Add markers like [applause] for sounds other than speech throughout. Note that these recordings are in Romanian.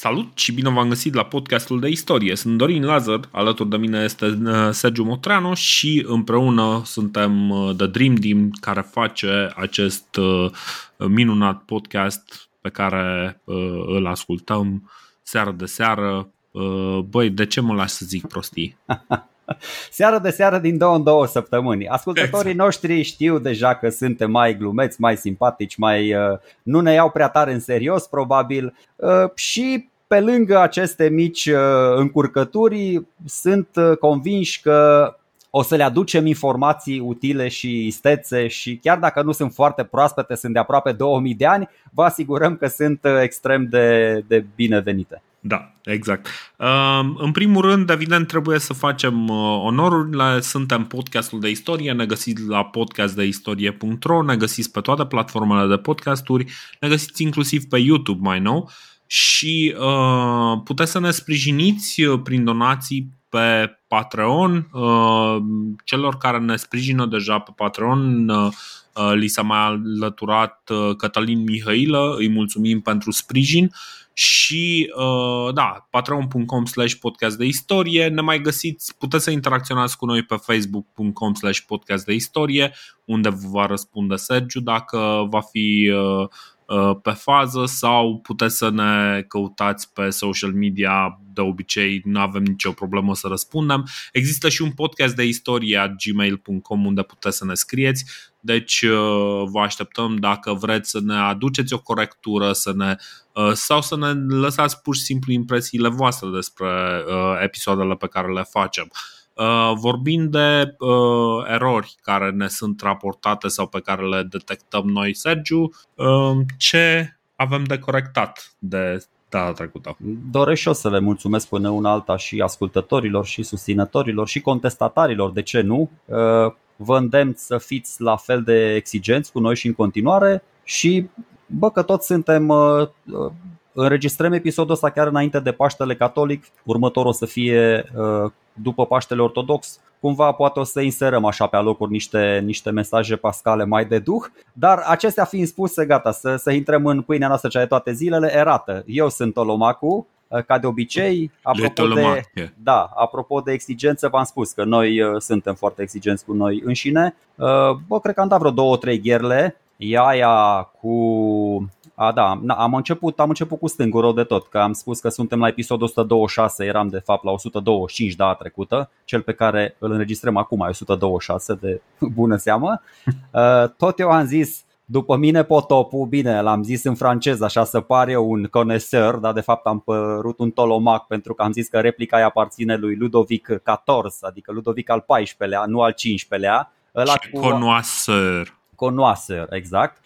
Salut și bine v-am găsit la podcastul de istorie. Sunt Dorin Lazar, alături de mine este uh, Sergiu Motreanu și împreună suntem uh, The Dream Team care face acest uh, minunat podcast pe care îl ascultăm seară de seară. Băi, de ce mă lași să zic prostii? [laughs] [laughs] seară de seară din două în două săptămâni. Ascultătorii exact. noștri știu deja că suntem mai glumeți, mai simpatici, mai uh, nu ne iau prea tare în serios probabil uh, și pe lângă aceste mici uh, încurcături sunt uh, convinși că o să le aducem informații utile și istețe și chiar dacă nu sunt foarte proaspete, sunt de aproape 2000 de ani, vă asigurăm că sunt uh, extrem de, de binevenite. Da, exact. În primul rând, evident, trebuie să facem onorurile. Suntem podcastul de istorie, ne găsiți la podcastdeistorie.ro, ne găsiți pe toate platformele de podcasturi, ne găsiți inclusiv pe YouTube mai nou și uh, puteți să ne sprijiniți prin donații pe Patreon. Uh, celor care ne sprijină deja pe Patreon uh, uh, li s-a mai alăturat uh, Cătălin Mihailă, îi mulțumim pentru sprijin și uh, da, patreon.com slash podcast de istorie, ne mai găsiți, puteți să interacționați cu noi pe facebook.com slash podcast de istorie, unde vă va răspunde Sergiu dacă va fi uh, uh, pe fază sau puteți să ne căutați pe social media, de obicei nu avem nicio problemă să răspundem. Există și un podcast de istorie gmail.com unde puteți să ne scrieți, deci vă așteptăm dacă vreți să ne aduceți o corectură să ne Uh, sau să ne lăsați pur și simplu impresiile voastre despre uh, episoadele pe care le facem. Uh, vorbind de erori care ne sunt raportate sau pe care le detectăm noi, Sergiu, ce avem de corectat de data trecută. Doresc și eu să le mulțumesc până una alta și ascultătorilor și susținătorilor și contestatarilor, de ce nu? Vă îndemn să fiți la fel de exigenți cu noi și în continuare și bă, că toți suntem, uh, uh, înregistrăm episodul ăsta chiar înainte de Paștele Catolic, următorul o să fie uh, după Paștele Ortodox, cumva poate o să inserăm așa pe alocuri niște, niște mesaje pascale mai de duh, dar acestea fiind spuse, gata, să, să intrăm în pâinea noastră cea de toate zilele, erată. Eu sunt Tolomacu, ca de obicei, apropo de, da, apropo de exigență, v-am spus că noi suntem foarte exigenți cu noi înșine. Bă, cred că am dat vreo două, trei gherle E aia cu... A, da, am început, am început cu stângul rău de tot, că am spus că suntem la episodul 126, eram de fapt la 125 data trecută, cel pe care îl înregistrăm acum, e 126 de [laughs] bună seamă. [laughs] Uh, tot eu am zis, după mine potopul, bine, l-am zis în franceză, așa să pare un coneseur, dar de fapt am părut un tolomac pentru că am zis că replica aia aparține lui Ludovic XIV, adică Ludovic al XIV-lea, nu al XV-lea. Ăla cu... conoaseur connoisseur, exact.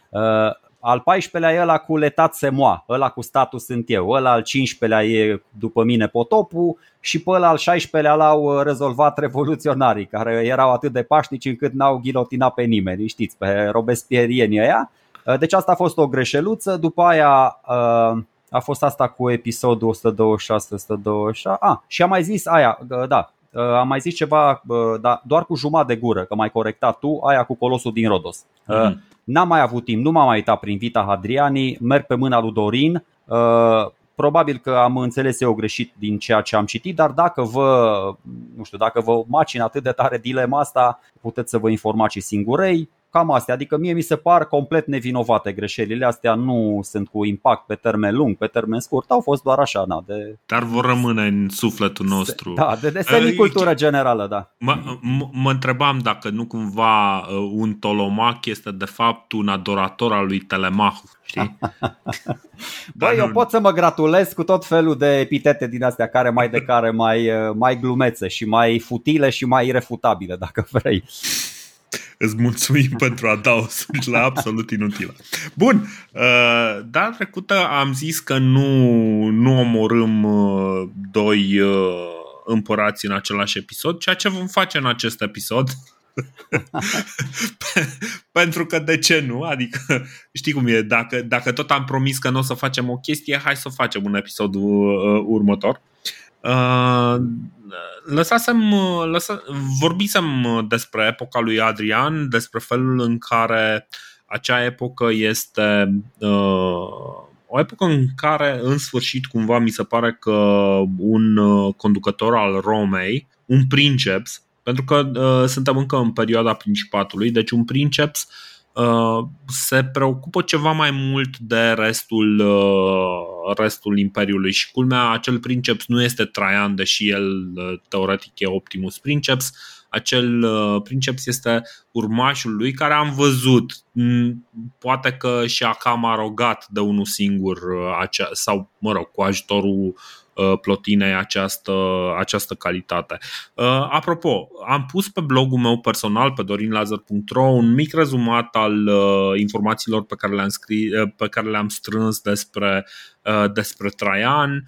Uh, al 14-lea e ăla cu letat semoa, ăla cu status sunt eu, ăla al 15-lea e după mine potopul și pe ăla al 16-lea l-au uh, rezolvat revoluționarii care erau atât de pașnici încât n-au ghilotinat pe nimeni, știți, pe robespierrienii ăia. Uh, deci asta a fost o greșeluță, după aia uh, a fost asta cu episodul 126 126 Ah, și am mai zis aia, da, Uh, am mai zis ceva, uh, dar doar cu jumătate de gură, că mai corectat tu, aia cu colosul din Rodos. Mm-hmm. N-am mai avut timp, nu m-am mai uitat prin Vita Hadriani, merg pe mâna lui Dorin. Probabil că am înțeles eu greșit din ceea ce am citit, dar dacă vă, nu știu, dacă vă macină atât de tare dilema asta, puteți să vă informați și singurei. Cam astea, adică mie mi se par complet nevinovate greșelile astea, nu sunt cu impact pe termen lung, pe termen scurt, au fost doar așa, na, de... Dar vor rămâne în sufletul nostru. Da, de, de semicultură generală, da. Mă, m- mă întrebam dacă nu cumva uh, un tolomac este de fapt un adorator al lui Telemahu, știi? [laughs] Băi, eu pot să mă gratulez cu tot felul de epitete din astea care mai de care mai, uh, mai glumețe și mai futile și mai irefutabile, dacă vrei. Îți mulțumim pentru adausurile absolut inutile. Bun, uh, data trecută am zis că nu, nu omorâm uh, doi uh, împărați în același episod, ceea ce vom face în acest episod. [laughs] Pentru că de ce nu? Adică știi cum e, dacă, dacă tot am promis că nu o să facem o chestie, hai să facem un episod uh, următor. Uh, lăsasem, lăsa, vorbisem despre epoca lui Adrian, despre felul în care acea epocă este uh, o epocă în care, în sfârșit, cumva mi se pare că un conducător al Romei, un princeps, pentru că uh, suntem încă în perioada Principatului, deci un princeps uh, se preocupă ceva mai mult de restul, uh, restul Imperiului și culmea, acel princeps nu este Traian, deși el uh, teoretic e Optimus Princeps, acel uh, princeps este urmașul lui care am văzut, poate că și-a cam arogat de unul singur uh, sau, mă rog, cu ajutorul Uh, plotinei această, această calitate. Uh, apropo, am pus pe blogul meu personal, pe dorinlazar.ro, un mic rezumat al uh, informațiilor pe care le-am, scris, pe care le-am strâns despre, despre Traian,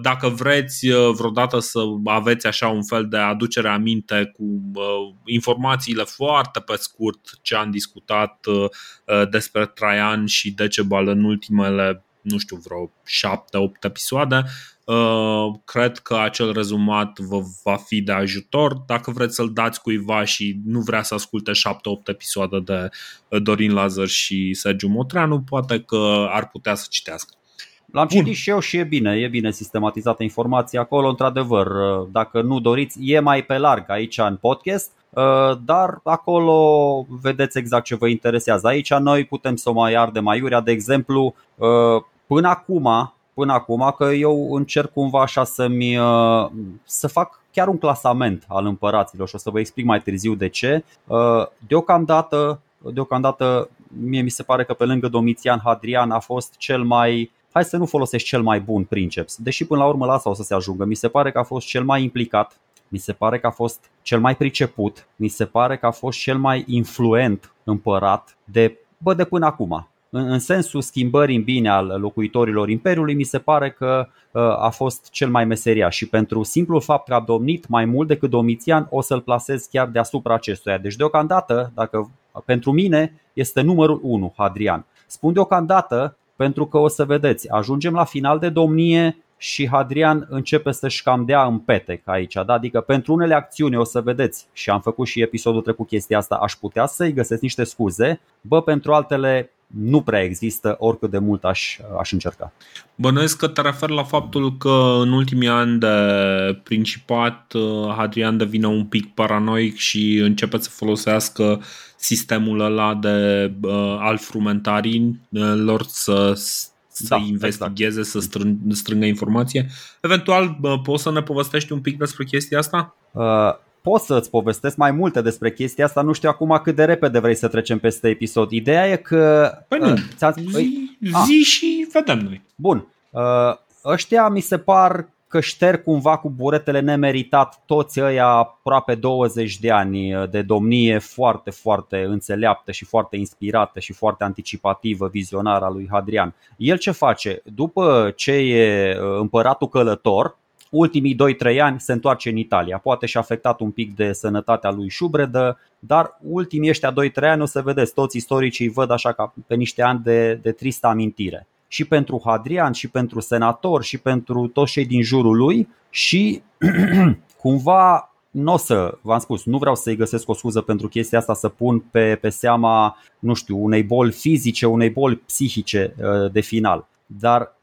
dacă vreți vreodată să aveți așa un fel de aducere aminte cu informațiile foarte pe scurt ce am discutat despre Traian și Decebal în ultimele, nu știu, vreo șapte-opt episoade, Uh, cred că acel rezumat vă va fi de ajutor. Dacă vreți să-l dați cuiva și nu vrea să asculte 7-8 episoade de uh, Dorin Lazar și Sergiu Motreanu, poate că ar putea să citească. L-am Bun. citit și eu și e bine, e bine sistematizată informația acolo, într-adevăr. Uh, dacă nu doriți, e mai pe larg aici în podcast, dar acolo vedeți exact ce vă interesează. Aici noi putem să o mai ardem aiurea, de exemplu, până acum până acum că eu încerc cumva așa să-mi, uh, să fac chiar un clasament al împăraților și o să vă explic mai târziu de ce. Uh, deocamdată, deocamdată mie mi se pare că pe lângă Domitian Hadrian a fost cel mai hai să nu folosesc cel mai bun princeps, deși până la urmă la asta o să se ajungă. Mi se pare că a fost cel mai implicat, mi se pare că a fost cel mai priceput, mi se pare că a fost cel mai influent împărat de, bă, de până acum în, în sensul schimbării în bine al locuitorilor Imperiului, mi se pare că uh, a fost cel mai meseria și pentru simplul fapt că a domnit mai mult decât Domitian, o să-l plasez chiar deasupra acestuia. Deci deocamdată, dacă pentru mine, este numărul 1, Hadrian. Spun deocamdată pentru că o să vedeți, ajungem la final de domnie și Hadrian începe să-și cam dea în petec aici. Da? Adică pentru unele acțiuni o să vedeți și am făcut și episodul trecut chestia asta, aș putea să-i găsesc niște scuze, bă, pentru altele nu prea există oricât de mult aș, aș încerca. Bănuiesc că te refer la faptul că în ultimii ani de principat uh, Hadrian devine un pic paranoic și începe să folosească sistemul ăla de uh, al frumentarilor să să da, investigheze, exact. să strâng, strângă informație. Eventual, poți să ne povestești un pic despre chestia asta? Uh, pot să-ți povestesc mai multe despre chestia asta, nu știu acum cât de repede vrei să trecem peste episod. Ideea e că... Păi nu, uh, zi, păi, zi și vedem noi. Bun, uh, ăștia mi se par că șterg cumva cu buretele nemeritat toți ăia aproape 20 de ani de domnie foarte, foarte înțeleaptă și foarte inspirată și foarte anticipativă, vizionară a lui Hadrian. El ce face? După ce e uh, împăratul călător, ultimii 2-3 ani se întoarce în Italia. Poate și afectat un pic de sănătatea lui Șubredă, dar ultimii ăștia 2-3 ani o să vedeți, toți istoricii văd așa ca pe niște ani de, de tristă amintire. Și pentru Hadrian, și pentru senator, și pentru toți cei din jurul lui și [clears throat] cumva nu o să, v-am spus, nu vreau să-i găsesc o scuză pentru chestia asta să pun pe, pe seama, nu știu, unei boli fizice, unei boli psihice uh, de final. Dar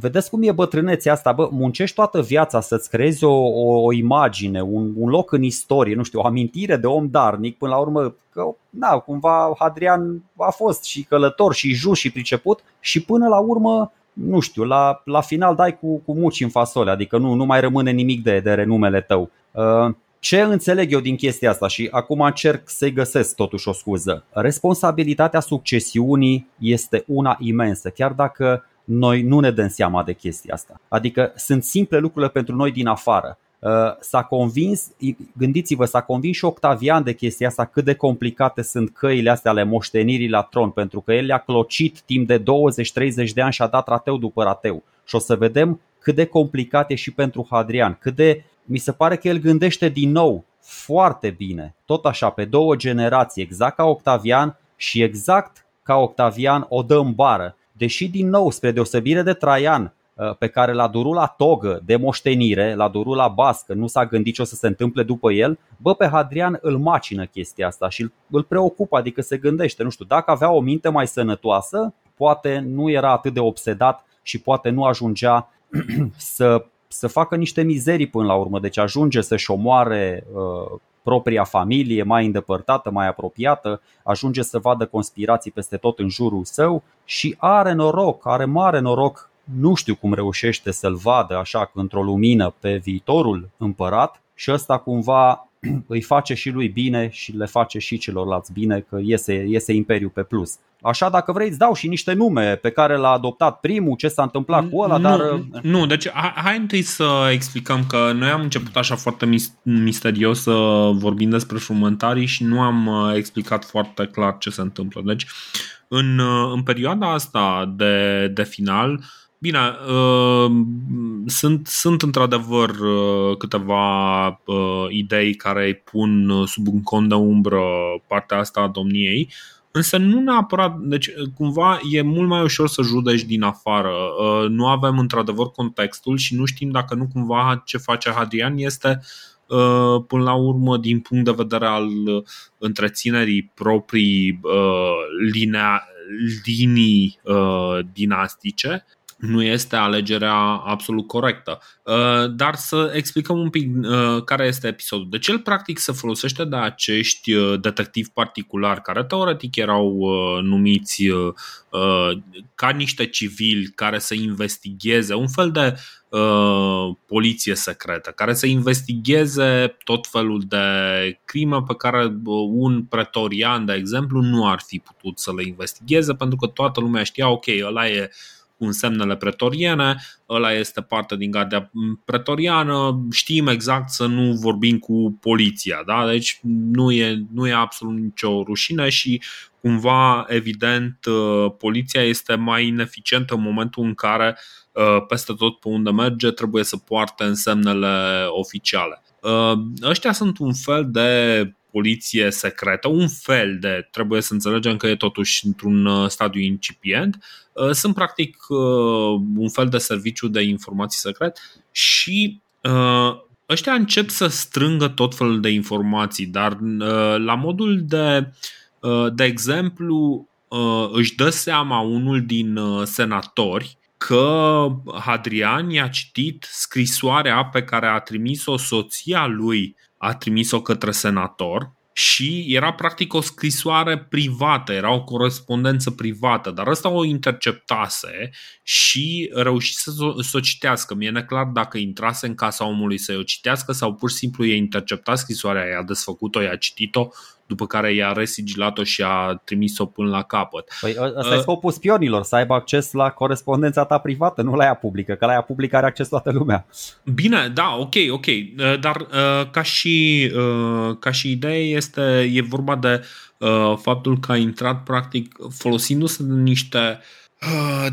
vedeți cum e bătrânețea asta, bă, muncești toată viața să-ți creezi o, o, o imagine, un, un loc în istorie, nu știu, o amintire de om darnic, până la urmă, că, na, cumva Hadrian a fost și călător și just și priceput și până la urmă, nu știu, la, la final dai cu, cu muci în fasole, adică nu, nu mai rămâne nimic de, de renumele tău. Uh, ce înțeleg eu din chestia asta și acum încerc să-i găsesc totuși o scuză. Responsabilitatea succesiunii este una imensă, chiar dacă noi nu ne dăm seama de chestia asta. Adică sunt simple lucrurile pentru noi din afară. Uh, s-a convins, gândiți-vă, s-a convins și Octavian de chestia asta cât de complicate sunt căile astea ale moștenirii la tron, pentru că el le-a clocit timp de 20-30 de ani și a dat rateu după rateu. Și o să vedem cât de complicat e și pentru Hadrian, cât de, mi se pare că el gândește din nou foarte bine, tot așa, pe două generații, exact ca Octavian și exact ca Octavian o dă în bară deși din nou, spre deosebire de Traian, uh, pe care l-a durut la togă de moștenire, l-a durut la bască, nu s-a gândit ce o să se întâmple după el, bă, pe Hadrian îl macină chestia asta și îl preocupă, adică se gândește, nu știu, dacă avea o minte mai sănătoasă, poate nu era atât de obsedat și poate nu ajungea [clears throat] să, să facă niște mizerii până la urmă. Deci ajunge să-și omoare uh, propria familie mai îndepărtată, mai apropiată, ajunge să vadă conspirații peste tot în jurul său și are noroc, are mare noroc, nu știu cum reușește să-l vadă așa într-o lumină pe viitorul împărat și ăsta cumva [clears throat] îi face și lui bine și le face și celorlalți bine că iese, iese Imperiul pe plus. Așa, dacă vrei, îți dau și niște nume pe care l-a adoptat primul, ce s-a întâmplat cu ăla, nu, dar... Nu, deci hai întâi să explicăm că noi am început așa foarte misterios să vorbim despre frumântarii și nu am uh, explicat foarte clar ce se întâmplă. Deci, în, uh, în perioada asta de, de final, Bine, uh, sunt, sunt într-adevăr uh, câteva uh, idei care îi pun sub un cont de umbră partea asta a domniei, însă nu neapărat, deci cumva e mult mai ușor să judeci din afară. Uh, nu avem într-adevăr contextul și nu știm dacă nu cumva ce face Hadrian este uh, până la urmă din punct de vedere al întreținerii proprii uh, linea, linii dinastice nu este alegerea absolut corectă. Uh, dar să explicăm un pic uh, care este episodul. Deci el practic se folosește de acești uh, detectivi particulari care teoretic erau numiți ca niște civili care să investigheze un fel de poliție secretă, care să investigheze tot felul de crime pe care un pretorian, de exemplu, nu ar fi putut să le investigheze pentru că toată lumea știa, ok, ăla e cu însemnele pretoriene, ăla este parte din gardia pretoriană, știm exact să nu vorbim cu poliția, da? deci nu e, nu e absolut nicio rușine și cumva, evident, uh, poliția este mai ineficientă în momentul în care uh, peste tot pe unde merge trebuie să poarte însemnele oficiale. Uh, ăștia sunt un fel de poliție secretă, un fel de, trebuie să înțelegem că e totuși într-un stadiu incipient, Uh, sunt practic uh, un fel de serviciu de informații secret și uh, ăștia încep să strângă tot felul de informații, dar la modul de, de exemplu, își dă seama unul din senatori că Hadrian i-a citit scrisoarea pe care a trimis-o soția lui, a trimis-o către senator și era practic o scrisoare privată, era o corespondență privată, dar ăsta o interceptase și reuși să, să o citească. Mie e neclar dacă intrase în casa omului să o citească sau pur și simplu i-a interceptat scrisoarea, i-a desfăcut-o, i-a citit-o după care i-a resigilat-o și a trimis-o până la capăt. Păi ăsta uh, e scopul spionilor, să aibă acces la corespondența ta privată, nu la ea publică, că la ea publică are acces toată lumea. Bine, da, ok, ok, uh, dar uh, ca și, uh, ca și idee este, e vorba de uh, faptul că a intrat practic folosindu-se de niște uh, Uh,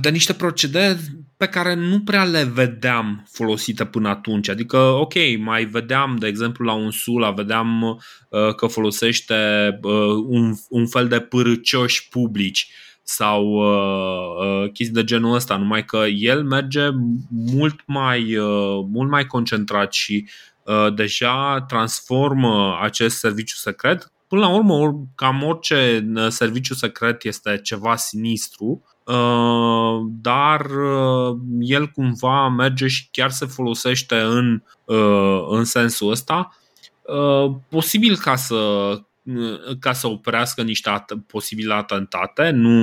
de niște procedee pe care nu prea le vedeam folosite până atunci. Adică, ok, mai vedeam, de exemplu, la un Sula, vedeam uh, că folosește uh, un, un fel de pârâcioși publici sau uh, uh, chestii de genul ăsta, numai că el merge mult mai, uh, mult mai concentrat și uh, deja transformă acest serviciu secret. Până la urmă, cam orice uh, serviciu secret este ceva sinistru Uh, dar uh, el cumva merge și chiar se folosește în, uh, în sensul ăsta, posibil ca să ca să oprească niște at- posibile atentate, nu,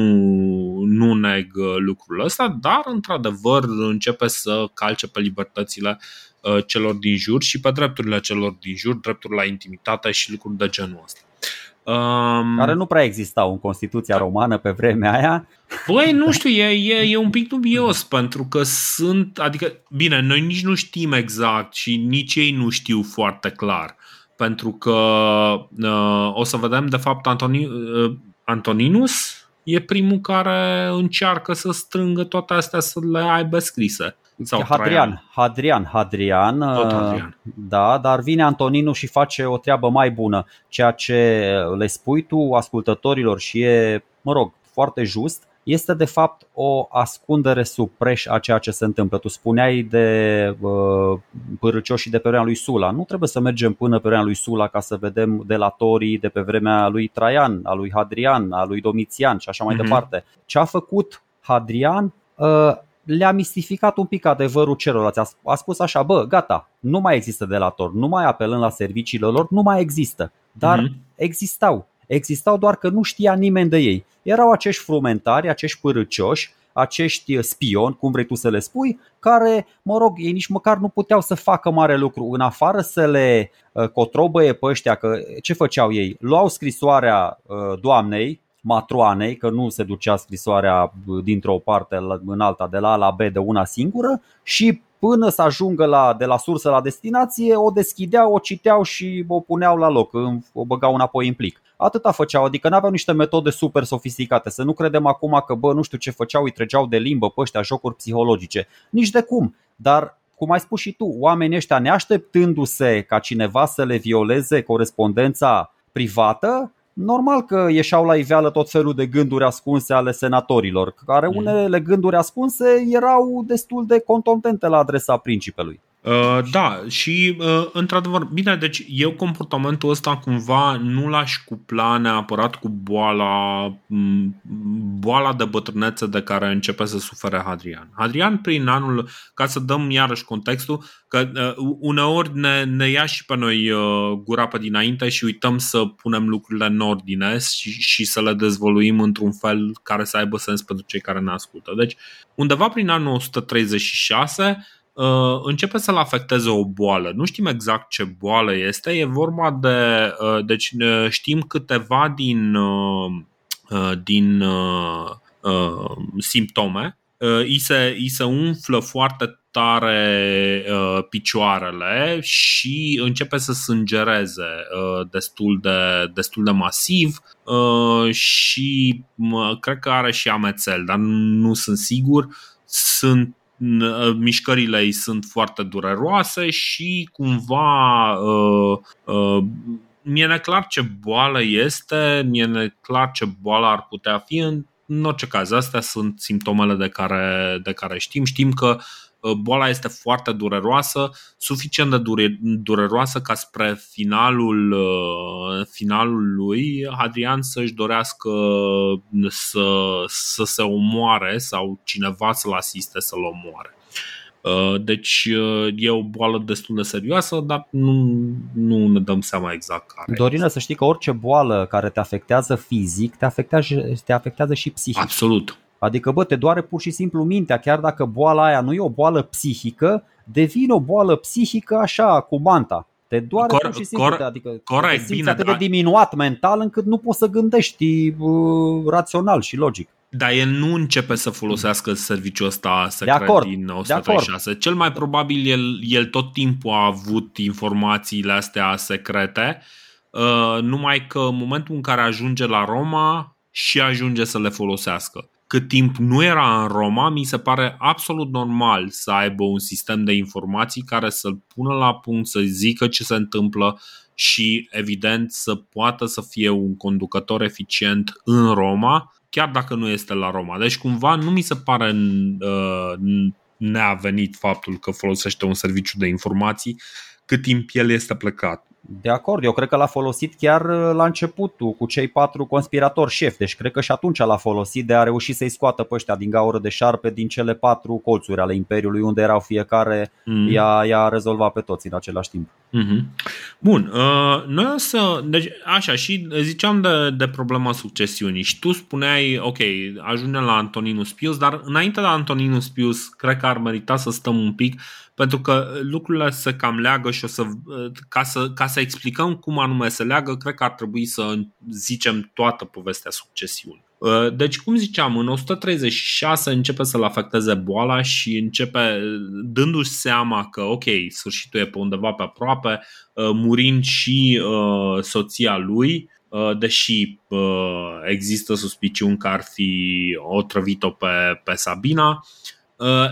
nu neg lucrul ăsta, dar într-adevăr începe să calce pe libertățile celor din jur și pe drepturile celor din jur, dreptul la intimitate și lucruri de genul ăsta. Um, care nu prea existau în Constituția romană pe vremea aia. Băi, nu știu, e, e, e un pic dubios pentru că sunt, adică, bine, noi nici nu știm exact și nici ei nu știu foarte clar pentru că uh, o să vedem de fapt Antoni, uh, Antoninus e primul care încearcă să strângă toate astea să le aibă scrise. Sau Hadrian, Hadrian, Hadrian, Tot Hadrian. Da, dar vine Antoninu și face o treabă mai bună. Ceea ce le spui tu ascultătorilor și e, mă rog, foarte just, este de fapt o ascundere sub preș a ceea ce se întâmplă. Tu spuneai de uh, părăcioșii de pe vremea lui Sula. Nu trebuie să mergem până pe vremea lui Sula ca să vedem delatorii de pe vremea lui Traian, a lui Hadrian, a lui Domitian și așa mai uh-huh. departe. Ce a făcut Hadrian uh, le-a mistificat un pic adevărul celorlalți. A, a spus așa, bă, gata, nu mai există delator, nu mai apelăm la serviciile lor, nu mai există. Dar mm-hmm. existau. Existau doar că nu știa nimeni de ei. Erau acești frumentari, acești părăcioși, acești spioni, cum vrei tu să le spui, care, mă rog, ei nici măcar nu puteau să facă mare lucru în afară să le uh, cotrobăie pe ăștia, că ce făceau ei? Luau scrisoarea uh, doamnei, matroanei, că nu se ducea scrisoarea dintr-o parte în alta, de la A la B de una singură și până să ajungă la, de la sursă la destinație, o deschideau, o citeau și o puneau la loc, o băgau înapoi în plic. Atâta făceau, adică n-aveau niște metode super sofisticate. Să nu credem acum că, bă, nu știu ce făceau, îi trăgeau de limbă pe ăștia jocuri psihologice. Nici de cum. Dar cum ai spus și tu, oamenii ăștia neașteptându-se ca cineva să le violeze corespondența privată, normal că ieșeau la iveală tot felul de gânduri ascunse ale senatorilor, care mm. unele gânduri ascunse erau destul de contundente la adresa principelui. Uh, da, și uh, într-adevăr, bine, deci eu comportamentul ăsta cumva nu l-aș cupla neapărat cu boala, boala de bătrânețe de care începe să sufere Hadrian. Hadrian, prin anul, ca să dăm iarăși contextul, că uh, uneori ne, ne ia și pe noi gura pe dinainte și uităm să punem lucrurile în ordine și, și să le dezvoluim într-un fel care să aibă sens pentru cei care ne ascultă. Deci, undeva prin anul 136, uh, începe să-l afecteze o boală. Nu știm exact ce boală este, e vorba de. Uh, deci uh, știm câteva din, uh, uh, din uh, uh, simptome. Uh, îi, se, îi se umflă foarte tare uh, picioarele și începe să sângereze uh, destul, de, destul de masiv uh, și uh, cred că are și amețel, dar nu sunt sigur. Sunt Ă, mișcările ei sunt foarte dureroase și cumva uh, uh, mi-e neclar ce boală este, mi-e neclar ce boală ar putea fi. În, în orice caz, astea sunt simptomele de care, de care știm. Știm că Uh, boala este foarte dureroasă, suficient de dure, dureroasă ca spre finalul, uh, finalul lui Adrian să-și dorească să, să se omoare sau cineva să-l asiste să-l omoare. Uh, deci e o boală destul de serioasă, dar nu, nu ne dăm seama exact care. Dorină, să știi că orice boală care te afectează fizic te afectează, te afectează și psihic. Absolut. Adică, bă, te doare pur și simplu mintea, chiar dacă boala aia nu e o boală psihică, devine o boală psihică așa, cu manta. Te doare cor, pur și simplu, cor, adică corect, te simți bine, atât de diminuat mental încât nu poți să gândești uh, rațional și logic. Dar el nu începe să folosească serviciul ăsta secret de acord, din 136. Cel mai probabil el, el tot timpul a avut informațiile astea secrete, uh, numai că în momentul în care ajunge la Roma și ajunge să le folosească cât timp nu era în Roma, mi se pare absolut normal să aibă un sistem de informații care să-l pună la punct, să zică ce se întâmplă și, evident, să poată să fie un conducător eficient în Roma, chiar dacă nu este la Roma. Deci, cumva, nu mi se pare uh, neavenit faptul că folosește un serviciu de informații cât timp el este plecat. De acord, eu cred că l-a folosit chiar uh, la începutul cu cei patru conspiratori șefi, deci cred că și atunci l-a folosit de a reuși să-i scoată pe ăștia din gaură de șarpe din cele patru colțuri ale Imperiului unde erau fiecare, mm. i-a, i-a rezolvat pe toți în același timp. Mm-hmm. Bun, uh, noi o să, deci așa, și ziceam de, de problema succesiunii și tu spuneai, ok, ajungem la Antoninus Pius, dar înainte de Antoninus Pius, cred că ar merita să stăm un pic pentru că lucrurile se cam leagă și o să, ca, să, ca să explicăm cum anume se leagă, cred că ar trebui să zicem toată povestea succesiunii. Uh, deci, cum ziceam, în 136 începe să-l afecteze boala și începe dându-și seama că, ok, sfârșitul e pe undeva pe aproape, uh, murind și uh, soția lui, deși există suspiciuni că ar fi otrăvit-o pe, pe Sabina, Uh,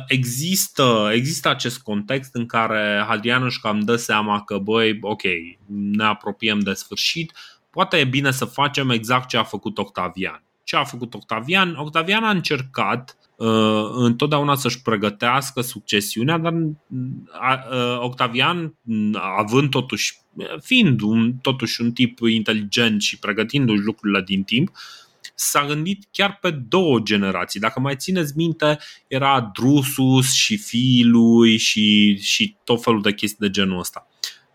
există, există acest context în care Hadrian își cam dă seama că, băi, ok, ne apropiem de sfârșit, poate e bine să facem exact ce a făcut Octavian. Ce a făcut Octavian? Octavian a încercat uh, întotdeauna să-și pregătească succesiunea, dar uh, Octavian, având totuși, fiind un, totuși un tip inteligent și pregătindu-și lucrurile din timp, s-a gândit chiar pe două generații. Dacă mai țineți minte, era Drusus și fiii lui și, și tot felul de chestii de genul ăsta.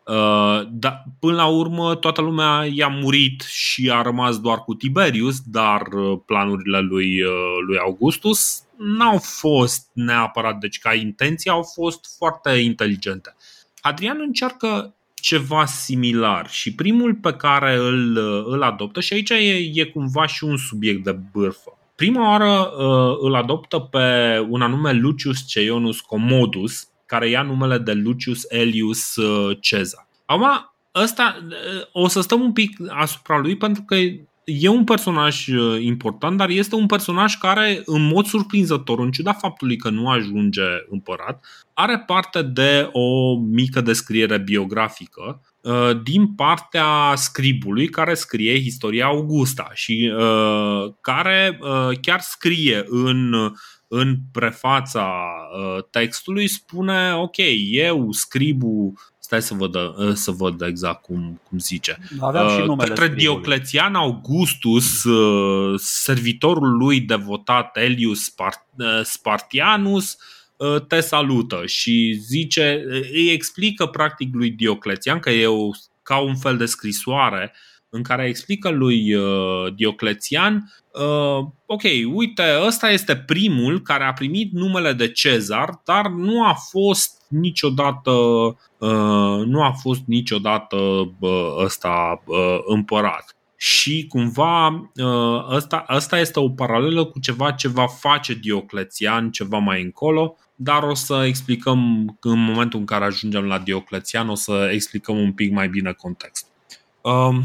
Uh, da, până la urmă, toată lumea i-a murit și a rămas doar cu Tiberius, dar uh, planurile lui, uh, lui Augustus n-au fost neapărat, deci ca intenții au fost foarte inteligente. Adrian încearcă ceva similar și primul pe care îl, îl adoptă, și aici e, e cumva și un subiect de bârfă. Prima oară uh, îl adoptă pe un anume Lucius Ceionus Commodus, care ia numele de Lucius Elius uh, Caesar. Acum, ăsta, uh, o să stăm un pic asupra lui pentru că e un personaj uh, important, dar este un personaj care, în mod surprinzător, în ciuda faptului că nu ajunge împărat, are parte de o mică descriere biografică din partea scribului care scrie istoria Augusta și care chiar scrie în în prefața uh, textului spune ok, eu, scribu, stai să văd, uh, să văd exact cum, cum zice. Aveam și uh, numele Către Dioclețian Augustus, servitorul lui devotat Elius Spartianus, te salută și zice, îi explică practic lui Dioclețian că e o, ca un fel de scrisoare în care explică lui Dioclețian uh, ok, uite, ăsta este primul care a primit numele de Cezar, dar nu a fost niciodată uh, nu a fost niciodată uh, ăsta uh, împărat. Și cumva uh, ăsta, ăsta este o paralelă cu ceva ce va face Dioclețian ceva mai încolo, dar o să explicăm în momentul în care ajungem la Dioclețian, o să explicăm un pic mai bine contextul. Uh,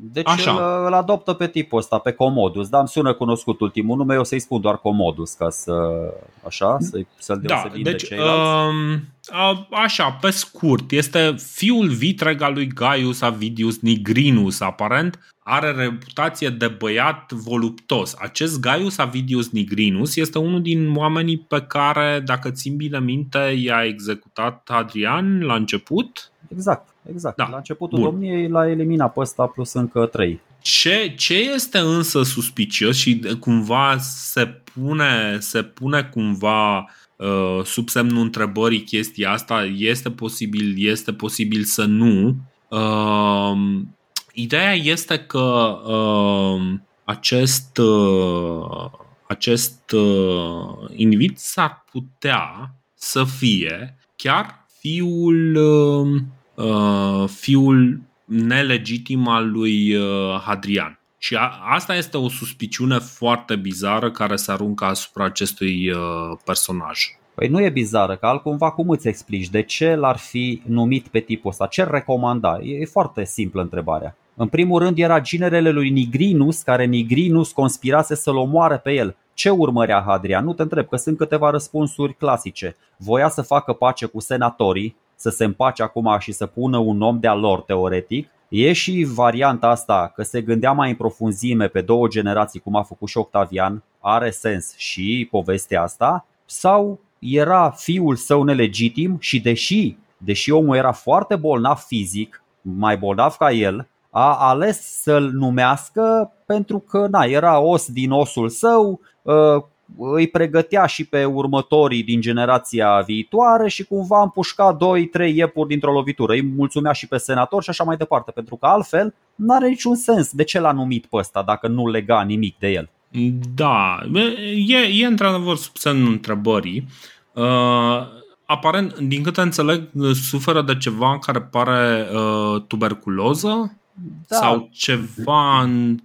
deci Așa. Îl, îl adoptă pe tipul ăsta, pe Comodus, dar îmi sună cunoscut ultimul nume, eu să-i spun doar Comodus ca să, așa, să, să-l da, deci, de ceilalți. Uh, așa, pe scurt, este fiul vitreg al lui Gaius Avidius Nigrinus, aparent, are reputație de băiat voluptos. Acest Gaius Avidius Nigrinus este unul din oamenii pe care, dacă țin bine minte, i-a executat Adrian la început. Exact. Exact. Da. La începutul Bun. domniei l-a eliminat pe ăsta plus încă trei. Ce, ce este însă suspicios și cumva se pune, se pune cumva uh, sub semnul întrebării chestia asta, este posibil, este posibil să nu. Uh, ideea este că uh, acest, uh, acest uh, individ s-ar putea să fie chiar fiul uh, Uh, fiul nelegitim al lui uh, Hadrian. Și a, asta este o suspiciune foarte bizară care se aruncă asupra acestui uh, personaj. Păi nu e bizară, că altcumva cum îți explici de ce l-ar fi numit pe tipul ăsta? Ce recomanda? E foarte simplă întrebarea. În primul rând era ginerele lui Nigrinus, care Nigrinus conspirase să-l omoare pe el. Ce urmărea Hadrian? Nu te întreb, că sunt câteva răspunsuri clasice. Voia să facă pace cu senatorii, să se împace acum și să pună un om de-a lor teoretic. E și varianta asta că se gândea mai în profunzime pe două generații cum a făcut și Octavian, are sens și povestea asta, sau era fiul său nelegitim și deși, deși omul era foarte bolnav fizic, mai bolnav ca el, a ales să-l numească pentru că na, era os din osul său, ă, îi pregătea și pe următorii din generația viitoare și cumva împușca 2-3 iepuri dintr-o lovitură. Îi mulțumea și pe senator și așa mai departe, pentru că altfel nu are niciun sens de ce l-a numit pe ăsta dacă nu lega nimic de el. Da, e, e într-adevăr sub semnul întrebării. Uh, aparent, din câte înțeleg, suferă de ceva care pare uh, tuberculoză da. sau ceva în,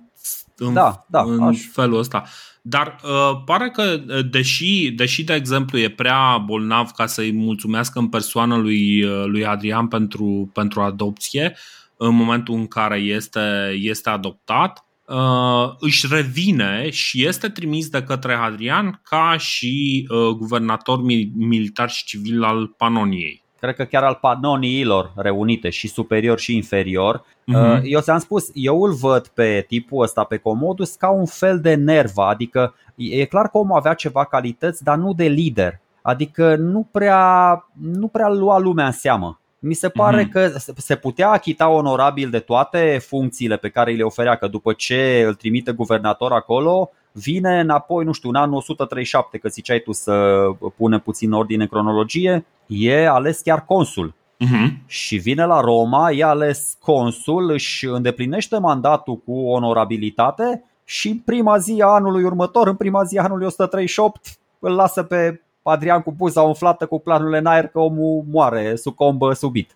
în, da, da, în aș... felul ăsta. Dar uh, pare că, uh, deși, deși, de exemplu, e prea bolnav ca să-i mulțumească în persoană lui, uh, lui Adrian pentru, pentru adopție, în momentul în care este, este adoptat, uh, își revine și este trimis de către Adrian ca și uh, guvernator militar și civil al Panoniei cred că chiar al panoniilor reunite și superior și inferior. Uh-huh. Eu ți-am spus, eu îl văd pe tipul ăsta, pe Comodus, ca un fel de nerva, adică e clar că omul avea ceva calități, dar nu de lider. Adică nu prea, nu prea lua lumea în seamă. mi se pare mm-hmm. că se putea achita onorabil de toate funcțiile pe care le oferea, că după ce îl trimite guvernator acolo, vine înapoi, nu știu, în anul 137, că ziceai tu să pune puțin ordine în cronologie, e ales chiar consul. Uh-huh. Și vine la Roma, e ales consul, își îndeplinește mandatul cu onorabilitate și în prima zi a anului următor, în prima zi a anului 138, îl lasă pe Adrian cu buza umflată cu planurile în aer că omul moare, sucombă subit.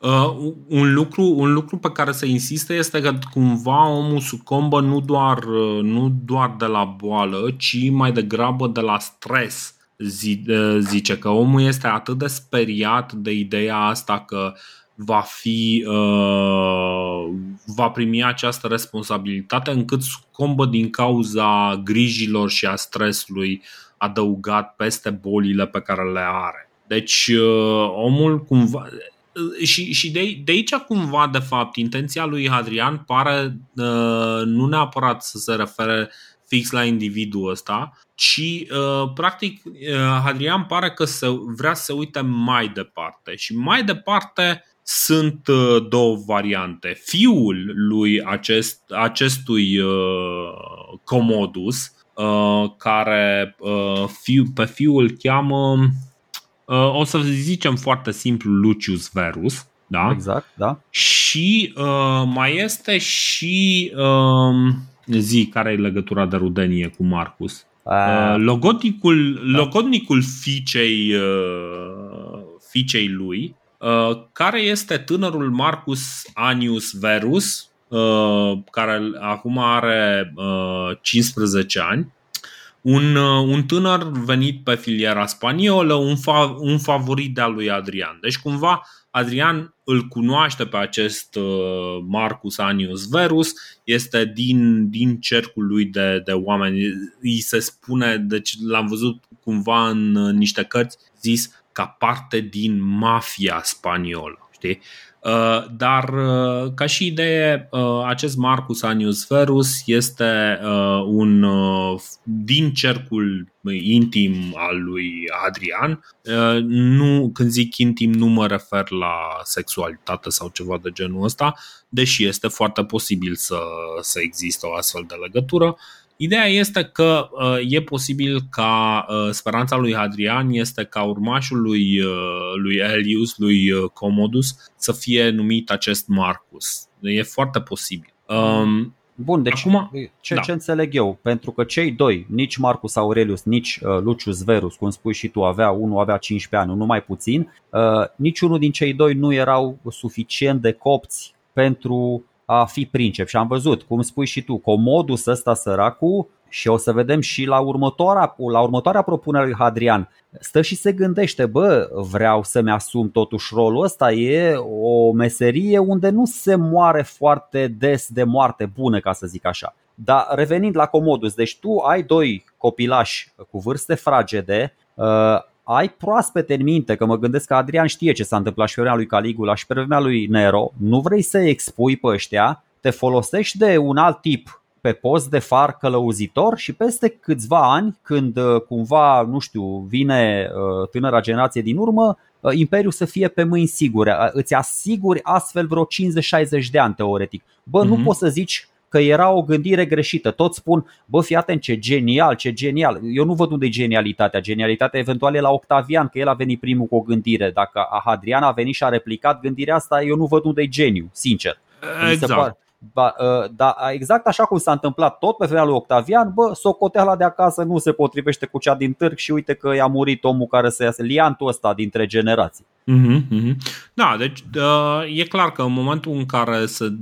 Uh, un, lucru, un lucru pe care se insistă este că cumva omul sucombă nu doar, uh, nu doar de la boală, ci mai degrabă de la stres. Uh, zice că omul este atât de speriat de ideea asta că va fi uh, va primi această responsabilitate încât sucombă din cauza grijilor și a stresului adăugat peste bolile pe care le are. Deci uh, omul cumva și, și de, de aici cumva, de fapt, intenția lui Hadrian pare uh, nu neapărat să se refere fix la individul ăsta, ci uh, practic uh, Hadrian pare că se, vrea să se uite mai departe și mai departe sunt uh, două variante. Fiul lui acest, acestui uh, Comodus, uh, care uh, fiu, pe fiul îl cheamă Uh, o să zicem foarte simplu Lucius Verus. Da? Exact, da. Și uh, mai este și uh, zi care e legătura de rudenie cu Marcus. Uh, logodnicul, da. logodnicul fiicei, uh, fiicei lui, uh, care este tânărul Marcus Anius Verus, uh, care acum are uh, 15 ani un, uh, un tânăr venit pe filiera spaniolă, un, fa, un favorit de-al lui Adrian. Deci cumva Adrian îl cunoaște pe acest uh, Marcus Anius Verus, este din, din cercul lui de, de oameni. Îi se spune, deci l-am văzut cumva în niște cărți zis ca parte din mafia spaniolă. Știi? Uh, dar uh, ca și idee, uh, acest Marcus Anius Verus este un din cercul intim al lui Adrian. Nu, când zic intim nu mă refer la sexualitate sau ceva de genul ăsta, deși este foarte posibil să, să existe o astfel de legătură. Ideea este că uh, e posibil ca uh, speranța lui Hadrian este ca urmașul lui, uh, lui Elius, lui uh, Commodus, să fie numit acest Marcus. E foarte posibil. Um, Bun, deci Acum, ce, da. ce înțeleg eu? Pentru că cei doi, nici Marcus Aurelius, nici uh, Lucius Verus, cum spui și tu, avea unul avea 15 ani, unul mai puțin, uh, niciunul din cei doi nu erau suficient de copți pentru a fi princep și am văzut, cum spui și tu, Comodus ăsta săracu și o să vedem și la următoarea, la următoarea propunere lui Hadrian. Stă și se gândește, bă, vreau să-mi asum totuși rolul ăsta, e o meserie unde nu se moare foarte des de moarte bună, ca să zic așa. Dar revenind la Comodus, deci tu ai doi copilași cu vârste fragede, uh, ai proaspete în minte, că mă gândesc că Adrian știe ce s-a întâmplat și pe vremea lui Caligula și pe vremea lui Nero, nu vrei să expui pe ăștia, te folosești de un alt tip pe post de far călăuzitor și peste câțiva ani, când uh, cumva, nu știu, vine uh, tânăra generație din urmă, uh, Imperiul să fie pe mâini sigure. Îți asiguri astfel vreo 50-60 de ani teoretic. Bă, mm-hmm. nu mhm. poți să zici că era o gândire greșită. Toți spun, bă, fii atent ce genial, ce genial. Eu nu văd unde e genialitatea. Genialitatea eventual e la Octavian, că el a venit primul cu o gândire. Dacă Hadrian a venit și a replicat gândirea asta, eu nu văd unde e geniu, sincer. Exact. Ba, ă, da, exact așa cum s-a întâmplat tot pe vremea lui Octavian, bă, socoteala de acasă nu se potrivește cu cea din târg și uite că i-a murit omul care să iasă liantul ăsta dintre generații. Mm-hmm, Da, deci uh, e clar că în momentul în care se,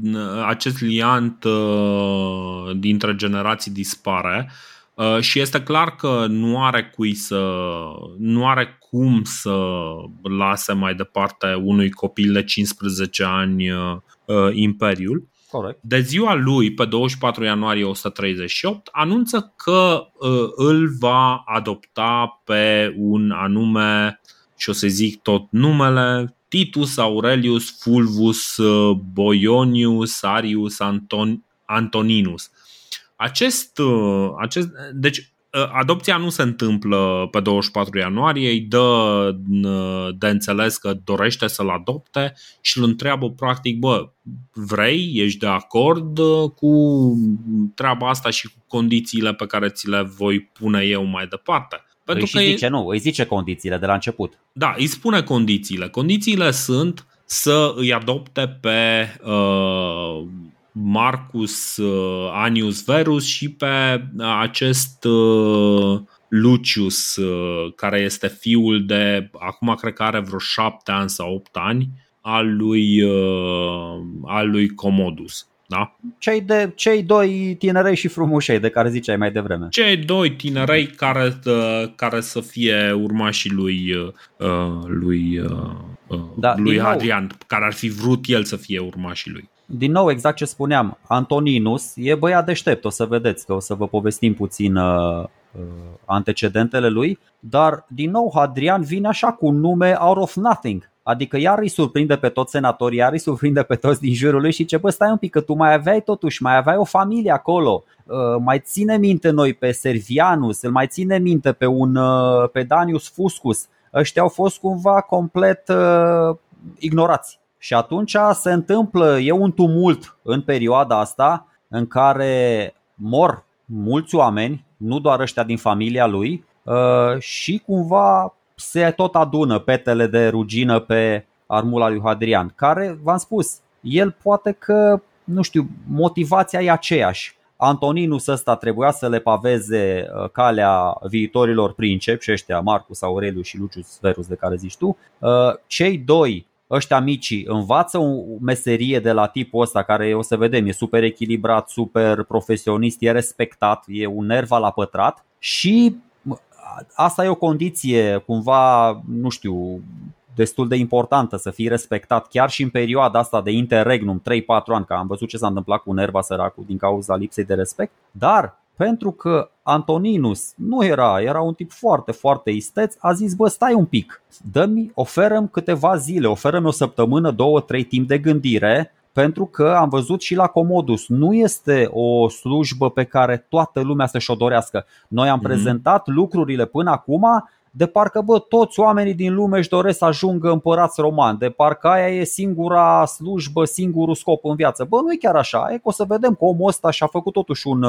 acest liant uh, dintre generații dispare uh, și este clar că nu are cui să nu are cum să lase mai departe unui copil de 15 ani uh, imperiul, Corect. De ziua lui, pe 24 ianuarie 138, anunță că uh, îl va adopta pe un anume, și o să zic tot numele, Titus Aurelius Fulvus uh, Boionius Arius Anton, Antoninus. Acest, uh, acest, deci adopția nu se întâmplă pe 24 ianuarie, îi dă de înțeles că dorește să-l adopte și îl întreabă practic, bă, vrei, ești de acord cu treaba asta și cu condițiile pe care ți le voi pune eu mai departe? Pentru îi că zice, e... nu, îi zice condițiile de la început. Da, îi spune condițiile. Condițiile sunt să îi adopte pe uh, Marcus uh, Anius Verus și pe acest uh, Lucius, uh, care este fiul de, acum cred că are vreo șapte ani sau opt ani, al lui, uh, al lui Commodus. Da? Cei, de, cei doi tinerei și frumușei de care ziceai mai devreme. Cei doi tinerei care, uh, care să fie urmașii lui, uh, lui, uh, da, lui Adrian, nou, care ar fi vrut el să fie urmașii lui. Din nou, exact ce spuneam, Antoninus e băiat deștept, o să vedeți că o să vă povestim puțin uh, antecedentele lui, dar din nou Hadrian vine așa cu un nume out of nothing. Adică iar îi surprinde pe toți senatorii, iar îi surprinde pe toți din jurul lui și ce bă, stai un pic că tu mai aveai totuși, mai aveai o familie acolo, uh, mai ține minte noi pe Servianus, îl mai ține minte pe un uh, pe Danius Fuscus. Ăștia au fost cumva complet uh, ignorați. Și atunci se întâmplă, e un tumult în perioada asta în care mor mulți oameni, nu doar ăștia din familia lui, și cumva se tot adună petele de rugină pe armula lui Hadrian, care, v-am spus, el poate că, nu știu, motivația e aceeași. Antoninus ăsta trebuia să le paveze uh, calea viitorilor princepi și ăștia Marcus Aurelius și Lucius Verus de care zici tu. Uh, cei doi ăștia mici învață o meserie de la tipul ăsta care o să vedem e super echilibrat, super profesionist, e respectat, e un nerv la pătrat și asta e o condiție cumva, nu știu, destul de importantă să fii respectat chiar și în perioada asta de interregnum 3-4 ani, că am văzut ce s-a întâmplat cu Nerva săracul din cauza lipsei de respect, dar pentru că Antoninus nu era, era un tip foarte, foarte isteț, a zis, bă, stai un pic, dă-mi, oferăm câteva zile, oferăm o săptămână, două, trei timp de gândire pentru că am văzut și la Comodus, nu este o slujbă pe care toată lumea să-și o dorească. Noi am mm-hmm. prezentat lucrurile până acum de parcă bă, toți oamenii din lume își doresc să ajungă împărați romani, de parcă aia e singura slujbă, singurul scop în viață. Bă, nu e chiar așa, e că o să vedem că omul ăsta și-a făcut totuși un,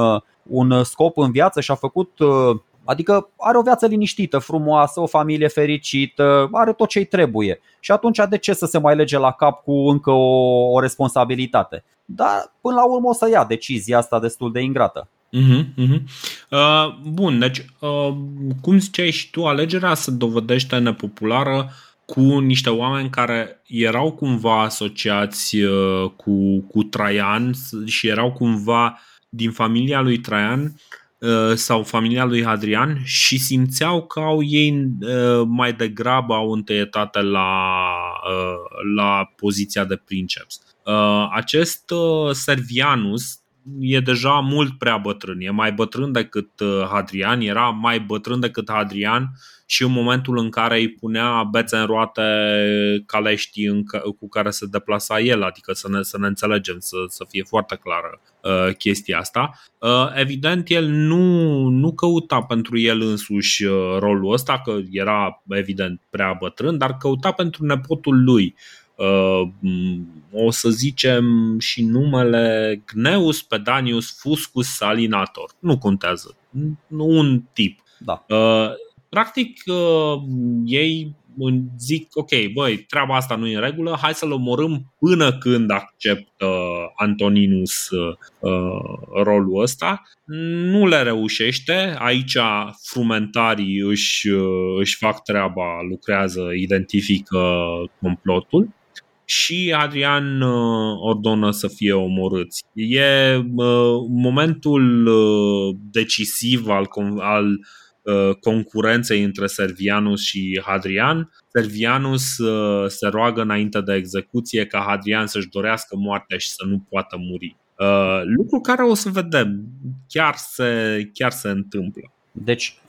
un scop în viață și-a făcut uh, Adică are o viață liniștită, frumoasă, o familie fericită, are tot ce-i trebuie. Și atunci de ce să se mai lege la cap cu încă o, o responsabilitate? Dar până la urmă o să ia decizia asta destul de ingrată. Uh-huh, uh-huh. Uh, bun, deci uh, cum ziceai și tu, alegerea se dovedește nepopulară cu niște oameni care erau cumva asociați uh, cu, cu Traian și erau cumva din familia lui Traian Uh, sau familia lui Hadrian și simțeau că au ei uh, mai degrabă au întâietate la, uh, la poziția de princeps. Acest Servianus e deja mult prea bătrân, e mai bătrân decât Hadrian, era mai bătrân decât Hadrian și în momentul în care îi punea bețe în roate caleștii în cu care se deplasa el, adică să ne, să ne înțelegem, să, să fie foarte clară uh, chestia asta. Uh, evident, el nu, nu căuta pentru el însuși uh, rolul ăsta, că era evident prea bătrân, dar căuta pentru nepotul lui. Uh, o să zicem și numele Gneus Pedanius Fuscus Salinator. Nu contează. Un tip. Da. Uh, Practic, uh, ei zic, ok, băi, treaba asta nu e în regulă, hai să-l omorâm până când acceptă Antoninus uh, rolul ăsta. Nu le reușește, aici frumentarii își, uh, își fac treaba, lucrează, identifică complotul și Adrian uh, ordonă să fie omorâți. E uh, momentul uh, decisiv al, al Uh, concurenței între Servianus și Hadrian. Servianus uh, se roagă înainte de execuție ca Hadrian să-și dorească moartea și să nu poată muri. Uh, lucru care o să vedem, chiar se, chiar se întâmplă. Deci,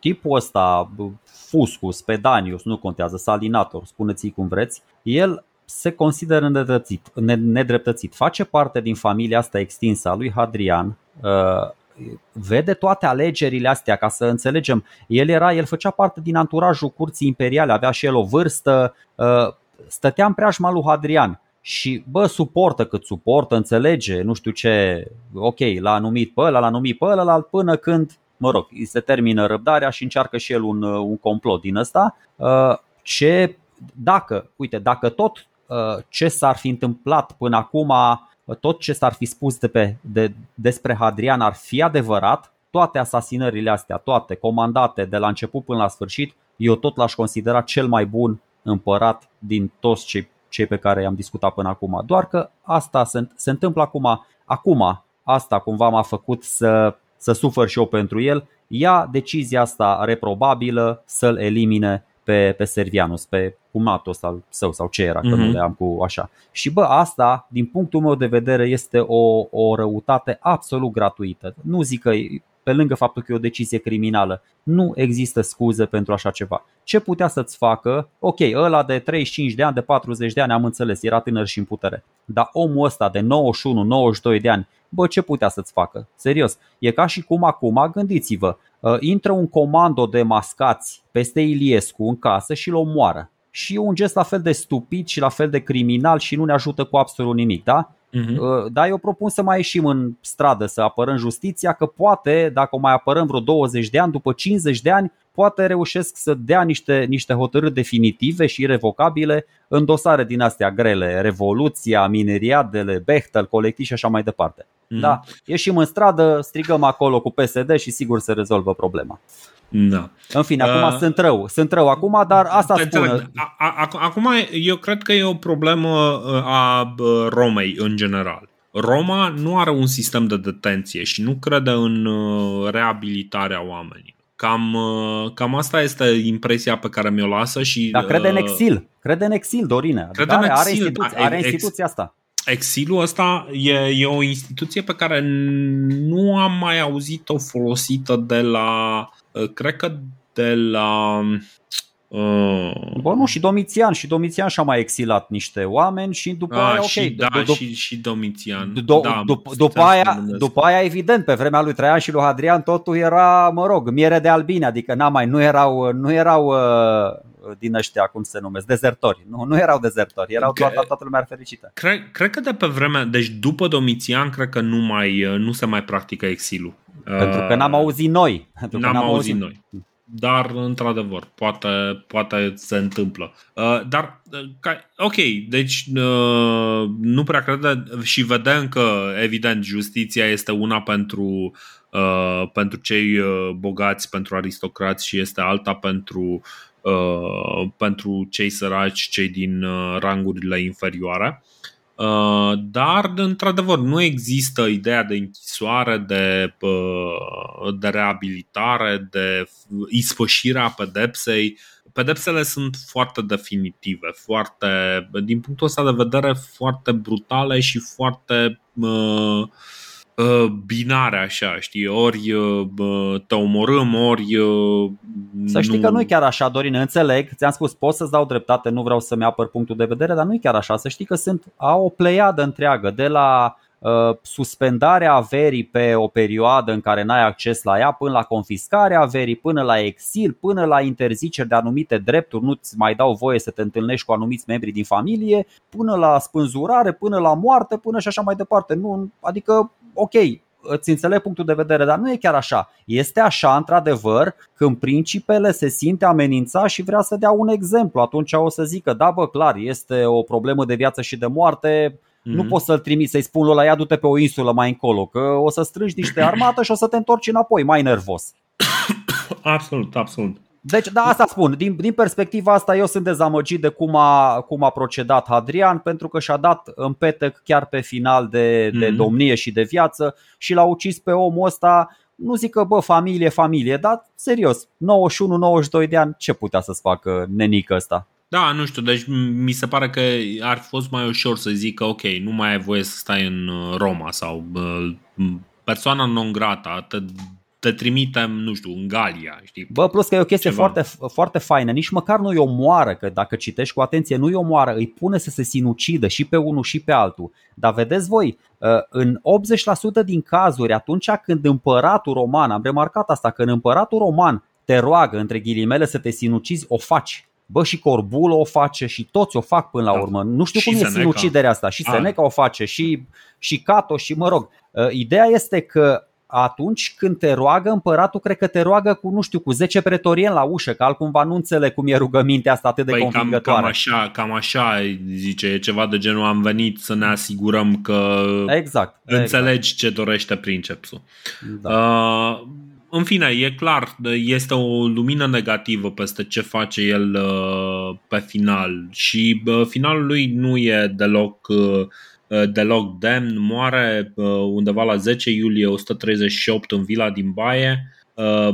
tipul ăsta, Fuscus, Pedanius, nu contează, Salinator, spuneți-i cum vreți, el se consideră nedreptățit, nedreptățit. Face parte din familia asta extinsă a lui Hadrian, vede toate alegerile astea, ca să înțelegem. El era, el făcea parte din anturajul curții imperiale, avea și el o vârstă, stătea în preajma lui Hadrian și bă, suportă cât suportă, înțelege, nu știu ce, ok, l-a numit pe ăla, l-a numit pe ăla, până când, mă rog, îi se termină răbdarea și încearcă și el un, un complot din ăsta. Ce, dacă, uite, dacă tot ce s-ar fi întâmplat până acum tot ce s-ar fi spus de pe, de, despre Hadrian ar fi adevărat, toate asasinările astea, toate comandate de la început până la sfârșit, eu tot l-aș considera cel mai bun împărat din toți cei, cei pe care i-am discutat până acum. Doar că asta se, se întâmplă acum. Acum, asta cumva m-a făcut să, să sufăr și eu pentru el. Ia decizia asta reprobabilă să-l elimine pe, pe Servianus, pe cumatul ăsta său sau ce era, că mm-hmm. nu mhm. le am cu așa. Și bă, asta, din punctul meu de vedere, este o, o răutate absolut gratuită. Nu zic că pe lângă faptul că e o decizie criminală, nu există scuze pentru așa ceva. Ce putea să-ți facă? Ok, ăla de 35 de ani, de 40 de ani, am înțeles, era tânăr și în putere. Dar omul ăsta de 91-92 de ani, bă, ce putea să-ți facă? Serios, e ca și cum acum, gândiți-vă, uh, intră un comando de mascați peste Iliescu în casă și îl omoară. Și e un gest la fel de stupid și la fel de criminal și nu ne ajută cu absolut nimic, da? Uh-huh. Dar eu propun să mai ieșim în stradă să apărăm justiția, că poate, dacă o mai apărăm vreo 20 de ani, după 50 de ani, poate reușesc să dea niște, niște hotărâri definitive și irrevocabile în dosare din astea grele, Revoluția, Mineriadele, Bechtel, colectiv și așa mai departe. Mm-hmm. Da, ieșim în stradă, strigăm acolo cu PSD și sigur se rezolvă problema. Da. În fine, acum uh, sunt rău. Sunt rău acum, dar asta spune. Acum eu cred că e o problemă uh, a uh, Romei în general. Roma nu are un sistem de detenție și nu crede în uh, reabilitarea oamenilor. Cam, cam asta este impresia pe care mi-o lasă și. Dar crede în exil. Crede în exil, Dorine. Crede în exil, are, instituția, da, are instituția asta. Exilul ăsta e, e o instituție pe care nu am mai auzit-o folosită de la Uh, cred că de la Uh... Bă, nu, și Domitian. Și Domitian și-a mai exilat niște oameni și după A, aia, ok. Și, da, d- și, și Domitian. D- da, d- după, aia, după aia, evident, pe vremea lui Traian și lui Hadrian totul era, mă rog, miere de albine, adică n mai, nu erau, nu erau uh, din ăștia, cum se numesc, dezertori. Nu, nu erau dezertori, erau toată, toată lumea fericită. Cred, cred că de pe vremea, deci după Domitian, cred că nu, mai, uh, nu se mai practică exilul. Pentru că n-am auzit noi. Pentru n-am, n-am auzit noi. Dar, într-adevăr, poate, poate se întâmplă. Uh, dar, uh, ok, deci uh, nu prea crede și vedem că, evident, justiția este una pentru, uh, pentru cei uh, bogați, pentru aristocrați și este alta pentru, uh, pentru cei săraci, cei din uh, rangurile inferioare. Uh, dar, într-adevăr, nu există ideea de închisoare, de, uh, de reabilitare, de ispășirea pedepsei. Pedepsele sunt foarte definitive, foarte, din punctul ăsta de vedere, foarte brutale și foarte uh, Uh, binare așa, știi, ori uh, te omorâm, ori uh, Să știi nu... că nu e chiar așa, Dorin, înțeleg, ți-am spus, pot să-ți dau dreptate, nu vreau să-mi apăr punctul de vedere, dar nu e chiar așa, să știi că sunt, au o pleiadă întreagă, de la uh, suspendarea averii pe o perioadă în care n-ai acces la ea, până la confiscarea averii, până la exil, până la interziceri de anumite drepturi, nu-ți mai dau voie să te întâlnești cu anumiți membri din familie, până la spânzurare, până la moarte, până și așa mai departe. Nu, adică ok, îți înțeleg punctul de vedere, dar nu e chiar așa. Este așa, într-adevăr, când principele se simte amenințat și vrea să dea un exemplu. Atunci o să zică, da, bă, clar, este o problemă de viață și de moarte, mm-hmm. nu mhm. poți să-l trimiți, să-i spun la ia du-te pe o insulă mai încolo, că o să strângi niște armată și o să te întorci înapoi, mai nervos. [coughs] Absolut, absolut. Deci, da, asta spun. Din, din perspectiva asta, eu sunt dezamăgit de cum a, cum a procedat Hadrian, pentru că și-a dat în petec chiar pe final de, de mm-hmm. domnie și de viață și l-a ucis pe omul ăsta. Nu zic că, bă, familie, familie, dar serios, 91-92 de ani, ce putea să-ți facă nenică ăsta? Da, nu știu, deci mi se pare că ar fi fost mai ușor să zică, ok, nu mai ai voie să stai în uh, Roma sau uh, persoana non grata, te te trimitem, nu știu, în Galia. Știi? Bă, plus că e o chestie foarte, foarte faină, nici măcar nu-i omoară, că dacă citești cu atenție, nu-i omoară, îi pune să se sinucidă și pe unul și pe altul. Dar vedeți voi, în 80% din cazuri, atunci când împăratul roman, am remarcat asta, când împăratul roman te roagă, între ghilimele, să te sinucizi, o faci. Bă, și Corbulo o face și toți o fac până la da. urmă. Nu știu și cum Seneca. e sinuciderea asta. Și Seneca o face, și, și Cato, și mă rog. Ideea este că atunci când te roagă împăratul, cred că te roagă cu, nu știu, cu 10 pretorieni la ușă, că altcumva nu înțeleg cum e rugămintea asta atât de păi convingătoare. Cam, cam, așa, cam așa zice, e ceva de genul am venit să ne asigurăm că exact, înțelegi exact. ce dorește princepsul. Da. Uh, în fine, e clar, este o lumină negativă peste ce face el uh, pe final și uh, finalul lui nu e deloc uh, Uh, deloc demn, moare uh, undeva la 10 iulie 138 în vila din Baie. Uh,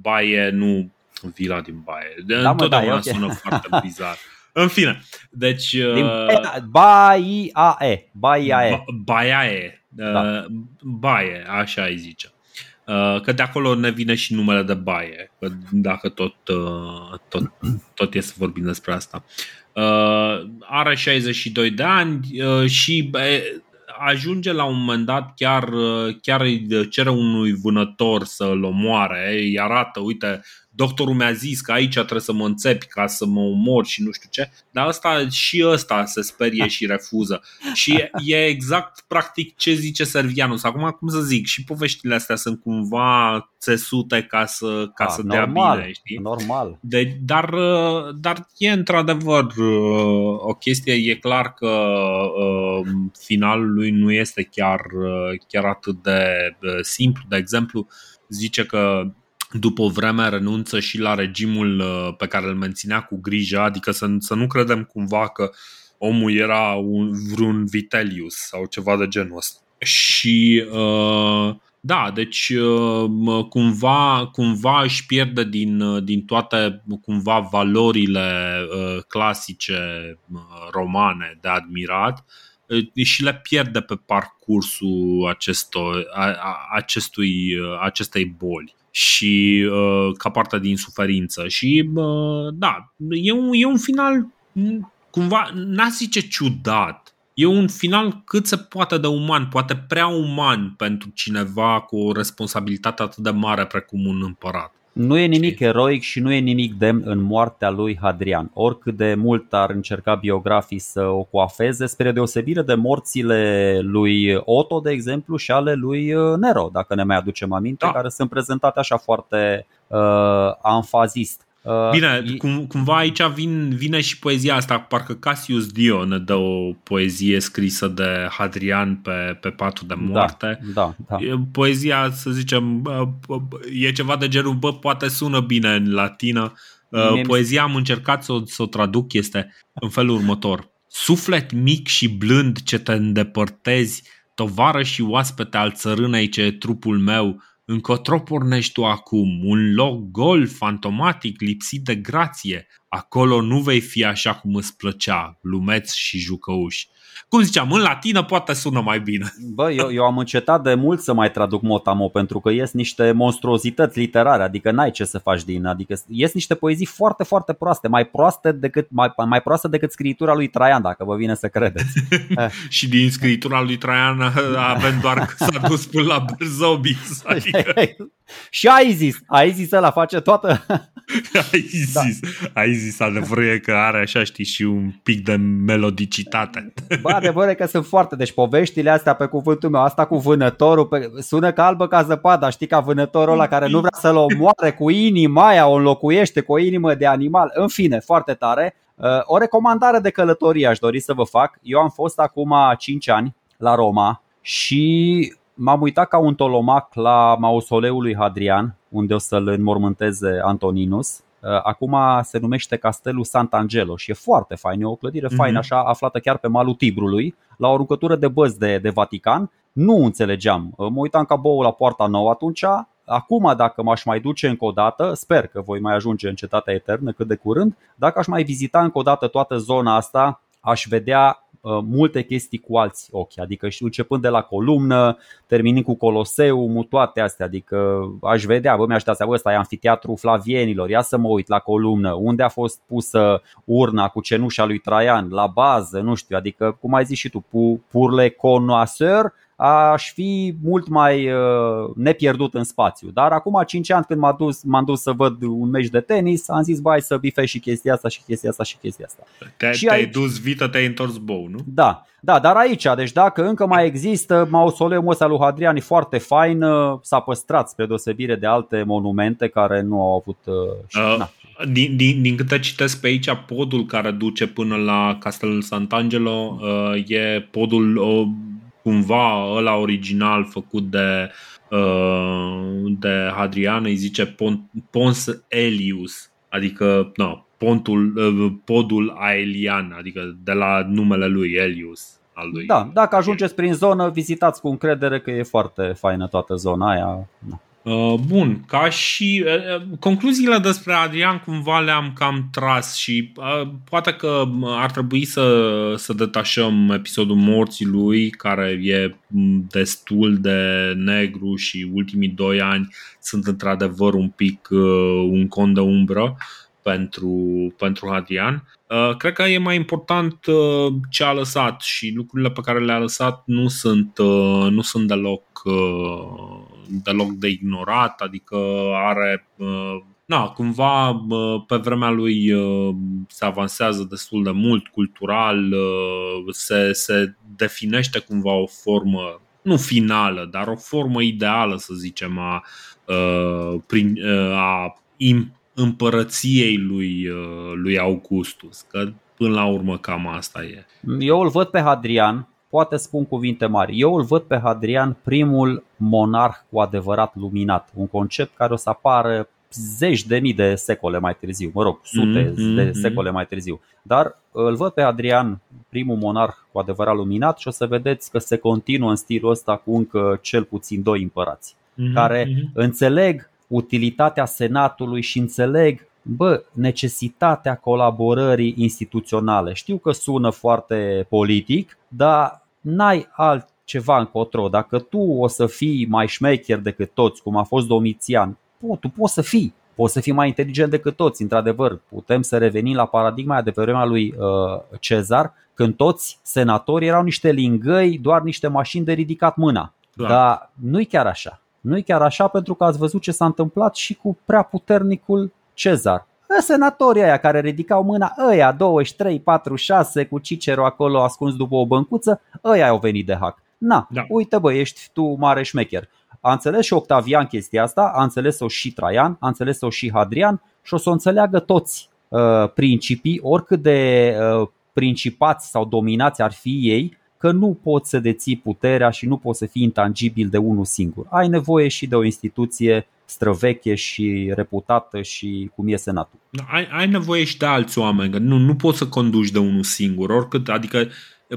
Baie, nu vila din Baie. Da, Întotdeauna da, okay. sună foarte bizar. În fine, deci... Din Baie, Baie. Baie, da. Baie, așa îi zice. Că de acolo ne vine și numele de Baie, dacă tot, tot, tot e să vorbim despre asta. Uh, are 62 de ani uh, și ajunge la un moment dat chiar, uh, chiar îi cere unui vânător să-l omoare, îi arată, uite, doctorul mi-a zis că aici trebuie să mă înțepi ca să mă omor și nu știu ce, dar asta și ăsta se sperie și refuză. Și e exact practic ce zice Servianus. Acum, cum să zic, și poveștile astea sunt cumva țesute ca să, ca A, să normal, dea bine, știi? Normal. De, dar, dar e într-adevăr uh, o chestie, e clar că uh, finalul lui nu este chiar, uh, chiar atât de simplu. De exemplu, zice că după o vreme renunță și la regimul uh, pe care îl menținea cu grijă, adică să, să nu credem cumva că omul era un, vreun Vitellius sau ceva de genul ăsta. Și uh, da, deci uh, cumva, cumva își pierde din, uh, din toate cumva valorile uh, clasice uh, romane de admirat uh, și le pierde pe parcursul acestor, a, a, acestui, acestei boli și uh, ca parte din suferință. Și uh, da, e un, e un final cumva, n-aș zice ciudat, e un final cât se poate de uman, poate prea uman pentru cineva cu o responsabilitate atât de mare precum un împărat. Nu e nimic Știi? eroic și nu e nimic demn în moartea lui Hadrian. Oricât de mult ar încerca biografii să o coafeze, spre deosebire de morțile lui Otto, de exemplu, și ale lui uh, Nero, dacă ne mai aducem aminte, da. care sunt prezentate așa foarte uh, anfazist. Uh, Bine, cum, cumva aici vin, vine și poezia asta, parcă Cassius Dio ne dă o poezie scrisă de Hadrian pe, pe patul de moarte. Da, da, da. Poezia, să zicem, e ceva de genul, bă, poate sună bine în latină. Uh, poezia am încercat să o, să o traduc, este în felul următor. Suflet mic și blând ce te îndepărtezi, tovară și oaspete al țărânei ce e trupul meu, Încotro pornești tu acum, un loc gol, fantomatic, lipsit de grație. Acolo nu vei fi așa cum îți plăcea, lumeți și jucăuși cum ziceam, în latină poate sună mai bine. Bă, eu, eu am încetat de mult să mai traduc Motamo pentru că ies niște monstruozități literare, adică n-ai ce să faci din, adică ies niște poezii foarte, foarte proaste, mai proaste decât, mai, mai proaste decât scritura lui Traian, dacă vă vine să credeți. [laughs] și din scritura lui Traian avem doar că s-a dus până la Berzobis. [laughs] Adică... și ai zis, ai zis la face toată... [laughs] ai zis, da. ai zis adevărul că are așa, știi, și un pic de melodicitate. Bă, adevărul că sunt foarte, deci poveștile astea pe cuvântul meu, asta cu vânătorul, pe, sună ca albă ca zăpada, știi, ca vânătorul ăla care nu vrea să-l omoare cu inima aia, o înlocuiește cu o inimă de animal, în fine, foarte tare. Uh, o recomandare de călătorie aș dori să vă fac. Eu am fost acum 5 ani la Roma și m-am uitat ca un tolomac la mausoleul lui Hadrian, unde o să-l înmormânteze Antoninus Uh, acum se numește Castelul Sant'Angelo și e foarte fain, e o clădire mm-hmm. faină așa, aflată chiar pe malul Tibrului, la o aruncătură de băzi de, de Vatican. Nu înțelegeam, uh, mă uitam ca bou la poarta nouă atunci, Acum, dacă m-aș mai duce încă o dată, sper că voi mai ajunge în cetatea eternă cât de curând, dacă aș mai vizita încă o dată toată zona asta, aș vedea uh, multe chestii cu alți ochi, adică și începând de la columnă, terminând cu Coloseum, toate astea, adică aș vedea, bă, mi-aș da seama, ăsta e anfiteatru Flavienilor, ia să mă uit la columnă, unde a fost pusă urna cu cenușa lui Traian, la bază, nu știu, adică cum ai zis și tu, pour le connoisseur, aș fi mult mai uh, nepierdut în spațiu. Dar acum 5 ani când m-am dus, m-am dus să văd un meci de tenis, am zis bai să bifez și chestia asta și chestia asta și chestia asta. Te-ai, și te-ai aici... dus vită, te-ai întors bou, nu? Da, da, dar aici, deci dacă încă mai există, mausoleul ăsta lui Hadrian e foarte fain, uh, s-a păstrat spre deosebire de alte monumente care nu au avut... Uh, și, uh, na. Din, din, din câte citesc pe aici, podul care duce până la Castelul Sant'Angelo uh, e podul uh, cumva ăla original făcut de, uh, de Hadrian îi zice Pons Elius, adică no, pontul, uh, podul Aelian, adică de la numele lui Elius. Al lui. Da, dacă ajungeți prin zonă, vizitați cu încredere că e foarte faină toată zona aia. Da. Uh, bun, ca și uh, concluziile despre Adrian cumva le-am cam tras și uh, poate că ar trebui să, să detașăm episodul morții lui, care e destul de negru și ultimii doi ani sunt într-adevăr un pic un con de umbră pentru, pentru Adrian. Cred că e mai important ce a lăsat și lucrurile pe care le-a lăsat nu sunt, nu sunt deloc deloc de ignorat, adică are Na, cumva pe vremea lui se avansează destul de mult cultural, se, se definește cumva o formă, nu finală, dar o formă ideală, să zicem, a, a împărăției lui, lui Augustus. Că până la urmă cam asta e. Eu îl văd pe Hadrian poate spun cuvinte mari. Eu îl văd pe Hadrian primul monarh cu adevărat luminat, un concept care o să apară zeci de mii de secole mai târziu, mă rog, sute mm-hmm. de secole mai târziu. Dar îl văd pe Adrian, primul monarh cu adevărat luminat și o să vedeți că se continuă în stilul ăsta cu încă cel puțin doi împărați, mm-hmm. care mm-hmm. înțeleg utilitatea senatului și înțeleg bă, necesitatea colaborării instituționale. Știu că sună foarte politic, dar n-ai altceva încotro. Dacă tu o să fii mai șmecher decât toți, cum a fost Domitian, tu poți să fii. Poți să fii mai inteligent decât toți, într-adevăr. Putem să revenim la paradigma de pe vremea lui uh, Cezar, când toți senatorii erau niște lingăi, doar niște mașini de ridicat mâna. Da. Dar nu-i chiar așa. Nu-i chiar așa pentru că ați văzut ce s-a întâmplat și cu prea puternicul Cezar. Senatorii aia care ridicau mâna, ăia 23, 46 cu Cicero acolo ascuns după o băncuță, ăia au venit de hack. Na, da. uite bă, ești tu mare șmecher. A înțeles și Octavian chestia asta, a înțeles-o și Traian, a înțeles-o și Hadrian și o să o înțeleagă toți uh, principii, oricât de uh, principați sau dominați ar fi ei, că nu poți să deții puterea și nu poți să fii intangibil de unul singur. Ai nevoie și de o instituție străveche și reputată și cum e Senatul. Da, ai, ai nevoie și de alți oameni, că nu, nu poți să conduci de unul singur, oricât, adică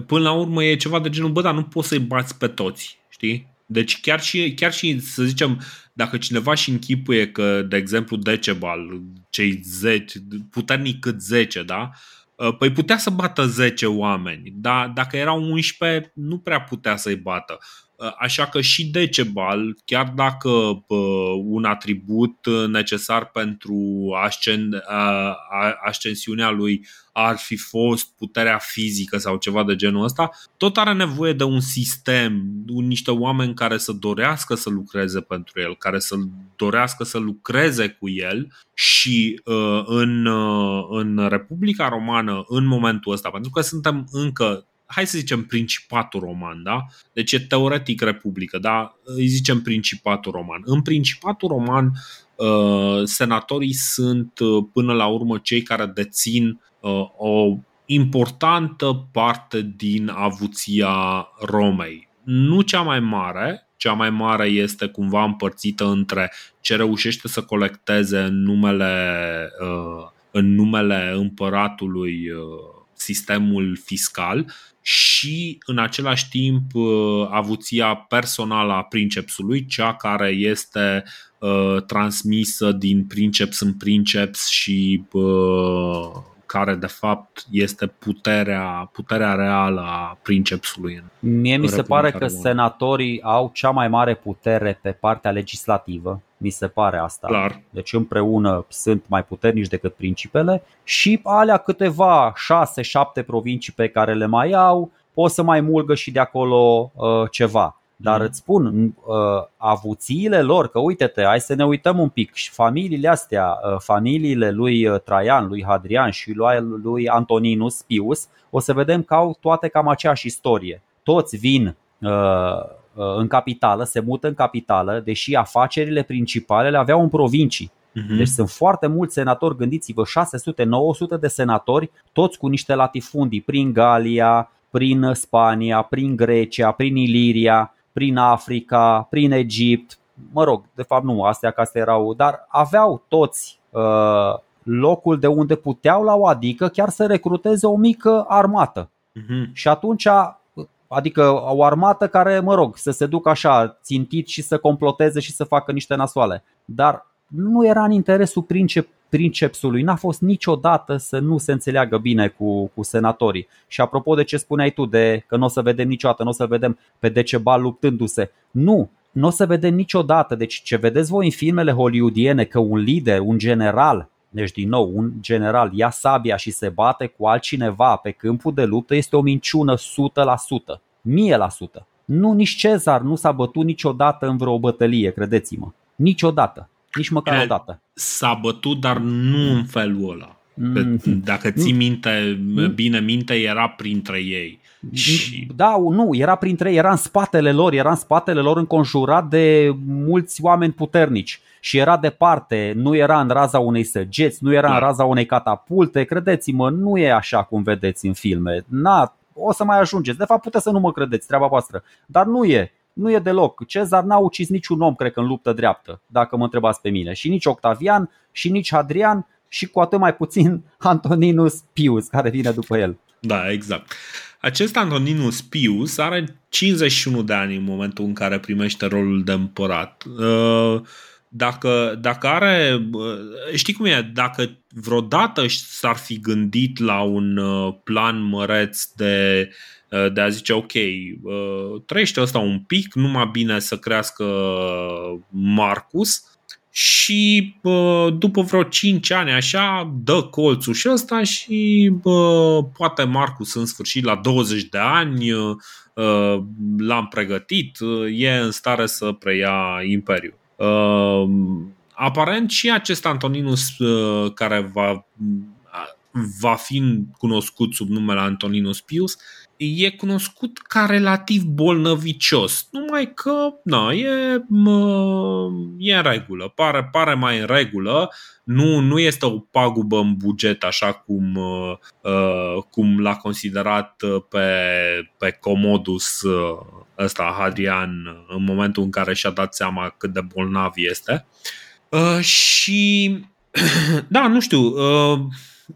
până la urmă e ceva de genul, bă, dar nu poți să-i bați pe toți, știi? Deci chiar și, chiar și, să zicem, dacă cineva și închipuie că, de exemplu, Decebal, cei 10, puternic cât 10, da? Păi putea să bată 10 oameni, dar dacă erau 11, nu prea putea să-i bată. Așa că și Decebal, chiar dacă un atribut necesar pentru ascensiunea lui ar fi fost puterea fizică sau ceva de genul ăsta, tot are nevoie de un sistem, niște oameni care să dorească să lucreze pentru el, care să dorească să lucreze cu el și în, în Republica Romană, în momentul ăsta, pentru că suntem încă hai să zicem Principatul Roman, da? Deci e teoretic Republică, da? Îi zicem Principatul Roman. În Principatul Roman, uh, senatorii sunt uh, până la urmă cei care dețin uh, o importantă parte din avuția Romei. Nu cea mai mare, cea mai mare este cumva împărțită între ce reușește să colecteze în numele, în numele împăratului sistemul fiscal și în același timp uh, avuția personală a princepsului, cea care este uh, transmisă din princeps în princeps și uh, care de fapt este puterea, puterea reală a princepsului. Mie mi se pare că senatorii au cea mai mare putere pe partea legislativă, mi se pare asta. Clar. Deci împreună sunt mai puternici decât principele și alea câteva șase, șapte provincii pe care le mai au, pot să mai mulgă și de acolo uh, ceva. Dar mhm. îți spun, uh, avuțiile lor, că uite-te, hai să ne uităm un pic, familiile astea, uh, familiile lui uh, Traian, lui Hadrian și lui, lui Antoninus Pius, o să vedem că au toate cam aceeași istorie. Toți vin în capitală, se mută în capitală, deși afacerile principale le aveau în provincii. Uh-huh. Deci sunt foarte mulți senatori, gândiți-vă, 600-900 de senatori, toți cu niște latifundii prin Galia, prin Spania, prin Grecia, prin Iliria, prin Africa, prin Egipt, mă rog, de fapt nu, astea că astea erau, dar aveau toți uh, locul de unde puteau la o adică chiar să recruteze o mică armată. Uh-huh. Și atunci, adică o armată care, mă rog, să se ducă așa țintit și să comploteze și să facă niște nasoale. Dar nu era în interesul princip, princepsului, n-a fost niciodată să nu se înțeleagă bine cu, cu senatorii. Și apropo de ce spuneai tu, de că nu o să vedem niciodată, nu o să vedem pe Decebal luptându-se, nu, nu o să vedem niciodată. Deci ce vedeți voi în filmele hollywoodiene că un lider, un general, deci din nou, un general ia sabia și se bate cu altcineva pe câmpul de luptă este o minciună 100%, 1000%. Nu, nici Cezar nu s-a bătut niciodată în vreo bătălie, credeți-mă. Niciodată. Nici măcar o dată. S-a bătut, dar nu în felul ăla. Mm. Dacă ții minte, mm. bine minte, era printre ei. Și... Da, nu, era printre ei, era în spatele lor, era în spatele lor înconjurat de mulți oameni puternici și era departe, nu era în raza unei săgeți, nu era da. în raza unei catapulte, credeți-mă, nu e așa cum vedeți în filme. Na, o să mai ajungeți. De fapt, puteți să nu mă credeți, treaba voastră. Dar nu e. Nu e deloc. Cezar n-a ucis niciun om, cred că, în luptă dreaptă, dacă mă întrebați pe mine. Și nici Octavian, și nici Hadrian, și cu atât mai puțin [laughs] Antoninus Pius, care vine după el. Da, exact. Acest Antoninus Pius are 51 de ani în momentul în care primește rolul de împărat. Uh, dacă, dacă are. Uh, știi cum e? Dacă vreodată s-ar fi gândit la un uh, plan măreț de Uh, de a zice ok, uh, trăiește ăsta un pic, numai bine să crească Marcus și uh, după vreo 5 ani așa dă colțul și ăsta și poate Marcus în sfârșit la 20 de ani l-am pregătit, e în stare să preia imperiul. Aparent și acest Antoninus care va, va fi cunoscut sub numele Antoninus Pius e cunoscut ca relativ bolnăvicios, numai că na, e, mă, e în regulă, pare, pare mai în regulă, nu, nu este o pagubă în buget așa cum, uh, cum l-a considerat pe, pe Comodus uh, ăsta, Hadrian, în momentul în care și-a dat seama cât de bolnav este. Uh, și [clears throat] da, nu știu, uh,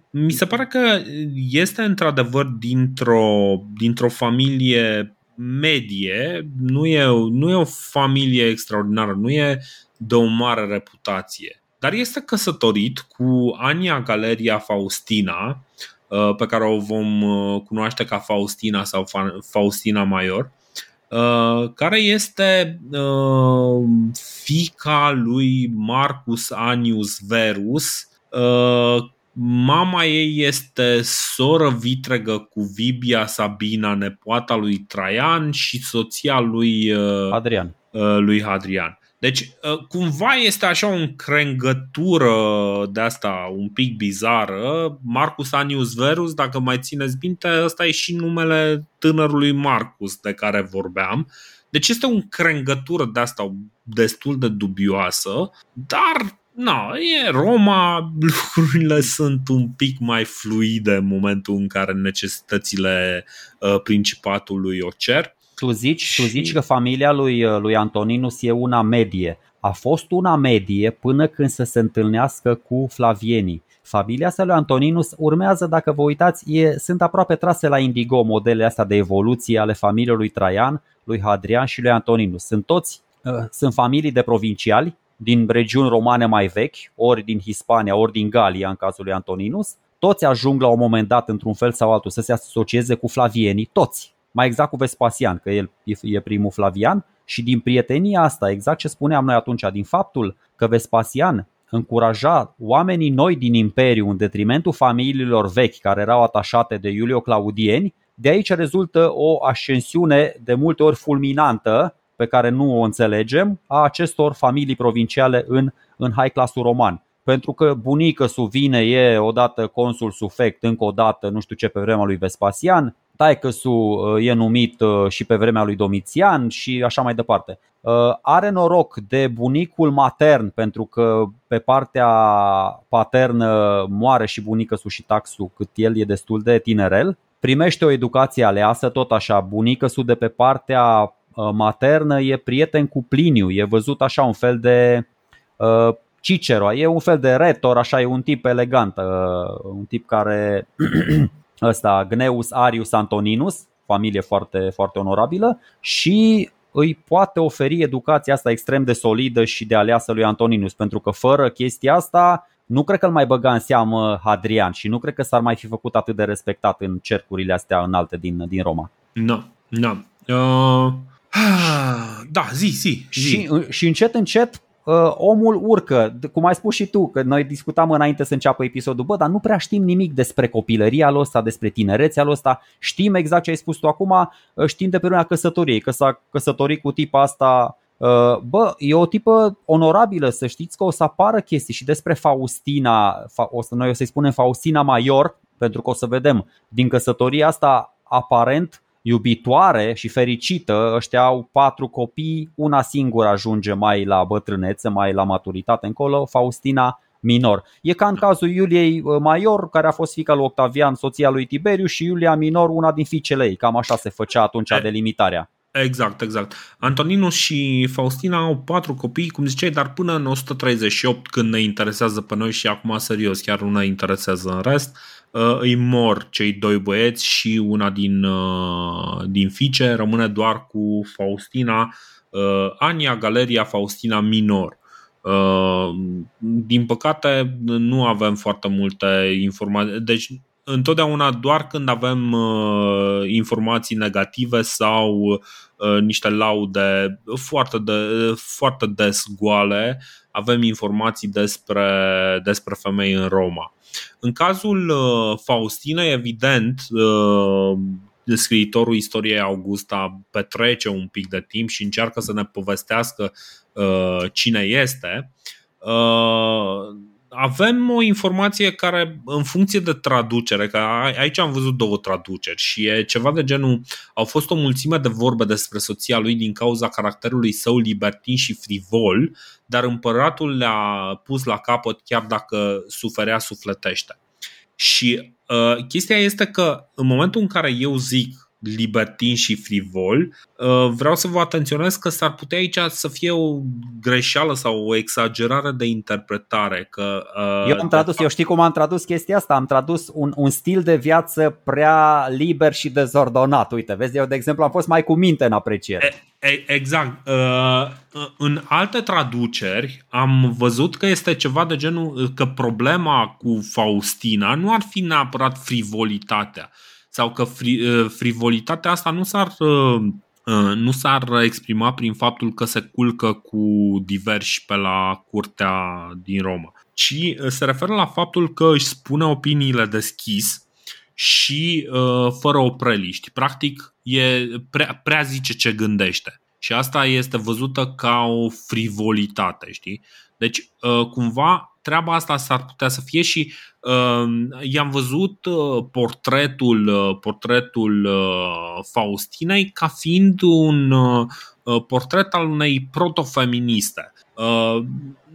mi se pare că este într-adevăr dintr-o, dintr-o familie medie, nu e, nu e o familie extraordinară, nu e de o mare reputație, dar este căsătorit cu Ania Galeria Faustina, uh, pe care o vom uh, cunoaște ca Faustina sau Faustina Major, uh, care este fica lui Marcus Anius Verus, Mama ei este soră vitregă cu Vibia Sabina, nepoata lui Traian și soția lui uh, Adrian. Uh, lui Hadrian. Deci, uh, cumva este așa o încrengătură de asta un pic bizară. Marcus Anius Verus, dacă mai țineți minte, ăsta e și numele tânărului Marcus de care vorbeam. Deci este o încrengătură de asta destul de dubioasă, dar no, e Roma, lucrurile sunt un pic mai fluide în momentul în care necesitățile uh, principatului o cer. Tu zici, și... tu zici că familia lui, uh, lui Antoninus e una medie. A fost una medie până când să se întâlnească cu flavienii. Familia asta lui Antoninus urmează, dacă vă uitați, e, sunt aproape trase la indigo modele astea de evoluție ale familiei lui Traian, lui Hadrian și lui Antoninus. Sunt toți, uh, sunt familii de provinciali din regiuni romane mai vechi, ori din Hispania, ori din Galia în cazul lui Antoninus, toți ajung la un moment dat, într-un fel sau altul, să se asocieze cu flavienii, toți. Mai exact cu Vespasian, că el e primul Flavian, și din prietenia asta, exact ce spuneam noi atunci, din faptul că Vespasian încuraja oamenii noi din imperiu în detrimentul familiilor vechi care erau atașate de Iulio Claudieni, de aici rezultă o ascensiune de multe ori fulminantă pe care nu o înțelegem a acestor familii provinciale în, în high clasul roman. Pentru că bunică su vine e odată consul sufect, încă o dată nu știu ce pe vremea lui Vespasian, taică su uh, e numit uh, și pe vremea lui Domitian și așa mai departe. Uh, are noroc de bunicul matern pentru că pe partea paternă moare și bunică su și taxu cât el e destul de tinerel. Primește o educație aleasă, tot așa, bunică su de pe partea maternă e prieten cu Pliniu, e văzut așa un fel de uh, Cicero, e un fel de retor, așa e un tip elegant, uh, un tip care [clears throat] ăsta Gneus Arius Antoninus, familie foarte, foarte onorabilă și îi poate oferi educația asta extrem de solidă și de aleasă lui Antoninus, pentru că fără chestia asta nu cred că îl mai băga în seamă Hadrian și nu cred că s-ar mai fi făcut atât de respectat în cercurile astea înalte din, din Roma. Nu, no, nu. No. Uh, da, zi, zi. zi. Și, și încet, încet uh, omul urcă, cum ai spus și tu, că noi discutam înainte să înceapă episodul, bă, dar nu prea știm nimic despre copilăria lui ăsta, despre tinerețea lui ăsta, știm exact ce ai spus tu acum, uh, știm de pe lumea căsătoriei, că s-a căsătorit cu tipa asta uh, Bă, e o tipă onorabilă, să știți că o să apară chestii și despre Faustina, o să, noi o să-i spunem Faustina Major, pentru că o să vedem din căsătoria asta aparent iubitoare și fericită, ăștia au patru copii, una singură ajunge mai la bătrânețe, mai la maturitate încolo, Faustina Minor. E ca în cazul Iuliei uh, Major, care a fost fica lui Octavian, soția lui Tiberiu și Iulia Minor, una din fiicele ei. Cam așa se făcea atunci delimitarea. Exact, exact. Antoninus și Faustina au patru copii, cum ziceai, dar până în 138, când ne interesează pe noi și acum serios, chiar nu ne interesează în rest, uh, Uh, îi mor cei doi băieți și una din, uh, din fiice rămâne doar cu Faustina, uh, Ania Galeria Faustina Minor. Din păcate nu avem foarte multe informații, deci întotdeauna doar când avem informații negative sau niște laude foarte, de, foarte des goale, avem informații despre, despre femei în Roma. În cazul uh, Faustina, evident, uh, scriitorul istoriei Augusta petrece un pic de timp și încearcă să ne povestească uh, cine este. Avem o informație care, în funcție de traducere, că aici am văzut două traduceri și e ceva de genul, au fost o mulțime de vorbe despre soția lui din cauza caracterului său libertin și frivol, dar împăratul le-a pus la capăt chiar dacă suferea sufletește. Și uh, chestia este că în momentul în care eu zic libertin și frivol. Uh, vreau să vă atenționez că s-ar putea aici să fie o greșeală sau o exagerare de interpretare. Că, uh, eu am tradus, fapt... eu știi cum am tradus chestia asta? Am tradus un, un stil de viață prea liber și dezordonat. Uite, vezi, eu de exemplu am fost mai cu minte în apreciere. E, exact. Uh, în alte traduceri am văzut că este ceva de genul că problema cu Faustina nu ar fi neapărat frivolitatea, sau că fri, uh, frivolitatea asta nu s-ar uh, uh, nu s-ar exprima prin faptul că se culcă cu diversi pe la curtea din Roma, ci se referă la faptul că își spune opiniile deschis și uh, fără opreliști. Practic, e prea, prea zice ce gândește. Și asta este văzută ca o frivolitate, știi? Deci, uh, cumva, treaba asta s-ar putea să fie și uh, i-am văzut uh, portretul, uh, portretul uh, Faustinei ca fiind un uh, uh, portret al unei protofeministe. Uh,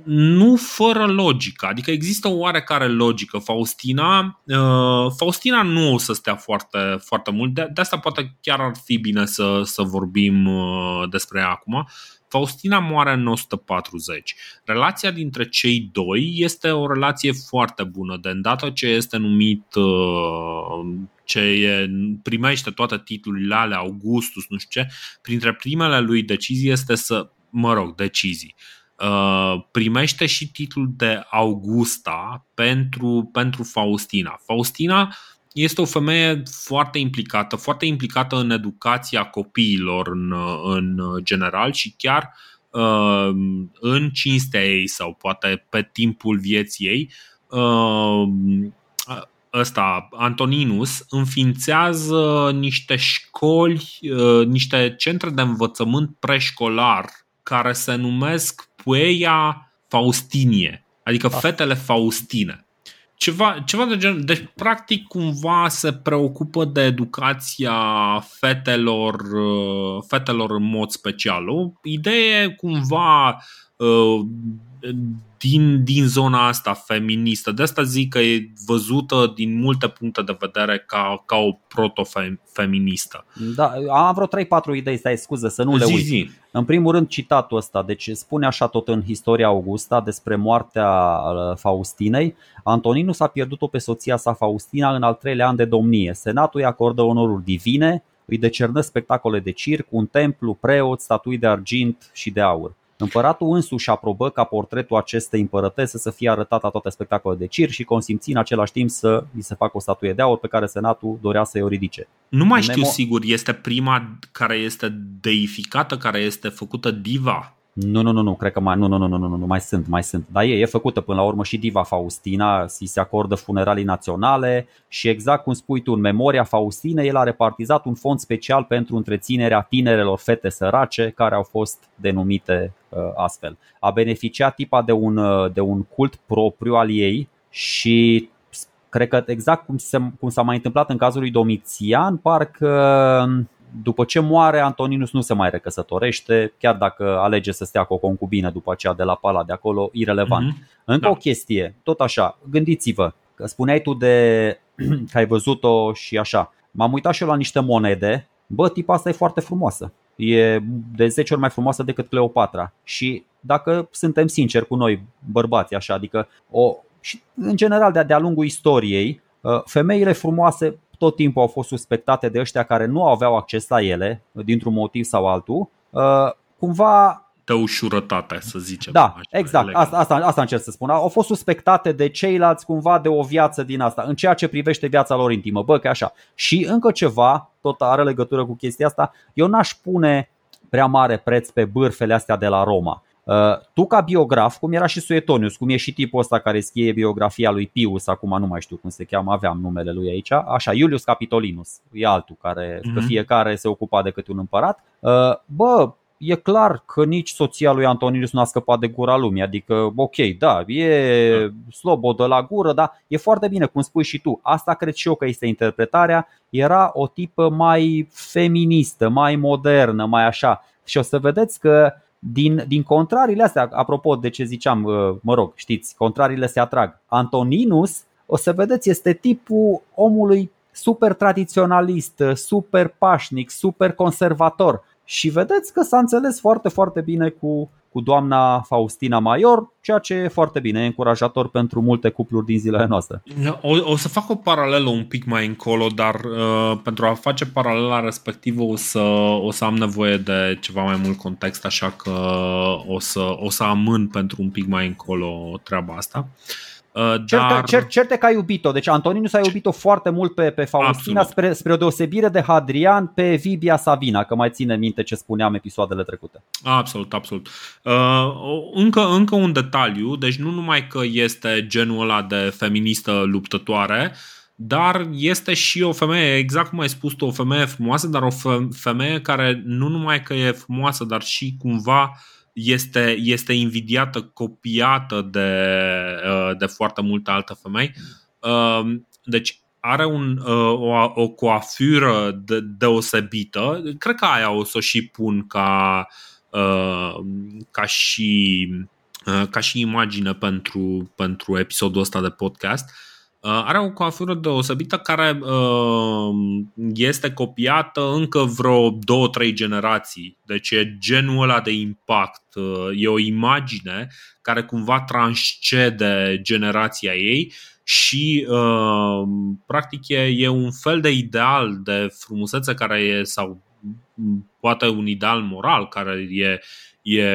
nu fără logică, adică există o oarecare logică. Faustina, uh, Faustina nu o să stea foarte, foarte mult, de, de asta poate chiar ar fi bine să, să vorbim uh, despre ea acum. Faustina moare în 140. Relația dintre cei doi este o relație foarte bună, de îndată ce este numit uh, ce e, primește toate titlurile alea, Augustus, nu știu ce, printre primele lui decizii este să, mă rog, decizii primește și titlul de Augusta pentru, pentru Faustina. Faustina este o femeie foarte implicată, foarte implicată în educația copiilor în, în general și chiar uh, în cinstea ei sau poate pe timpul vieții ei. Uh, ăsta, Antoninus, înființează niște școli, uh, niște centre de învățământ preșcolar care se numesc Pueia Faustinie, adică ah. fetele Faustine. Ceva, ceva de genul. Deci, practic, cumva se preocupă de educația fetelor, uh, fetelor în mod special. O idee cumva uh, din, din zona asta feministă. De asta zic că e văzută din multe puncte de vedere ca, ca o proto-feministă. Da, am vreo 3-4 idei, stai scuză să nu le uit. Zi, zi. În primul rând citatul ăsta, deci spune așa tot în Istoria Augusta despre moartea uh, Faustinei. Antoninus a pierdut-o pe soția sa Faustina în al treilea an de domnie. Senatul îi acordă onoruri divine, îi decernă spectacole de circ, un templu, preot, statui de argint și de aur. Împăratul însuși aprobă ca portretul acestei împărătese să fie arătat la toate spectacolele de cir și consimți în același timp să îi se facă o statuie de aur pe care senatul dorea să-i o ridice. Nu mai știu Nemo... sigur, este prima care este deificată, care este făcută diva nu, nu, nu, nu, cred că mai, nu, nu, nu, nu, nu, nu, mai sunt, mai sunt. Dar e, e făcută până la urmă și Diva Faustina, si se acordă funeralii naționale și exact cum spui tu, în memoria Faustinei, el a repartizat un fond special pentru întreținerea tinerelor fete sărace care au fost denumite uh, astfel. A beneficiat tipa de un, uh, de un cult propriu al ei și cred că exact cum, se, cum s-a mai întâmplat în cazul lui Domitian, parcă după ce moare, Antoninus nu se mai recăsătorește, chiar dacă alege să stea cu o concubină după aceea de la pala de acolo, irelevant. Mm-hmm. Încă da. o chestie, tot așa, gândiți-vă, că spuneai tu de [clears throat] că ai văzut-o și așa. M-am uitat și eu la niște monede, bă, tipa asta e foarte frumoasă. E de 10 ori mai frumoasă decât Cleopatra. Și dacă suntem sinceri cu noi, bărbați, așa, adică o, și în general de-a lungul istoriei, uh, femeile frumoase tot timpul au fost suspectate de ăștia care nu aveau acces la ele, dintr-un motiv sau altul, uh, cumva de ușurătate, să zicem. Da, așa, exact. Asta, asta, asta încerc să spun. Au fost suspectate de ceilalți cumva de o viață din asta, în ceea ce privește viața lor intimă. Bă, că așa. Și încă ceva, tot are legătură cu chestia asta, eu n-aș pune prea mare preț pe bârfele astea de la Roma. Uh, tu ca biograf, cum era și Suetonius, cum e și tipul ăsta care scrie biografia lui Pius, acum nu mai știu cum se cheamă, aveam numele lui aici, așa, Iulius Capitolinus, e altul care, mm-hmm. că mhm. fiecare se ocupa de câte un împărat. Uh, bă, e clar că nici soția lui Antoninus nu a scăpat de gura lumii, adică ok, da, e slobodă la gură, dar e foarte bine, cum spui și tu, asta cred și eu că este interpretarea, era o tipă mai feministă, mai modernă, mai așa. Și o să vedeți că din, din contrariile astea, apropo de ce ziceam, uh, mă rog, știți, contrariile se atrag. Antoninus, o să vedeți, este tipul omului super tradiționalist, super pașnic, super conservator. Și vedeți că s-a înțeles foarte, foarte bine cu, cu doamna Faustina Maior, ceea ce e foarte bine, e încurajator pentru multe cupluri din zilele noastre. O, o să fac o paralelă un pic mai încolo, dar uh, pentru a face paralela respectivă o să, o să am nevoie de ceva mai mult context, așa că o să, o să amân pentru un pic mai încolo treaba asta. Uh, Uh, dar... Certe, certe că ai iubit-o. Deci Antoninus a iubit-o foarte mult pe, pe Faustina spre, spre o deosebire de Hadrian pe Vibia Savina, că mai ține minte ce spuneam episoadele trecute. Absolut, absolut. Uh, încă, încă un detaliu, deci nu numai că este genul ăla de feministă luptătoare, dar este și o femeie, exact cum ai spus tu, o femeie frumoasă, dar o femeie care nu numai că e frumoasă, dar și cumva uh, este, este invidiată, copiată de, uh, de foarte multe alte femei. Um, deci are un, uh, o, o coafură de, deosebită. Cred că aia o să o și pun ca, uh, ca și ca și imagine pentru, pentru episodul ăsta de podcast. Uh, Uh, are o coafură deosebită care uh, este copiată încă vreo două, trei generații. Deci e genul ăla de impact. Uh, e o imagine care cumva transcede generația ei și practic e, e un fel de ideal de frumusețe care e sau poate un ideal moral care e, e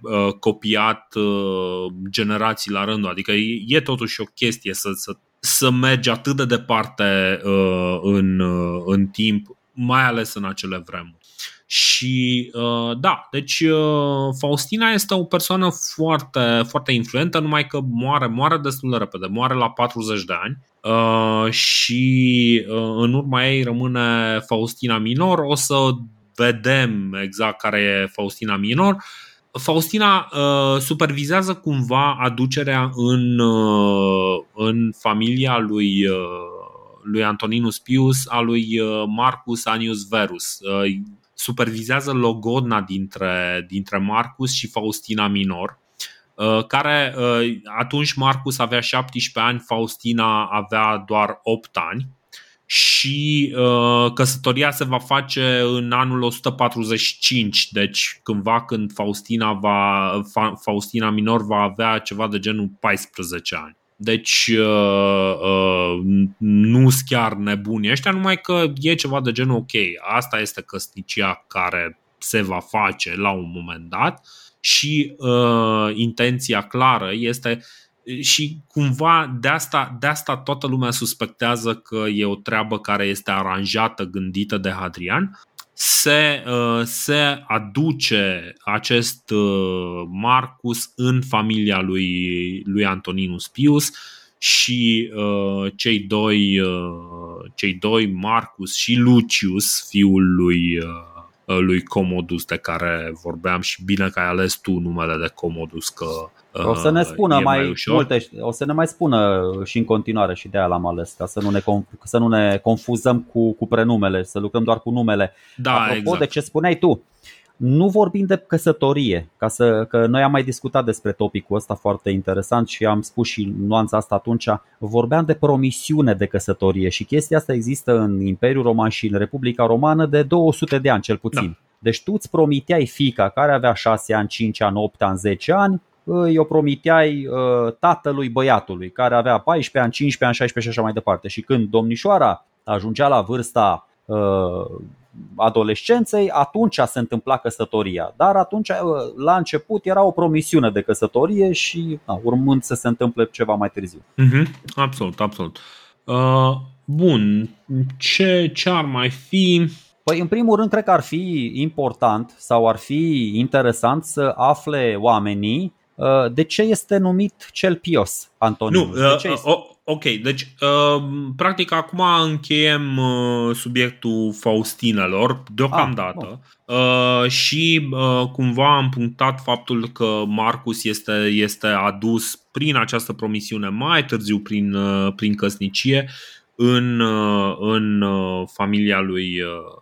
uh, copiat uh, generații la rândul. Adică e, e totuși o chestie să, să, să mergi atât de departe uh, în, uh, în timp, mai ales în acele vremuri. Și uh, da, deci uh, Faustina este o persoană foarte, foarte influentă, numai că moare, moare destul de repede, moare la 40 de ani uh, și uh, în urma ei rămâne Faustina Minor. O să vedem exact care e Faustina Minor. Faustina uh, supervizează cumva aducerea în, uh, în familia lui, uh, lui Antoninus Pius a lui uh, Marcus Anius Verus. Uh, supervizează logodna dintre, dintre Marcus și Faustina Minor, uh, care uh, atunci Marcus avea 17 ani, Faustina avea doar 8 ani și uh, căsătoria se va face în anul 145, deci cândva când Faustina, va, Faustina Minor va avea ceva de genul 14 ani. Deci uh, uh, nu sunt chiar nebuni ăștia, numai că e ceva de genul ok, asta este căsnicia care se va face la un moment dat și uh, intenția clară este și cumva de asta, de asta toată lumea suspectează că e o treabă care este aranjată, gândită de Hadrian. Se, uh, se aduce acest uh, Marcus în familia lui, lui Antoninus Pius și uh, cei, doi, cei doi, Marcus și Lucius, fiul lui, lui Comodus de care vorbeam și bine că ai ales tu numele de Comodus că o să ne spună mai, mai multe, o să ne mai spună și în continuare și de aia l-am ales, ca să nu ne, să nu ne confuzăm cu, cu prenumele, să lucrăm doar cu numele. Da, Apropo exact. de ce spuneai tu, nu vorbim de căsătorie, ca să, că noi am mai discutat despre topicul ăsta foarte interesant și am spus și nuanța asta atunci, vorbeam de promisiune de căsătorie și chestia asta există în Imperiul Roman și în Republica Romană de 200 de ani cel puțin. Da. Deci tu îți promiteai fica care avea 6 ani, 5 ani, 8 ani, 10 ani îi o promiteai uh, tatălui băiatului care avea 14 ani, 15 ani, 16 și așa mai departe. Și când domnișoara ajungea la vârsta uh, adolescenței, atunci se întâmpla căsătoria. Dar atunci, uh, la început, era o promisiune de căsătorie și na, urmând să se întâmple ceva mai târziu. Mm-hmm. Absolut, absolut. Uh, bun, ce, ce ar mai fi? Păi, în primul rând, cred că ar fi important sau ar fi interesant să afle oamenii Uh, de ce este numit cel pios, Antonin? Nu, de ce uh, este? ok, deci uh, practic acum încheiem uh, subiectul Faustinelor deocamdată ah, și cumva am punctat faptul că Marcus este, este adus prin această promisiune mai târziu prin, prin căsnicie în, în familia lui,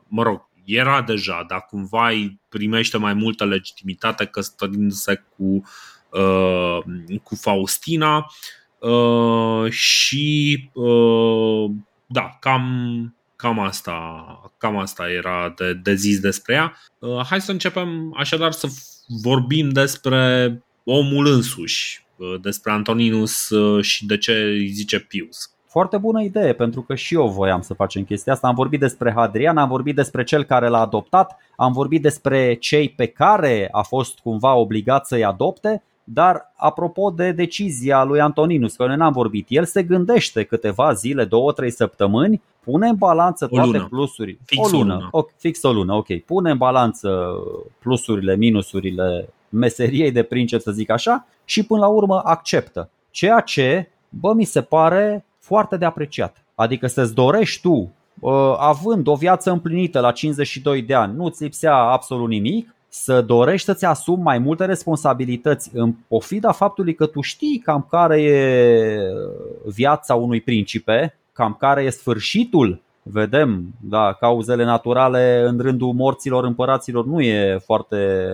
mă rog, era deja, dar cumva îi primește mai multă legitimitate căsătorindu-se cu uh, Uh, cu Faustina uh, și uh, da, cam, cam asta, cam asta era de, de zis despre ea. Hai să începem așadar să vorbim despre omul însuși, despre Antoninus și de ce îi zice Pius. Foarte bună idee, pentru că și eu voiam să facem chestia asta. Am vorbit despre Hadrian, am vorbit despre cel care l-a adoptat, am vorbit despre cei pe care a fost cumva obligat să-i adopte dar apropo de decizia lui Antoninus, că noi n-am vorbit, el se gândește câteva zile, două, trei săptămâni, pune în balanță toate lună. plusurile. Fix o lună. O lună. O, fix o lună, ok. Pune în balanță plusurile, minusurile meseriei de prince, să zic așa, și până la urmă acceptă. Ceea ce, bă, mi se pare foarte de apreciat. Adică să-ți dorești tu, având o viață împlinită la 52 de ani, nu-ți lipsea absolut nimic, să dorești să-ți asumi mai multe responsabilități în pofida faptului că tu știi cam care e viața unui principe, cam care e sfârșitul vedem, da, cauzele naturale în rândul morților împăraților nu e foarte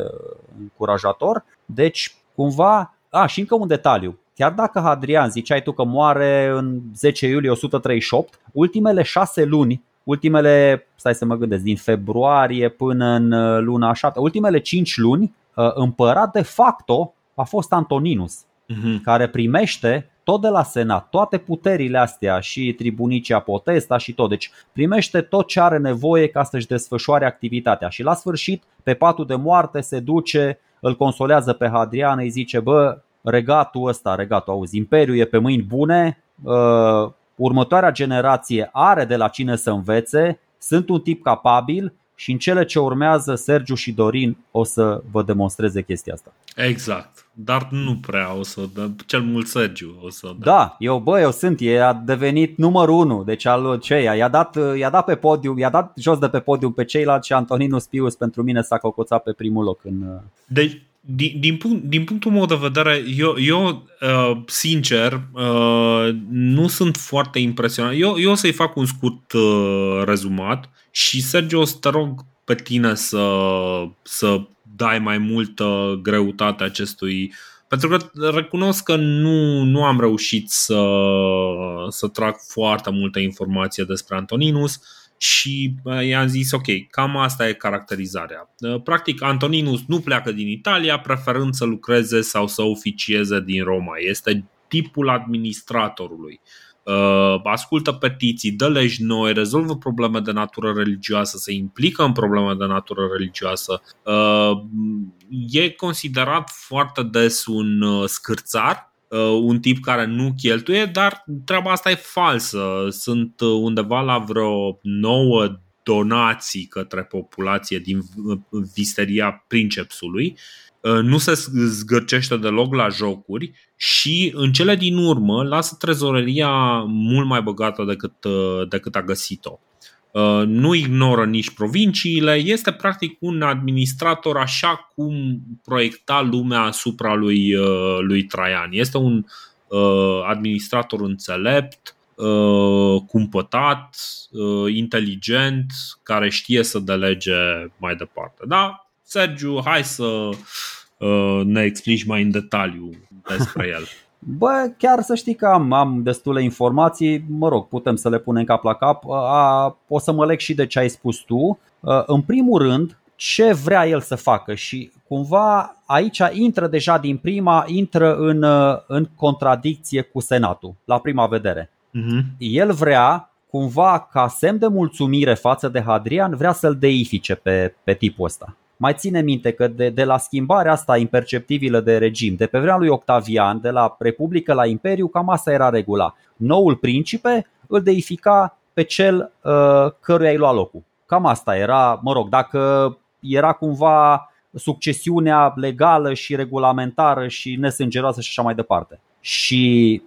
încurajator. Deci, cumva, a, și încă un detaliu. Chiar dacă Hadrian ziceai tu că moare în 10 iulie 138, ultimele șase luni ultimele, stai să mă gândesc, din februarie până în uh, luna 7, ultimele 5 luni, uh, împărat de facto a fost Antoninus, uh-huh. care primește tot de la Senat, toate puterile astea și tribunicea potesta și tot. Deci primește tot ce are nevoie ca să-și desfășoare activitatea și la sfârșit, pe patul de moarte, se duce, îl consolează pe Hadrian, îi zice, bă, regatul ăsta, regatul, auzi, imperiul e pe mâini bune, uh, următoarea generație are de la cine să învețe, sunt un tip capabil și în cele ce urmează Sergiu și Dorin o să vă demonstreze chestia asta. Exact. Dar nu prea o să dă, cel mult Sergiu o să dă. Da, eu bă, eu sunt, e a devenit numărul unu, deci al ceia, i-a dat, i-a dat pe podium, i-a dat jos de pe podium pe ceilalți și Antoninus Pius pentru mine s-a cocoțat pe primul loc în Deci din, din, punct, din punctul meu de vedere, eu, eu uh, sincer, uh, nu sunt foarte impresionat. Eu, eu o să-i fac un scurt uh, rezumat și Sergio, o să te rog pe tine să, să dai mai multă greutate acestui pentru că recunosc că nu, nu am reușit să, să trag foarte multă informație despre Antoninus și i-am zis ok, cam asta e caracterizarea. Practic, Antoninus nu pleacă din Italia preferând să lucreze sau să oficieze din Roma. Este tipul administratorului. Ascultă petiții, dă legi noi, rezolvă probleme de natură religioasă, se implică în probleme de natură religioasă. E considerat foarte des un scârțar Uh, un tip care nu cheltuie, dar treaba asta e falsă. Sunt uh, undeva la vreo 9 donații către populație din visteria Princepsului. Uh, nu se zgârcește deloc la jocuri și în cele din urmă lasă trezoreria mult mai băgată decât, decât a găsit-o. Uh, nu ignoră nici provinciile, este practic un administrator așa cum proiecta lumea asupra lui, uh, lui Traian. Este un uh, administrator înțelept, cumpătat, inteligent, care știe să delege mai departe. Da, Sergiu, hai să ne explici mai în detaliu despre el. [laughs] Bă, chiar să știi că am, am destule informații, mă rog, putem să le punem cap la cap. A, o să mă leg și de ce ai spus tu. În primul rând, ce vrea el să facă și cumva aici intră deja din prima, intră în, în contradicție cu Senatul, la prima vedere. Uh-huh. El vrea cumva ca semn de mulțumire față de Hadrian, vrea să-l deifice pe, pe tipul ăsta. Mai ține minte că de, de la schimbarea asta imperceptibilă de regim, de pe vremea lui Octavian, de la Republică la Imperiu, cam asta era regula. Noul principe îl deifica pe cel uh, căruia îi lua locul. Cam asta era, mă rog, dacă era cumva succesiunea legală și regulamentară și nesângeroasă și așa mai departe. Și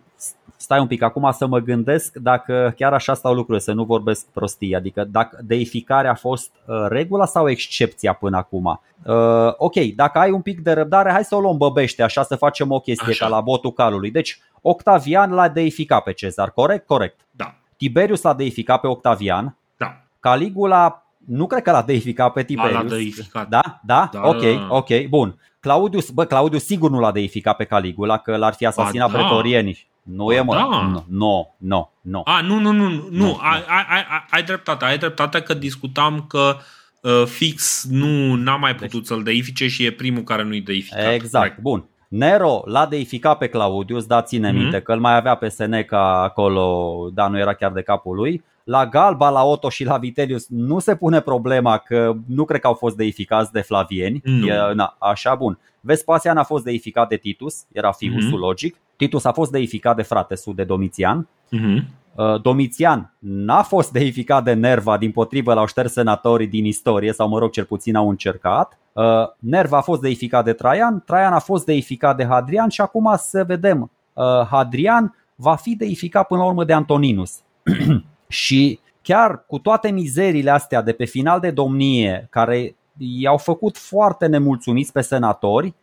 stai un pic, acum să mă gândesc dacă chiar așa stau lucrurile, să nu vorbesc prostii, adică dacă deificarea a fost uh, regula sau excepția până acum. Uh, ok, dacă ai un pic de răbdare, hai să o luăm băbește, așa să facem o chestie așa. ca la botul calului. Deci, Octavian l-a deificat pe Cezar, corect? Corect. Da. Tiberius l-a deificat pe Octavian. Da. Caligula nu cred că l-a deificat pe Tiberius. L-a deificat. Da? Da? da ok, ok, bun. Claudius, bă, Claudius sigur nu l-a deificat pe Caligula, că l-ar fi asasinat ba, da. pretorienii. Nu e, mă. Da. Nu, nu, nu, nu. A, nu, nu, nu, nu, nu. Ai, ai, ai, ai dreptate, ai dreptate că discutam că uh, fix nu n-a mai putut deci. să-l deifice și e primul care nu-i deificat. Exact, right. bun. Nero l-a deificat pe Claudius, da, ține mm-hmm. minte că îl mai avea pe Seneca acolo, dar nu era chiar de capul lui. La Galba, la Otto și la Vitellius nu se pune problema că nu cred că au fost deificați de Flavieni. Nu. E, na, așa, bun. Vespasian a fost deificat de Titus, era fiusul mm-hmm. logic. Titus a fost deificat de fratesul de Domitian. Mm-hmm. Domitian n-a fost deificat de Nerva, din potrivă l-au șters senatorii din istorie, sau mă rog, cel puțin au încercat. Uh, Nerva a fost deificat de Traian, Traian a fost deificat de Hadrian și acum să vedem, uh, Hadrian va fi deificat până la urmă de Antoninus. [clears throat] și chiar cu toate mizeriile astea de pe final de domnie, care i-au făcut foarte nemulțumiți pe senatori,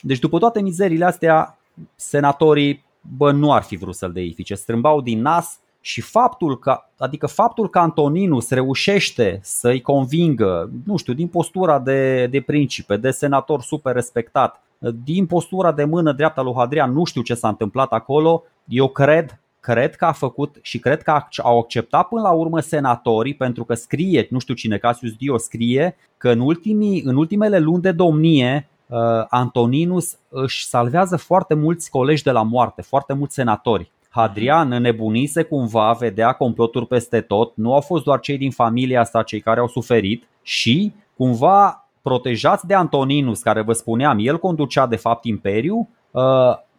deci după toate mizeriile astea, senatorii bă, nu ar fi vrut să-l deifice, strâmbau din nas și faptul că, adică faptul că Antoninus reușește să-i convingă, nu știu, din postura de, de principe, de senator super respectat, din postura de mână dreapta lui Hadrian, nu știu ce s-a întâmplat acolo, eu cred cred că a făcut și cred că au acceptat până la urmă senatorii pentru că scrie, nu știu cine, Cassius Dio scrie că în, ultimii, în ultimele luni de domnie Antoninus își salvează foarte mulți colegi de la moarte, foarte mulți senatori. Hadrian înnebunise cumva, vedea comploturi peste tot, nu au fost doar cei din familia asta cei care au suferit și cumva protejați de Antoninus, care vă spuneam, el conducea de fapt imperiu,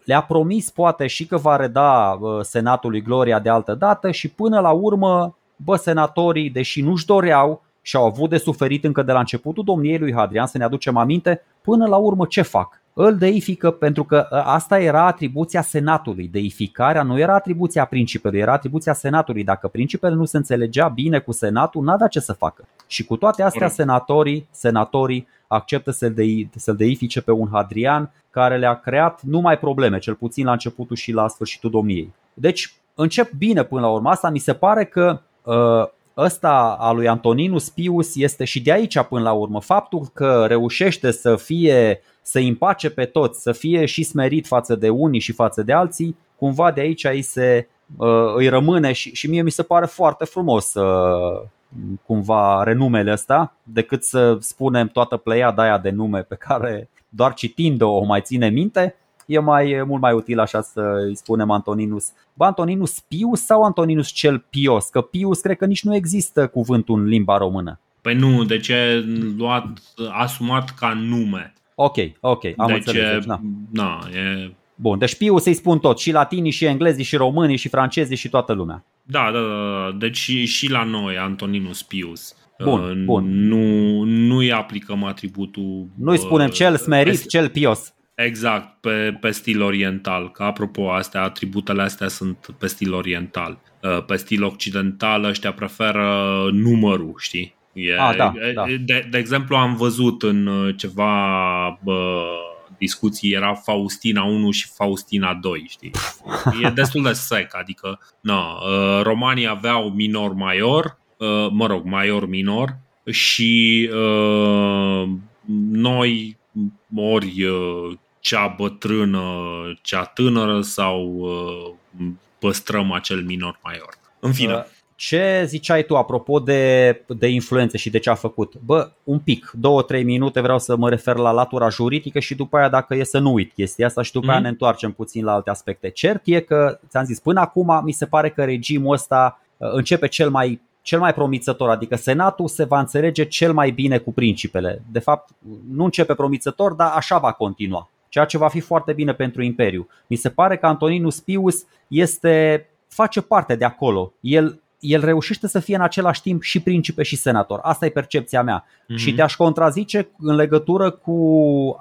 le-a promis poate și că va reda senatului gloria de altă dată și până la urmă, bă, senatorii, deși nu-și doreau și au avut de suferit încă de la începutul domniei lui Hadrian, să ne aducem aminte, până la urmă ce fac? Îl deifică pentru că ă, asta era atribuția senatului. Deificarea nu era atribuția principelui, era atribuția senatului. Dacă principele nu se înțelegea bine cu senatul, n-avea ce să facă. Și cu toate astea, senatorii, senatorii acceptă să-l, dei, să-l deifice pe un Hadrian care le-a creat numai probleme, cel puțin la începutul și la sfârșitul domniei. Deci încep bine până la urmă. Asta mi se pare că uh, ăsta al lui Antoninus Pius este și de aici până la urmă. Faptul că reușește să fie să împace pe toți, să fie și smerit față de unii și față de alții, cumva de aici îi, se, uh, îi rămâne și, și mie mi se pare foarte frumos uh, cumva renumele ăsta, decât să spunem toată pleiada aia de nume pe care doar citind-o o mai ține minte, e mai e mult mai util așa să îi spunem Antoninus. Bă, Antoninus Pius sau Antoninus cel Pios? Că Pius cred că nici nu există cuvântul în limba română. Păi nu, de ce luat asumat ca nume? Ok, ok, am deci, înțeles. Deci, na. na, e... Bun, deci Pius să-i spun tot, și latinii, și englezii, și românii, și francezii, și toată lumea. Da, da, da, deci și la noi Antoninus Pius. Bun, uh, bun. Nu, nu-i aplicăm atributul. Nu-i spunem uh, cel smerit, pe, cel pios. Exact, pe, pe stil oriental. Că apropo, astea, atributele astea sunt pe stil oriental. Uh, pe stil occidental ăștia preferă numărul, știi? E, A, da, e, da. De, de exemplu, am văzut în uh, ceva bă, discuții era Faustina 1 și Faustina 2, știi? [laughs] E destul de sec, adică na, uh, romanii aveau minor-major, uh, mă rog, major-minor și noi ori cea bătrână, cea tânără sau păstrăm acel minor-major. În fine. Uh ce ziceai tu apropo de, de influențe și de ce a făcut? Bă, un pic, două, trei minute vreau să mă refer la latura juridică și după aia dacă e să nu uit chestia asta și după mm-hmm. aia mhm. ne întoarcem puțin la alte aspecte. Cert e că, ți-am zis, până acum mi se pare că regimul ăsta uh, începe cel mai cel mai promițător, adică Senatul se va înțelege cel mai bine cu principele. De fapt, nu începe promițător, dar așa va continua, ceea ce va fi foarte bine pentru Imperiu. Mi se pare că Antoninus Pius este face parte de acolo. El el reușește să fie în același timp și principe și senator. Asta e percepția mea. Mm-hmm. Și te-aș contrazice în legătură cu.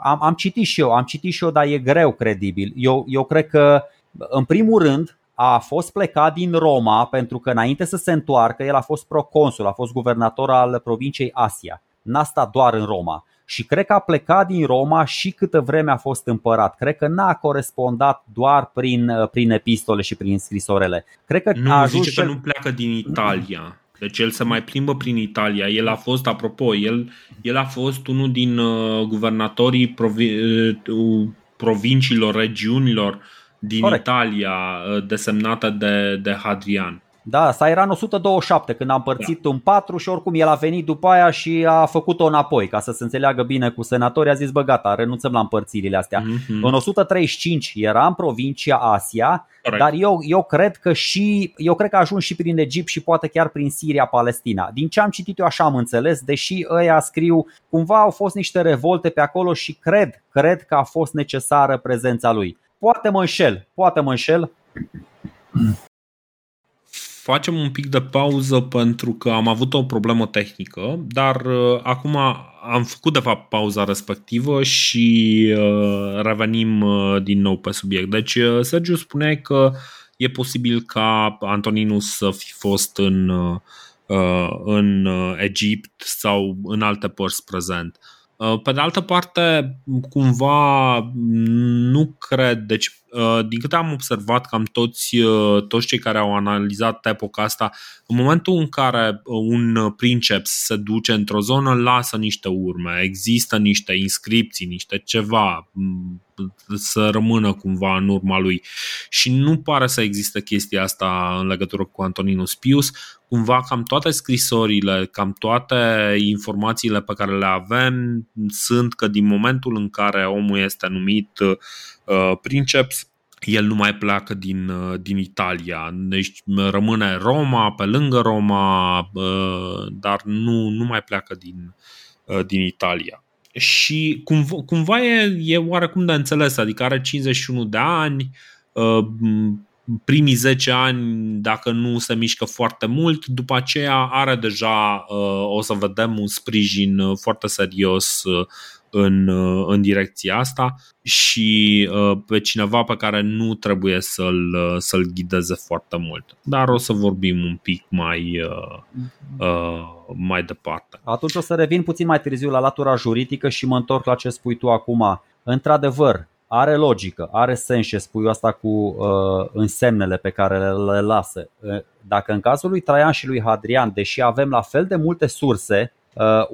Am, am citit și eu, am citit și eu, dar e greu credibil. Eu, eu cred că, în primul rând, a fost plecat din Roma pentru că înainte să se întoarcă, el a fost proconsul, a fost guvernator al provinciei Asia. N-a stat doar în Roma și cred că a plecat din Roma și câtă vreme a fost împărat. Cred că n-a corespondat doar prin, prin epistole și prin scrisorele. Cred că nu, a ajuns zice că nu pleacă din Italia. Deci el se mai plimbă prin Italia. El a fost, apropo, el, el a fost unul din uh, guvernatorii provi- uh, provinciilor, regiunilor din Corect. Italia uh, desemnată de, de Hadrian. Da, asta era în 127 când am împărțit da. în 4 și oricum el a venit după aia și a făcut-o înapoi ca să se înțeleagă bine cu senatorii. A zis, bă gata, renunțăm la împărțirile astea. Mm-hmm. În 135 era în provincia Asia, Correct. dar eu, eu cred că și eu cred că a ajuns și prin Egipt și poate chiar prin Siria, Palestina. Din ce am citit eu așa am înțeles, deși ăia scriu, cumva au fost niște revolte pe acolo și cred, cred că a fost necesară prezența lui. Poate mă înșel, poate mă înșel facem un pic de pauză pentru că am avut o problemă tehnică, dar uh, acum am făcut de fapt pauza respectivă și uh, revenim uh, din nou pe subiect. Deci uh, Sergiu spunea că e posibil ca Antoninus să fi fost în, uh, în Egipt sau în alte părți prezent. Uh, pe de altă parte, cumva nu cred, deci din câte am observat, cam toți, toți cei care au analizat epoca asta, în momentul în care un princeps se duce într-o zonă, lasă niște urme, există niște inscripții, niște ceva să rămână cumva în urma lui. Și nu pare să existe chestia asta în legătură cu Antoninus Pius. Cumva cam toate scrisorile, cam toate informațiile pe care le avem sunt că din momentul în care omul este numit uh, princeps, el nu mai pleacă din, uh, din Italia. Deci rămâne Roma, pe lângă Roma, uh, dar nu, nu mai pleacă din, uh, din Italia și cumva, cumva e, e oarecum de înțeles, adică are 51 de ani, uh, primii 10 ani, dacă nu se mișcă foarte mult, după aceea are deja, uh, o să vedem, un sprijin uh, foarte serios în, în direcția asta și pe cineva pe care nu trebuie să-l, să-l ghideze foarte mult. Dar o să vorbim un pic mai, mai departe. Atunci o să revin puțin mai târziu la latura juridică și mă întorc la ce spui tu acum. Într-adevăr, are logică, are sens ce spui asta cu uh, însemnele pe care le, le lasă. Dacă în cazul lui Traian și lui Hadrian, deși avem la fel de multe surse, Uh,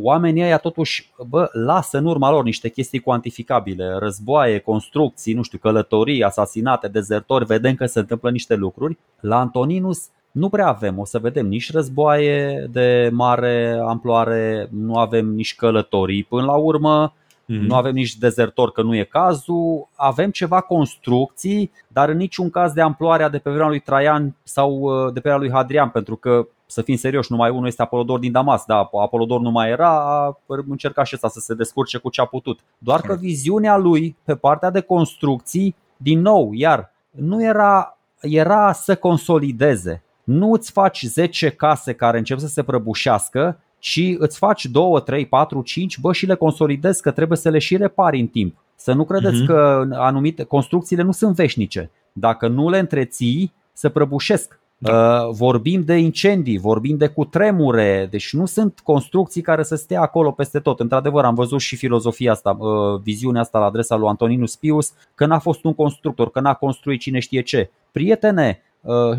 oamenii ăia totuși bă, lasă în urma lor niște chestii cuantificabile, războaie, construcții, nu știu, călătorii, asasinate, dezertori, vedem că se întâmplă niște lucruri. La Antoninus nu prea avem, o să vedem nici războaie de mare amploare, nu avem nici călătorii. Până la urmă, Mm-hmm. Nu avem nici dezertor că nu e cazul, avem ceva construcții, dar în niciun caz de amploarea de pe vremea lui Traian sau uh, de pe vremea lui Hadrian, pentru că să fim serioși, numai unul este Apolodor din Damas, da, Apolodor nu mai era, a încercat și ăsta să se descurce cu ce a putut. Doar că viziunea lui pe partea de construcții, din nou, iar nu era, era să consolideze. Nu îți faci 10 case care încep să se prăbușească și îți faci 2, 3, 4, 5, bă și le consolidezi că trebuie să le și repari în timp. Să nu credeți uh-huh. că anumite construcțiile nu sunt veșnice. Dacă nu le întreții, se prăbușesc. Da. Uh, vorbim de incendii, vorbim de cutremure, deci nu sunt construcții care să stea acolo peste tot. Într-adevăr, am văzut și filozofia asta, uh, viziunea asta la adresa lui Antoninus Pius, că n-a fost un constructor, că n-a construit cine știe ce. Prietene, Uh,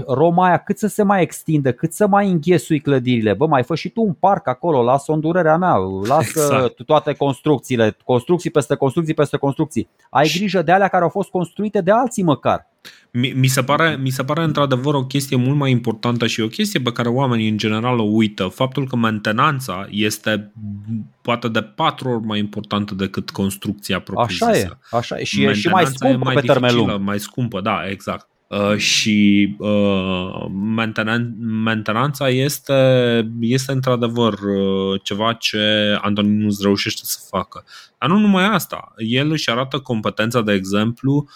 Roma aia cât să se mai extindă, cât să mai înghesui clădirile. Bă, mai fă și tu un parc acolo, lasă o durerea mea, lasă exact. toate construcțiile, construcții peste construcții peste construcții. Ai grijă de alea care au fost construite de alții măcar. Mi, mi, se pare, mi se pare într-adevăr o chestie mult mai importantă și o chestie pe care oamenii în general o uită. Faptul că mentenanța este poate de patru ori mai importantă decât construcția propriu-zisă. Așa e, așa e. Și e și mai scumpă mai pe termen lung. Mai scumpă, da, exact. Uh, și uh, mentenanța este, este într-adevăr uh, ceva ce Antoninus reușește să facă. Dar nu numai asta. El își arată competența, de exemplu,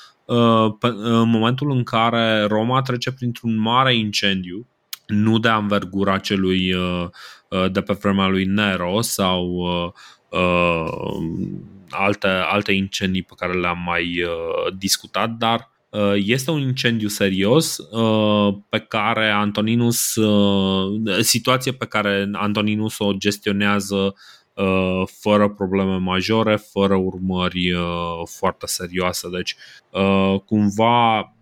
în momentul în care Roma trece printr-un mare incendiu, nu de anvergura celui de pe vremea lui Nero sau alte, alte incendii pe care le-am mai discutat, dar Uh, este un incendiu serios uh, pe care Antoninus, uh, situație pe care Antoninus o gestionează fără probleme majore, fără urmări foarte serioase. Deci, cumva,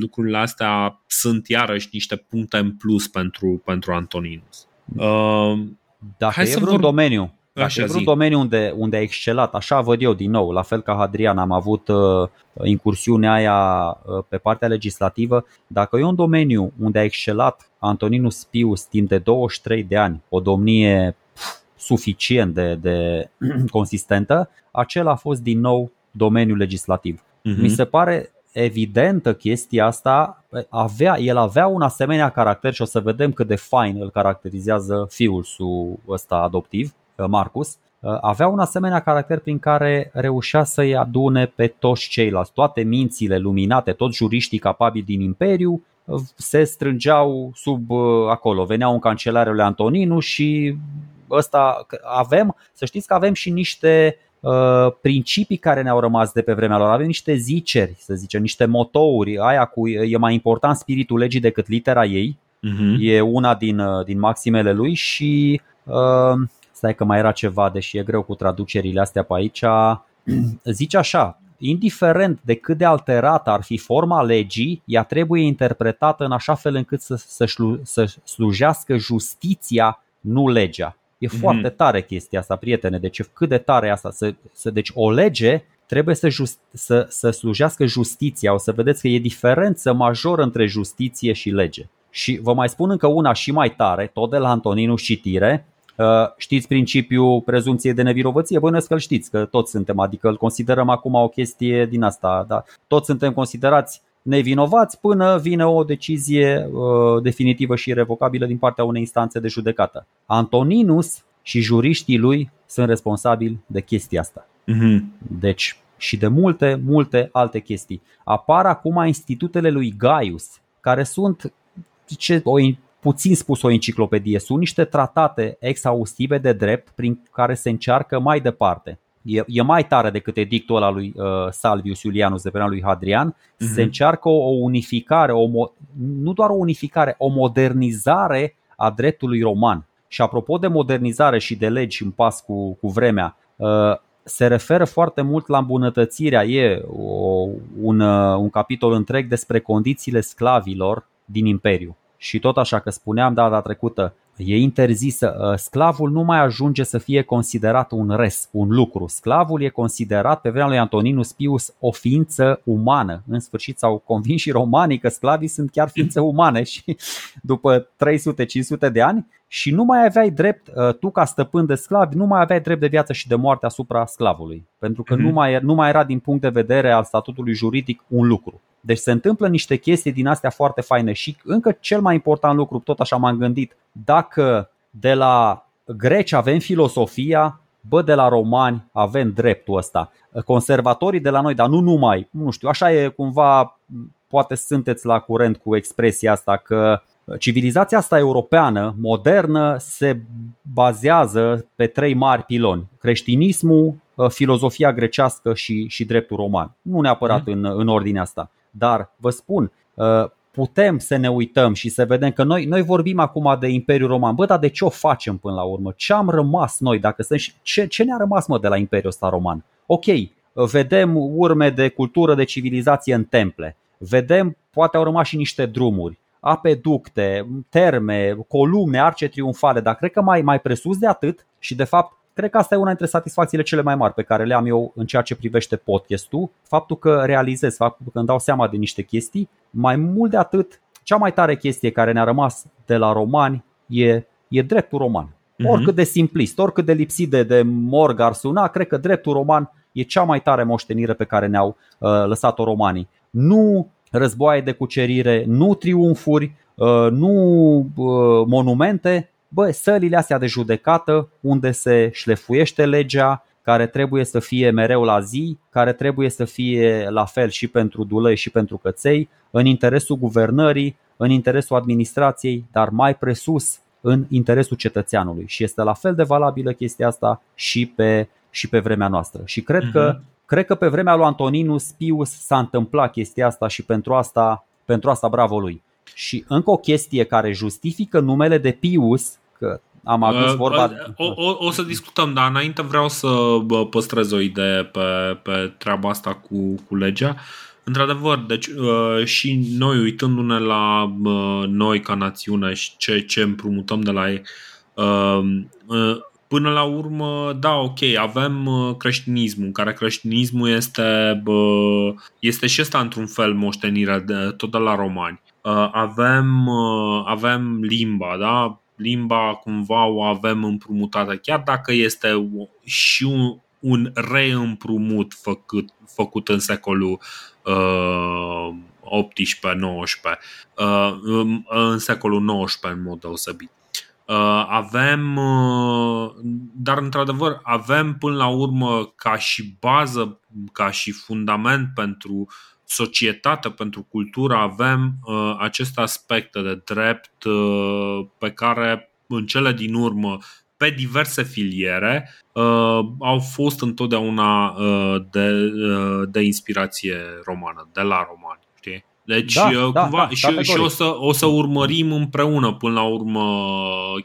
lucrurile astea sunt iarăși niște puncte în plus pentru, pentru Antoninus. Dacă Hai e să vreun vor... domeniu dacă e vreun domeniu unde, unde a excelat, așa văd eu din nou, la fel ca Hadrian, am avut uh, incursiunea aia uh, pe partea legislativă. Dacă e un domeniu unde a excelat Antoninus Pius timp de 23 de ani, o domnie suficient de, de [clears throat] consistentă, acela a fost din nou domeniul legislativ. Uh-huh. Mi se pare evidentă chestia asta, avea, el avea un asemenea caracter și o să vedem cât de fain îl caracterizează fiul său ăsta adoptiv, Uh, Marcus, uh, avea un asemenea caracter prin care reușea să-i adune pe toți ceilalți, toate mințile luminate, toți juriștii capabili din Imperiu uh, se strângeau sub acolo. Veneau în cancelarul lui Antoninu și ăsta avem, să știți că avem și niște uh, principii care ne-au rămas de pe vremea lor. Avem niște ziceri, să zicem, niște motouri, aia cu e mai important spiritul legii decât litera ei. Uh-huh. E una din, din maximele lui și uh, Stai că mai era ceva, deși e greu cu traducerile astea pe aici. [clears throat] Zice așa, indiferent de cât de alterată ar fi forma legii, ea trebuie interpretată în așa fel încât să, să, șlu, să slujească justiția, nu legea. E mm-hmm. foarte tare chestia asta, prietene. Deci cât de tare e asta. Să, să, deci o lege trebuie să, just, să, să slujească justiția. O să vedeți că e diferență majoră între justiție și lege. Și vă mai spun încă una și mai tare, tot de la Antoninu Șitire, uh, Știți principiul prezumției de nevinovăție? Bănuiesc că îl știți, că toți suntem, adică îl considerăm acum o chestie din asta. Da? Toți suntem considerați nevinovați până vine o decizie uh, definitivă și irrevocabilă din partea unei instanțe de judecată. Antoninus și juriștii lui sunt responsabili de chestia asta. Mm-hmm. Deci, și de multe, multe alte chestii. Apar acum institutele lui Gaius, care sunt ce, o, puțin spus o enciclopedie, sunt niște tratate exhaustive de drept prin care se încearcă mai departe. E, e mai tare decât edictul ăla lui uh, Salvius Iulianus de pe lui Hadrian. Uh-huh. Se încearcă o, o unificare, o, nu doar o unificare, o modernizare a dreptului roman. Și apropo de modernizare și de legi în pas cu, cu vremea, uh, se referă foarte mult la îmbunătățirea, e o, un, uh, un capitol întreg despre condițiile sclavilor din Imperiu. Și tot așa că spuneam data trecută, e interzisă, uh, sclavul nu mai ajunge să fie considerat un res, un lucru. Sclavul e considerat pe vremea lui Antoninus Pius o ființă umană. În sfârșit s-au convins și romanii că sclavii sunt chiar ființe umane [laughs] și după 300-500 de ani și nu mai aveai drept, uh, tu ca stăpân de sclavi, nu mai aveai drept de viață și de moarte asupra sclavului. Pentru că mm-hmm. nu, mai, nu mai era din punct de vedere al statutului juridic un lucru. Deci se întâmplă niște chestii din astea foarte faine și încă cel mai important lucru, tot așa m-am gândit, dacă de la greci avem filosofia, bă, de la romani avem dreptul ăsta. Conservatorii de la noi, dar nu numai, nu știu, așa e cumva, poate sunteți la curent cu expresia asta că civilizația asta europeană, modernă, se bazează pe trei mari piloni. Creștinismul, filozofia grecească și, și dreptul roman. Nu neapărat mm. în, în ordinea asta. Dar vă spun, uh, putem să ne uităm și să vedem că noi, noi vorbim acum de Imperiul Roman. Bă, dar de ce o facem până la urmă? Ce am rămas noi? Dacă sunt, ce, ce ne-a rămas mă de la Imperiul ăsta roman? Ok, vedem urme de cultură, de civilizație în temple. Vedem, poate au rămas și niște drumuri, apeducte, terme, columne, arce triumfale, dar cred că mai, mai presus de atât și de fapt Cred că asta e una dintre satisfacțiile cele mai mari pe care le am eu în ceea ce privește podcastul, faptul că realizez, faptul că îmi dau seama de niște chestii. Mai mult de atât, cea mai tare chestie care ne-a rămas de la romani e, e dreptul roman. Mhm. Oricât de simplist, oricât de lipsit de, de morg ar suna, cred că dreptul roman e cea mai tare moștenire pe care ne-au uh, lăsat-o romanii. Nu războaie de cucerire, nu triumfuri, uh, nu uh, monumente, bă, sălile astea de judecată unde se șlefuiește legea, care trebuie să fie mereu la zi, care trebuie să fie la fel și pentru dulei și pentru căței, în interesul guvernării, în interesul administrației, dar mai presus în interesul cetățeanului. Și este la fel de valabilă chestia asta și pe, și pe vremea noastră. Și cred uh-huh. că, mhm. Cred că pe vremea lui Antoninus Pius s-a întâmplat chestia asta și pentru asta, pentru asta bravo lui. Și încă o chestie care justifică numele de Pius, că am adus uh, vorba. O, o, o să discutăm, dar înainte vreau să păstrez o idee pe, pe treaba asta cu, cu legea. Într-adevăr, deci uh, și noi uitându-ne la uh, noi ca națiune și ce, ce împrumutăm de la ei, până la urmă, da, ok, avem creștinismul, care creștinismul este, este și ăsta într-un fel moștenirea de, tot de la romani. Avem, avem limba, da? limba cumva o avem împrumutată, chiar dacă este și un, un reîmprumut făcut, făcut în secolul uh, 18-19, uh, în secolul XIX în mod deosebit. Uh, avem, uh, dar într-adevăr avem până la urmă ca și bază, ca și fundament pentru societate, pentru cultură, avem uh, aceste aspecte de drept uh, pe care în cele din urmă pe diverse filiere uh, au fost întotdeauna uh, de, uh, de inspirație romană, de la romani. Știi? Deci, da, uh, da, cumva, da, și, și o, să, o să urmărim împreună până la urmă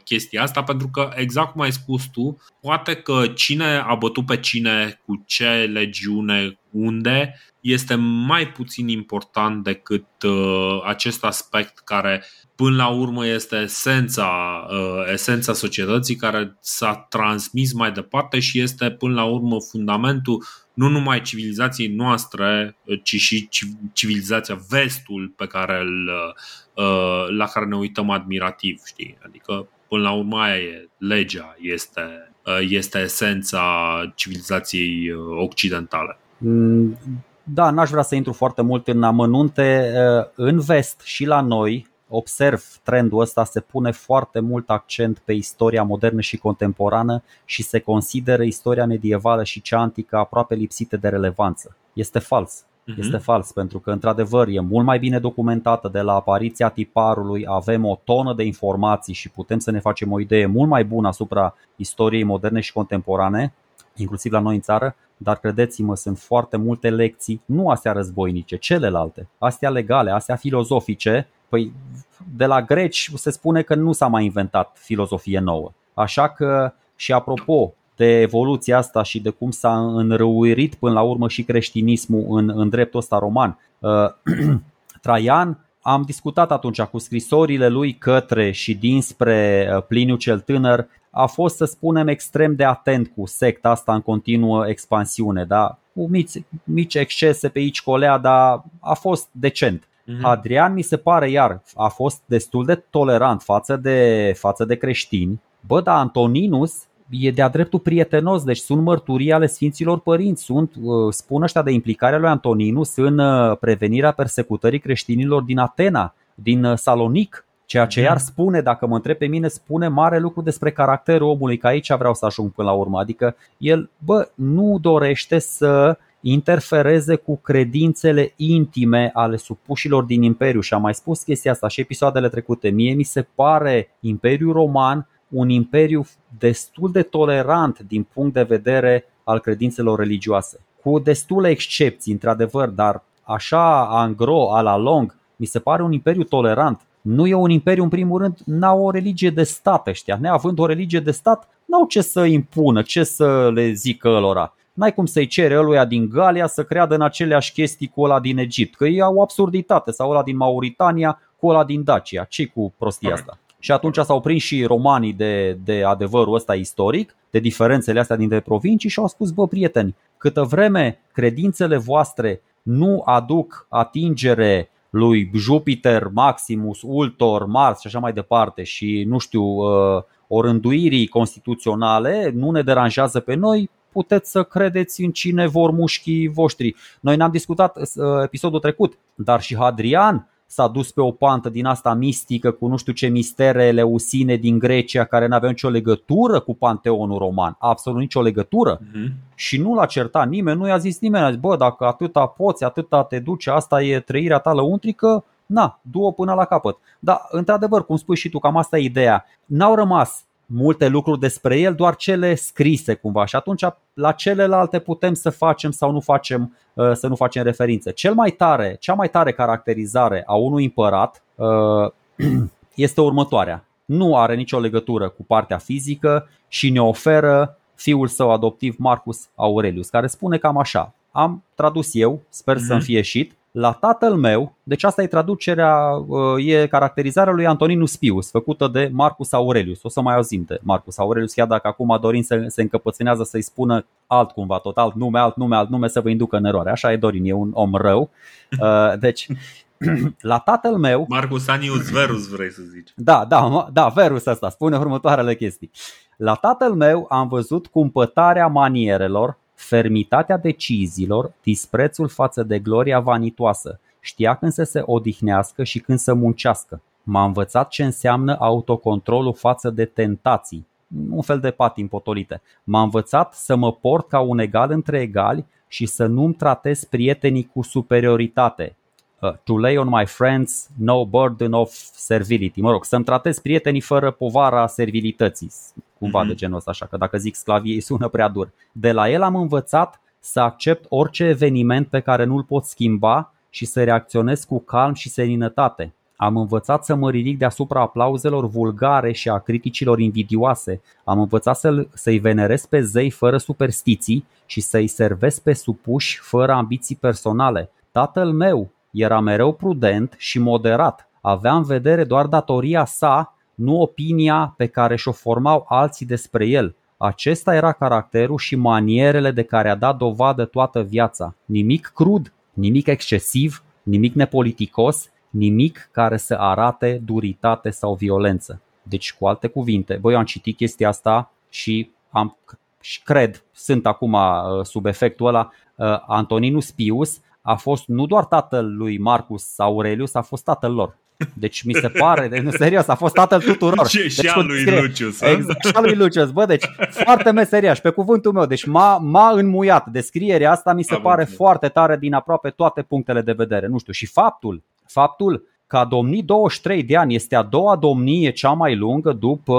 chestia asta, pentru că, exact cum ai spus tu, poate că cine a bătut pe cine, cu ce legiune, unde este mai puțin important decât uh, acest aspect care până la urmă este esența, uh, esența societății care s-a transmis mai departe și este până la urmă fundamentul nu numai civilizației noastre, ci și civilizația vestul pe care îl, uh, la care ne uităm admirativ, știi? Adică până la urmă aia e legea, este, uh, este esența civilizației uh, occidentale. Mm, da, n-aș vrea să intru foarte mult în amănunte. În vest și la noi, observ trendul ăsta, se pune foarte mult accent pe istoria modernă și contemporană și se consideră istoria medievală și cea antică aproape lipsite de relevanță. Este fals. Uh-huh. Este fals pentru că, într-adevăr, e mult mai bine documentată de la apariția tiparului, avem o tonă de informații și putem să ne facem o idee mult mai bună asupra istoriei moderne și contemporane, inclusiv la noi în țară, dar credeți-mă, sunt foarte multe lecții, nu astea războinice, celelalte, astea legale, astea filozofice, Păi de la greci se spune că nu s-a mai inventat filozofie nouă. Așa că și apropo de evoluția asta și de cum s-a înrăuirit până la urmă și creștinismul în, în dreptul ăsta roman, uh, [clears throat] Traian am discutat atunci cu scrisorile lui către și dinspre uh, Pliniu cel tânăr, a fost, să spunem, extrem de atent cu secta asta în continuă expansiune, da? cu mici, mici excese pe aici colea, dar a fost decent. Mm-hmm. Adrian mi se pare iar a fost destul de tolerant față de, față de creștini. Bă, dar Antoninus e de-a dreptul prietenos, deci sunt mărturii ale Sfinților Părinți, sunt, uh, spun ăștia de implicarea lui Antoninus în uh, prevenirea persecutării creștinilor din Atena, din uh, Salonic, ceea ce mhm. iar spune, dacă mă întreb pe mine, spune mare lucru despre caracterul omului, că aici vreau să ajung până la urmă. Adică el, bă, nu dorește să interfereze cu credințele intime ale supușilor din Imperiu și am mai spus chestia asta și episoadele trecute. Mie mi se pare Imperiul Roman un imperiu destul de tolerant din punct de vedere al credințelor religioase. Cu destule excepții, într-adevăr, dar așa, angro, a la long, mi se pare un imperiu tolerant. Nu e un imperiu, în primul rând, n-au o religie de stat ăștia. Neavând o religie de stat, n-au ce să impună, ce să le zică lor n-ai cum să-i cere ăluia din Galia să creadă în aceleași chestii cu ăla din Egipt, că e o absurditate, sau ăla din Mauritania cu ăla din Dacia. ce cu prostia asta? Și atunci s-au prins și romanii de, de adevărul ăsta istoric, de diferențele astea dintre provincii și au spus, bă, prieteni, câtă vreme credințele voastre nu aduc atingere lui Jupiter, Maximus, Ultor, Mars și așa mai departe și, nu știu, uh, orânduirii constituționale nu ne deranjează pe noi, puteți să credeți în cine vor mușchii voștri. Noi ne-am discutat uh, episodul trecut, dar și Hadrian s-a dus pe o pantă din asta mistică cu nu știu ce mistere leusine din Grecia care nu aveau nicio legătură cu panteonul roman, absolut nicio legătură. Uh-huh. Și nu l-a certat nimeni, nu i-a zis nimeni, a zis, bă, dacă atâta poți, atâta te duce, asta e trăirea ta lăuntrică, na, du-o până la capăt. Dar, într-adevăr, cum spui și tu, cam asta e ideea. N-au rămas multe lucruri despre el, doar cele scrise cumva și atunci la celelalte putem să facem sau nu facem, uh, să nu facem referințe. Cel mai tare, cea mai tare caracterizare a unui împărat uh, [clears throat] este următoarea. Nu are nicio legătură cu partea fizică și ne oferă fiul său adoptiv Marcus Aurelius, care spune cam așa. Am tradus eu, sper mm-hmm. să-mi fie ieșit la tatăl meu, deci asta e traducerea, uh, e caracterizarea lui Antoninus Pius, făcută de Marcus Aurelius. O să mai auzim de Marcus Aurelius, chiar dacă acum Dorin se, se încăpățânează să-i spună alt cumva, tot alt nume, alt nume, alt nume, să vă inducă în eroare. Așa e Dorin, e un om rău. Uh, deci, [clears throat] la tatăl meu... Marcus Anius Verus vrei să zici. Da, da, da, Verus ăsta, spune următoarele chestii. La tatăl meu am văzut cumpătarea manierelor, fermitatea deciziilor, disprețul față de gloria vanitoasă. Știa când să se odihnească și când să muncească. M-a învățat ce înseamnă autocontrolul față de tentații, un fel de patim potolite. M-a învățat să mă port ca un egal între egali și să nu-mi tratez prietenii cu superioritate. Uh, to lay on my friends no burden of servility. Mă rog, să-mi tratez prietenii fără povara servilității cumva mm-hmm. de genul ăsta, așa că dacă zic sclavie sună prea dur. De la el am învățat să accept orice eveniment pe care nu-l pot schimba și să reacționez cu calm și seninătate. Am învățat să mă ridic deasupra aplauzelor vulgare și a criticilor invidioase. Am învățat să să-i venerez pe zei fără superstiții și să-i servesc pe supuși fără ambiții personale. Tatăl meu era mereu prudent și moderat. Avea în vedere doar datoria sa, nu opinia pe care și-o formau alții despre el. Acesta era caracterul și manierele de care a dat dovadă toată viața. Nimic crud, nimic excesiv, nimic nepoliticos, nimic care să arate duritate sau violență. Deci, cu alte cuvinte, băi, eu am citit chestia asta și am și cred, sunt acum uh, sub efectul ăla, uh, Antoninus Pius a fost nu doar tatăl lui Marcus Aurelius, a fost tatăl lor. Deci mi se pare, de, nu serios, a fost tatăl tuturor. Și, deci, și al lui scrie, Lucius. Exact, și al lui Lucius. Bă, deci foarte meseriaș, pe cuvântul meu. Deci m-a, m-a înmuiat. Descrierea asta mi se Am pare înțeles. foarte tare din aproape toate punctele de vedere. Nu știu, și faptul, faptul că a domnit 23 de ani este a doua domnie cea mai lungă după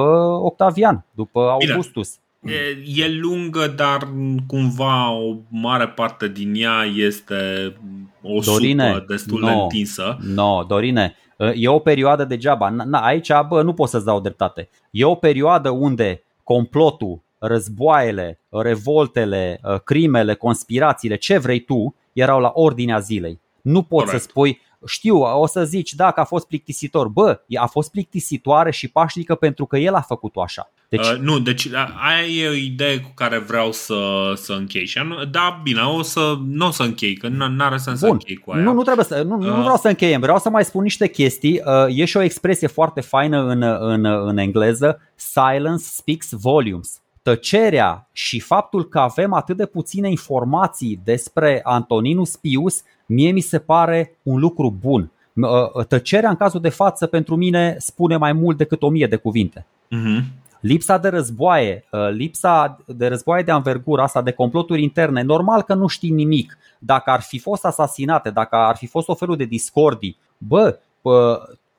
Octavian, după Augustus. Bine. E, e lungă, dar cumva o mare parte din ea este o Dorine, supă destul no, de întinsă. No, Dorine, e o perioadă degeaba. Na, aici bă, nu pot să-ți dau dreptate. E o perioadă unde complotul, războaiele, revoltele, crimele, conspirațiile, ce vrei tu, erau la ordinea zilei. Nu poți Correct. să spui, știu, o să zici, da, că a fost plictisitor. Bă, a fost plictisitoare și pașnică pentru că el a făcut-o așa. Deci... Uh, nu, deci aia e o idee cu care vreau să, să închei. Și anu, da, bine, o să, nu o să închei, că nu are sens Bun. să închei cu aia. Nu, nu trebuie să, nu, uh... nu vreau să încheiem, vreau să mai spun niște chestii. Uh, e și o expresie foarte faină în, în, în engleză, silence speaks volumes tăcerea și faptul că avem atât de puține informații despre Antoninus Pius, mie mi se pare un lucru bun. Uh, tăcerea în cazul de față pentru mine spune mai mult decât o mie de cuvinte. Uh-huh. Lipsa de războaie, uh, lipsa de războaie de anvergură asta, de comploturi interne, normal că nu știi nimic. Dacă ar fi fost asasinate, dacă ar fi fost o felul de discordii, bă,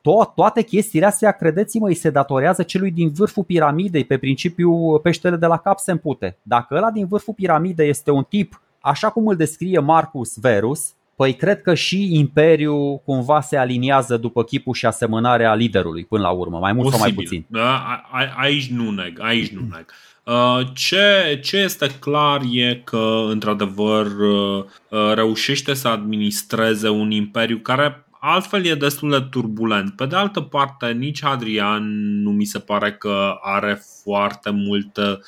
to- toate chestiile astea, credeți-mă, îi se datorează celui din vârful piramidei, pe principiu peștele de la cap se împute. Dacă ăla din vârful piramidei este un tip, așa cum îl descrie Marcus Verus, Păi cred că și Imperiul cumva se aliniază după chipul și asemănarea liderului până la urmă, mai mult Posibil. sau mai puțin. Da, a, aici nu neg, aici nu neg. Uh, ce, ce este clar e că, într-adevăr, uh, uh, reușește să administreze un imperiu care altfel e destul de turbulent. Pe de altă parte, nici Adrian nu mi se pare că are foarte multă,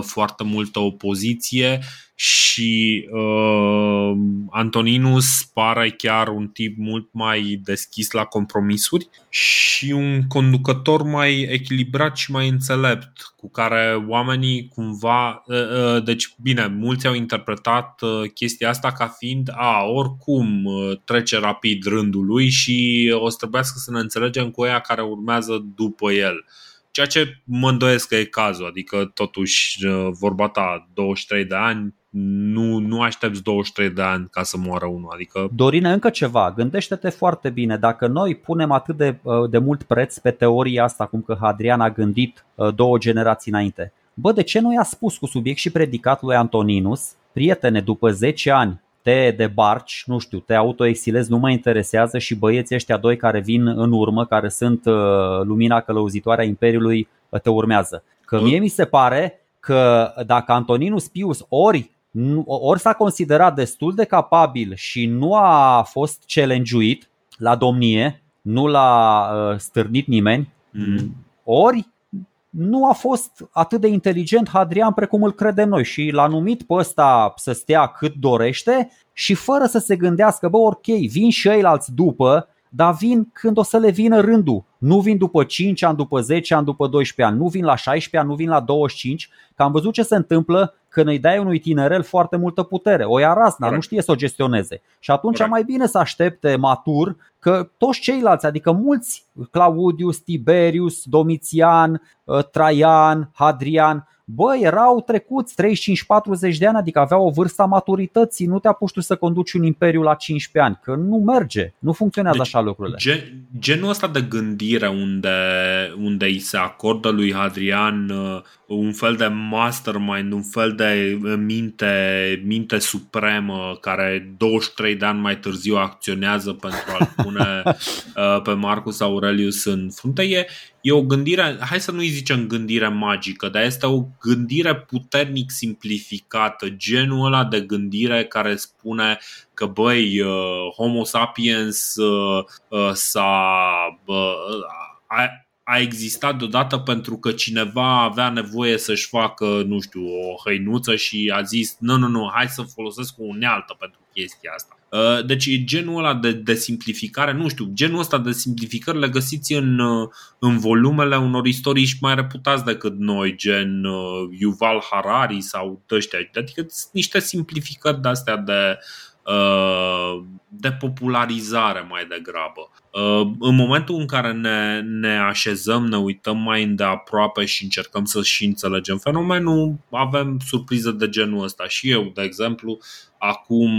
foarte multă opoziție și uh, Antoninus pare chiar un tip mult mai deschis la compromisuri și un conducător mai echilibrat și mai înțelept, cu care oamenii cumva. Uh, uh, deci, bine, mulți au interpretat uh, chestia asta ca fiind, a, oricum uh, trece rapid rândul lui și o să trebuiască să ne înțelegem cu ea care urmează după el. Ceea ce mă îndoiesc că e cazul, adică totuși uh, vorba ta 23 de ani, nu, nu aștepți 23 de ani ca să moară unul. Adică... Dorine, încă ceva, gândește-te foarte bine, dacă noi punem atât de, uh, de mult preț pe teoria asta, cum că Hadrian a gândit uh, două generații înainte, bă, de ce nu i-a spus cu subiect și predicat lui Antoninus, prietene, după 10 ani te debarci, nu știu, te autoexilezi, nu mă interesează și băieții ăștia doi care vin în urmă, care sunt uh, lumina călăuzitoare a Imperiului, te urmează. Că mie mi se pare că dacă Antoninus Pius ori ori s-a considerat destul de capabil și nu a fost challenge la domnie, nu l-a uh, stârnit nimeni, mm. ori nu a fost atât de inteligent Hadrian precum îl credem noi și l-a numit pe ăsta să stea cât dorește și fără să se gândească, bă, ok, vin și alți după, dar vin când o să le vină rândul. Nu vin după 5 ani, după 10 ani, după 12 ani, nu vin la 16 ani, nu vin la 25, că am văzut ce se întâmplă când îi dai unui tinerel foarte multă putere. O ia razna, nu știe să o gestioneze. Și atunci Correct. mai bine să aștepte matur că toți ceilalți, adică mulți, Claudius, Tiberius, Domitian, ă, Traian, Hadrian, bă, erau trecuți 35-40 de ani, adică aveau o vârstă a maturității, nu te apuci tu să conduci un imperiu la 15 ani, că nu merge, nu funcționează deci, așa lucrurile. Gen, genul ăsta de gândire unde, unde îi se acordă lui Hadrian uh, un fel de mastermind, un fel de uh, minte, minte supremă care 23 de ani mai târziu acționează pentru a pune uh, [laughs] pe Marcus Aurelius în frunte. E, e o gândire, hai să nu-i zicem gândire magică, dar este o gândire puternic simplificată, genul ăla de gândire care spune că băi, uh, Homo sapiens uh, uh, s-a uh, a, a existat deodată pentru că cineva avea nevoie să-și facă, nu știu, o hăinuță și a zis nu, nu, nu, hai să folosesc o unealtă pentru chestia asta. Uh, deci e genul ăla de, de simplificare, nu știu, genul ăsta de simplificări le găsiți în, uh, în volumele unor istorici mai reputați decât noi, gen uh, Yuval Harari sau ăștia. Adică sunt niște simplificări de-astea de, de popularizare mai degrabă. În momentul în care ne, ne așezăm, ne uităm mai îndeaproape și încercăm să și înțelegem fenomenul, avem surprize de genul ăsta. Și eu, de exemplu, acum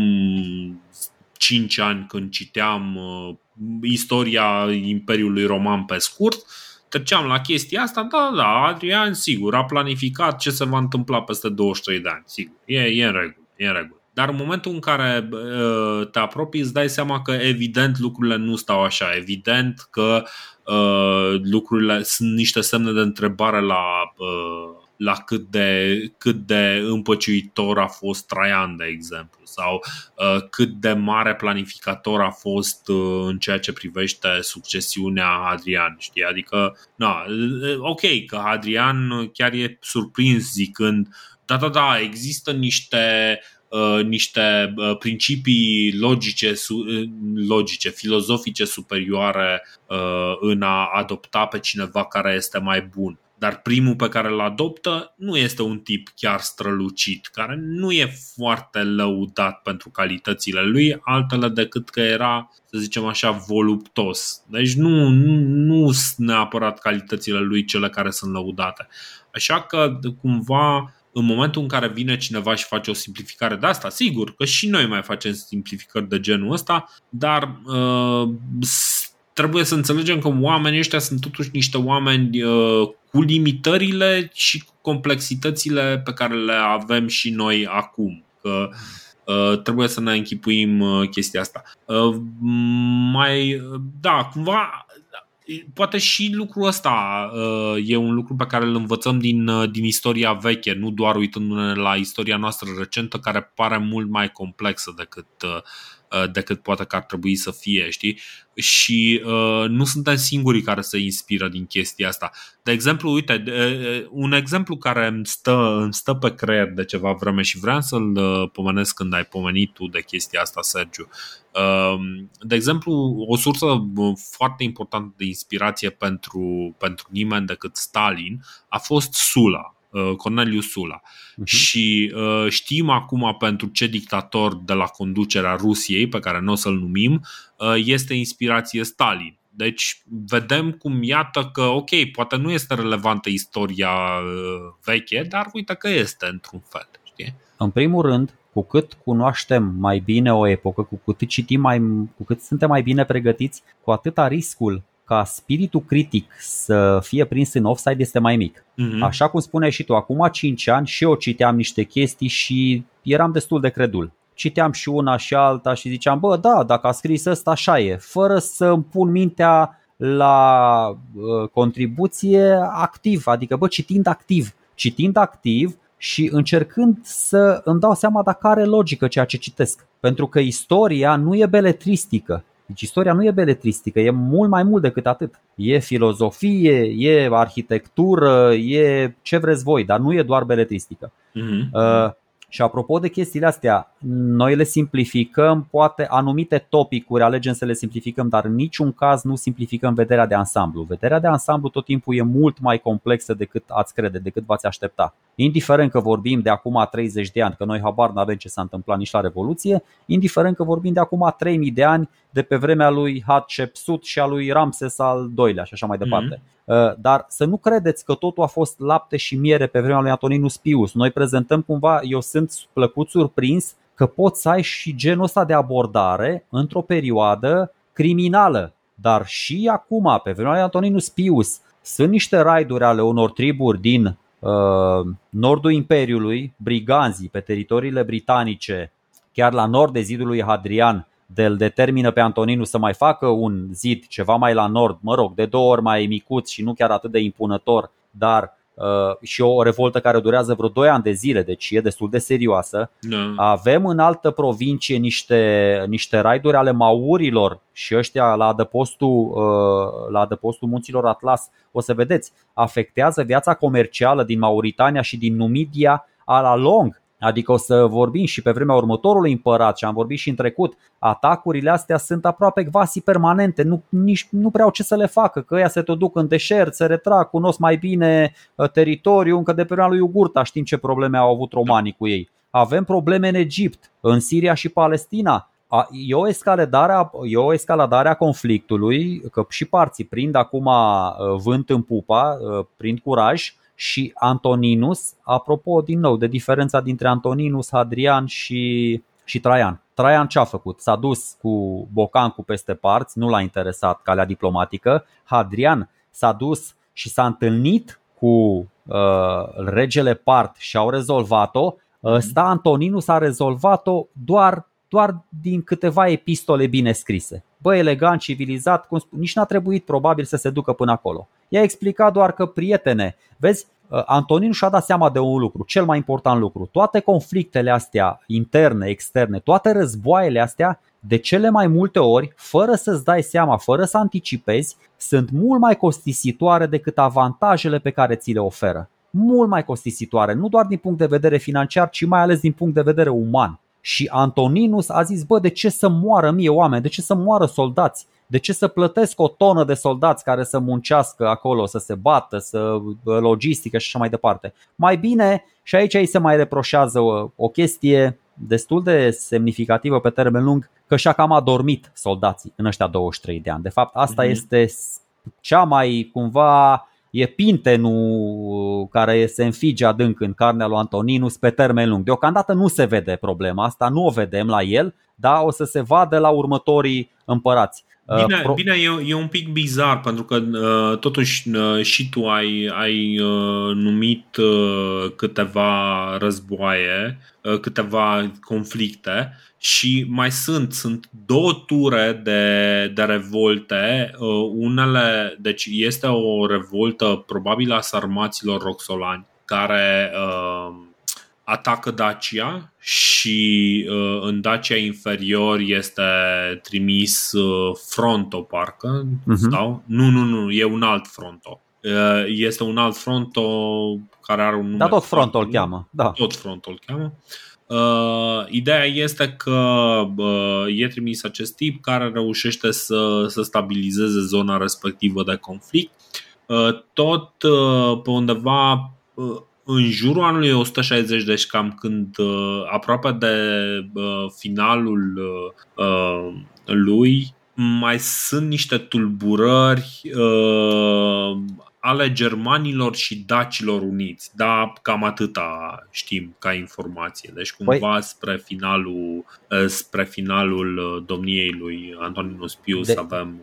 5 ani când citeam uh, istoria Imperiului Roman pe scurt, treceam la chestia asta, da, da, Adrian, sigur, a planificat ce se va întâmpla peste 23 de ani, sigur, e, e în regulă, e în regulă. Dar în momentul în care uh, te apropii, îți dai seama că evident lucrurile nu stau așa, evident că uh, lucrurile sunt niște semne de întrebare la uh, la cât de, cât de împăciuitor a fost Traian, de exemplu, sau uh, cât de mare planificator a fost uh, în ceea ce privește succesiunea Adrian. Știi? Adică, na, uh, ok, că Adrian chiar e surprins zicând, da, da, da, există niște Uh, niște uh, principii logice, uh, logice, filozofice superioare uh, în a adopta pe cineva care este mai bun. Dar primul pe care îl adoptă nu este un tip chiar strălucit, care nu e foarte lăudat pentru calitățile lui, altele decât că era, să zicem așa, voluptos. Deci nu, nu, nu sunt neapărat calitățile lui cele care sunt lăudate. Așa că, cumva, în momentul în care vine cineva și face o simplificare de asta, sigur că și noi mai facem simplificări de genul ăsta, dar uh, trebuie să înțelegem că oamenii ăștia sunt totuși niște oameni uh, cu limitările și cu complexitățile pe care le avem și noi acum. Că uh, trebuie să ne închipuim uh, chestia asta. Uh, mai, da, cumva poate și lucrul ăsta uh, e un lucru pe care îl învățăm din, uh, din istoria veche, nu doar uitându-ne la istoria noastră recentă, care pare mult mai complexă decât uh, Uh, decât poate că ar trebui să fie, știi? Și uh, nu suntem singurii care se inspiră din chestia asta. De exemplu, uite, uh, un exemplu care îmi stă, îmi stă pe creier de ceva vreme și vreau să-l uh, pomenesc când ai pomenit tu de chestia asta, Sergiu. Uh, de exemplu, o sursă foarte importantă de inspirație pentru, pentru nimeni decât Stalin a fost Sula, Uh, Cornelius Sula. Uh-huh. Și uh, știm acum pentru ce dictator de la conducerea Rusiei, pe care nu o să-l numim, uh, este inspirație Stalin. Deci vedem cum iată că, ok, poate nu este relevantă istoria uh, veche, dar uite că este într-un fel. Știi? În primul rând, cu cât cunoaștem mai bine o epocă, cu cât citim mai, cu cât suntem mai bine pregătiți, cu atâta riscul ca spiritul critic să fie prins în offside este mai mic. Uh-huh. Așa cum spune și tu, acum 5 ani și eu citeam niște chestii și eram destul de credul. Citeam și una și alta și ziceam, bă, da, dacă a scris ăsta, așa e, fără să îmi pun mintea la uh, contribuție activ, adică, bă, citind activ. Citind activ, și încercând să îmi dau seama dacă are logică ceea ce citesc. Pentru că istoria nu e beletristică. Deci istoria nu e beletristică, e mult mai mult decât atât. E filozofie, e arhitectură, e ce vreți voi, dar nu e doar beletristică. Uh-huh. Uh, și apropo de chestiile astea, noi le simplificăm, poate anumite topicuri alegem să le simplificăm, dar în niciun caz nu simplificăm vederea de ansamblu. Vederea de ansamblu tot timpul e mult mai complexă decât ați crede, decât v-ați aștepta. Indiferent că vorbim de acum 30 de ani, că noi habar n-avem ce s-a întâmplat nici la Revoluție, indiferent că vorbim de acum 3000 de ani, de pe vremea lui Hatshepsut și a lui Ramses al II-lea și așa mai departe. Mm-hmm. Dar să nu credeți că totul a fost lapte și miere pe vremea lui Antoninus Pius. Noi prezentăm cumva, eu sunt plăcut surprins că poți să ai și genul ăsta de abordare într-o perioadă criminală. Dar și acum, pe vremea lui Antoninus Pius, sunt niște raiduri ale unor triburi din uh, nordul Imperiului, briganzii pe teritoriile britanice, chiar la nord de zidul lui Hadrian, de îl determină pe Antoninu să mai facă un zid ceva mai la nord, mă rog, de două ori mai micuț și nu chiar atât de impunător, dar Uh, și o revoltă care durează vreo 2 ani de zile, deci e destul de serioasă. Da. Avem în altă provincie niște, niște raiduri ale maurilor și ăștia la adăpostul, uh, la adăpostul munților Atlas, o să vedeți, afectează viața comercială din Mauritania și din Numidia a la lung. Adică o să vorbim și pe vremea următorului împărat și am vorbit și în trecut, atacurile astea sunt aproape quasi permanente, nu, nici, nu prea au ce să le facă, că ăia se tot duc în deșert, se retrag, cunosc mai bine uh, teritoriul, încă de pe vremea lui Ugurta știm ce probleme au avut romanii cu ei. Avem probleme în Egipt, în Siria și Palestina. E o escaladare, e o escaladare a conflictului, că și parții prind acum uh, vânt în pupa, uh, prind curaj, și Antoninus, apropo din nou de diferența dintre Antoninus, Hadrian și, și Traian. Traian ce a făcut? S-a dus cu Bocancu peste parți, nu l-a interesat calea diplomatică. Hadrian s-a dus și s-a întâlnit cu uh, regele Part și au rezolvat-o. Ăsta Antoninus a rezolvat-o doar, doar din câteva epistole bine scrise. Bă, elegant, civilizat, cum spun, nici n-a trebuit probabil să se ducă până acolo. I-a explicat doar că, prietene, vezi, uh, Antonin și-a dat seama de un lucru, cel mai important lucru. Toate conflictele astea interne, externe, toate războaiele astea, de cele mai multe ori, fără să-ți dai seama, fără să anticipezi, sunt mult mai costisitoare decât avantajele pe care ți le oferă. Mult mai costisitoare, nu doar din punct de vedere financiar, ci mai ales din punct de vedere uman. Și Antoninus a zis, bă, de ce să moară mie oameni, de ce să moară soldați? De ce să plătesc o tonă de soldați care să muncească acolo, să se bată, să logistică și așa mai departe? Mai bine, și aici îi se mai reproșează o, o chestie destul de semnificativă pe termen lung, că și-a cam adormit soldații în ăștia 23 de ani. De fapt, asta mm-hmm. este cea mai cumva e pintenul care se înfige adânc în carnea lui Antoninus pe termen lung. Deocamdată nu se vede problema asta, nu o vedem la el, dar o să se vadă la următorii împărați. Bine, uh, Pro... bine e, e un pic bizar pentru că uh, totuși uh, și tu ai, ai uh, numit uh, câteva războaie, uh, câteva conflicte și mai sunt, sunt două ture de, de revolte. Uh, unele, deci este o revoltă probabil a sarmaților roxolani care uh, atacă Dacia și uh, în Dacia inferior este trimis uh, Fronto, parcă, uh-huh. sau? Nu, nu, nu, e un alt Fronto. Uh, este un alt Fronto care are un nume. Da, tot Fronto îl cheamă. Da. Tot Fronto îl cheamă. Uh, ideea este că uh, e trimis acest tip care reușește să, să stabilizeze zona respectivă de conflict. Uh, tot uh, pe undeva uh, în jurul anului 160, deci cam când uh, aproape de uh, finalul uh, uh, lui, mai sunt niște tulburări uh, ale germanilor și dacilor uniți. Da, cam atâta știm ca informație. Deci cumva păi, spre finalul uh, spre finalul uh, domniei lui Antoninus Pius de, avem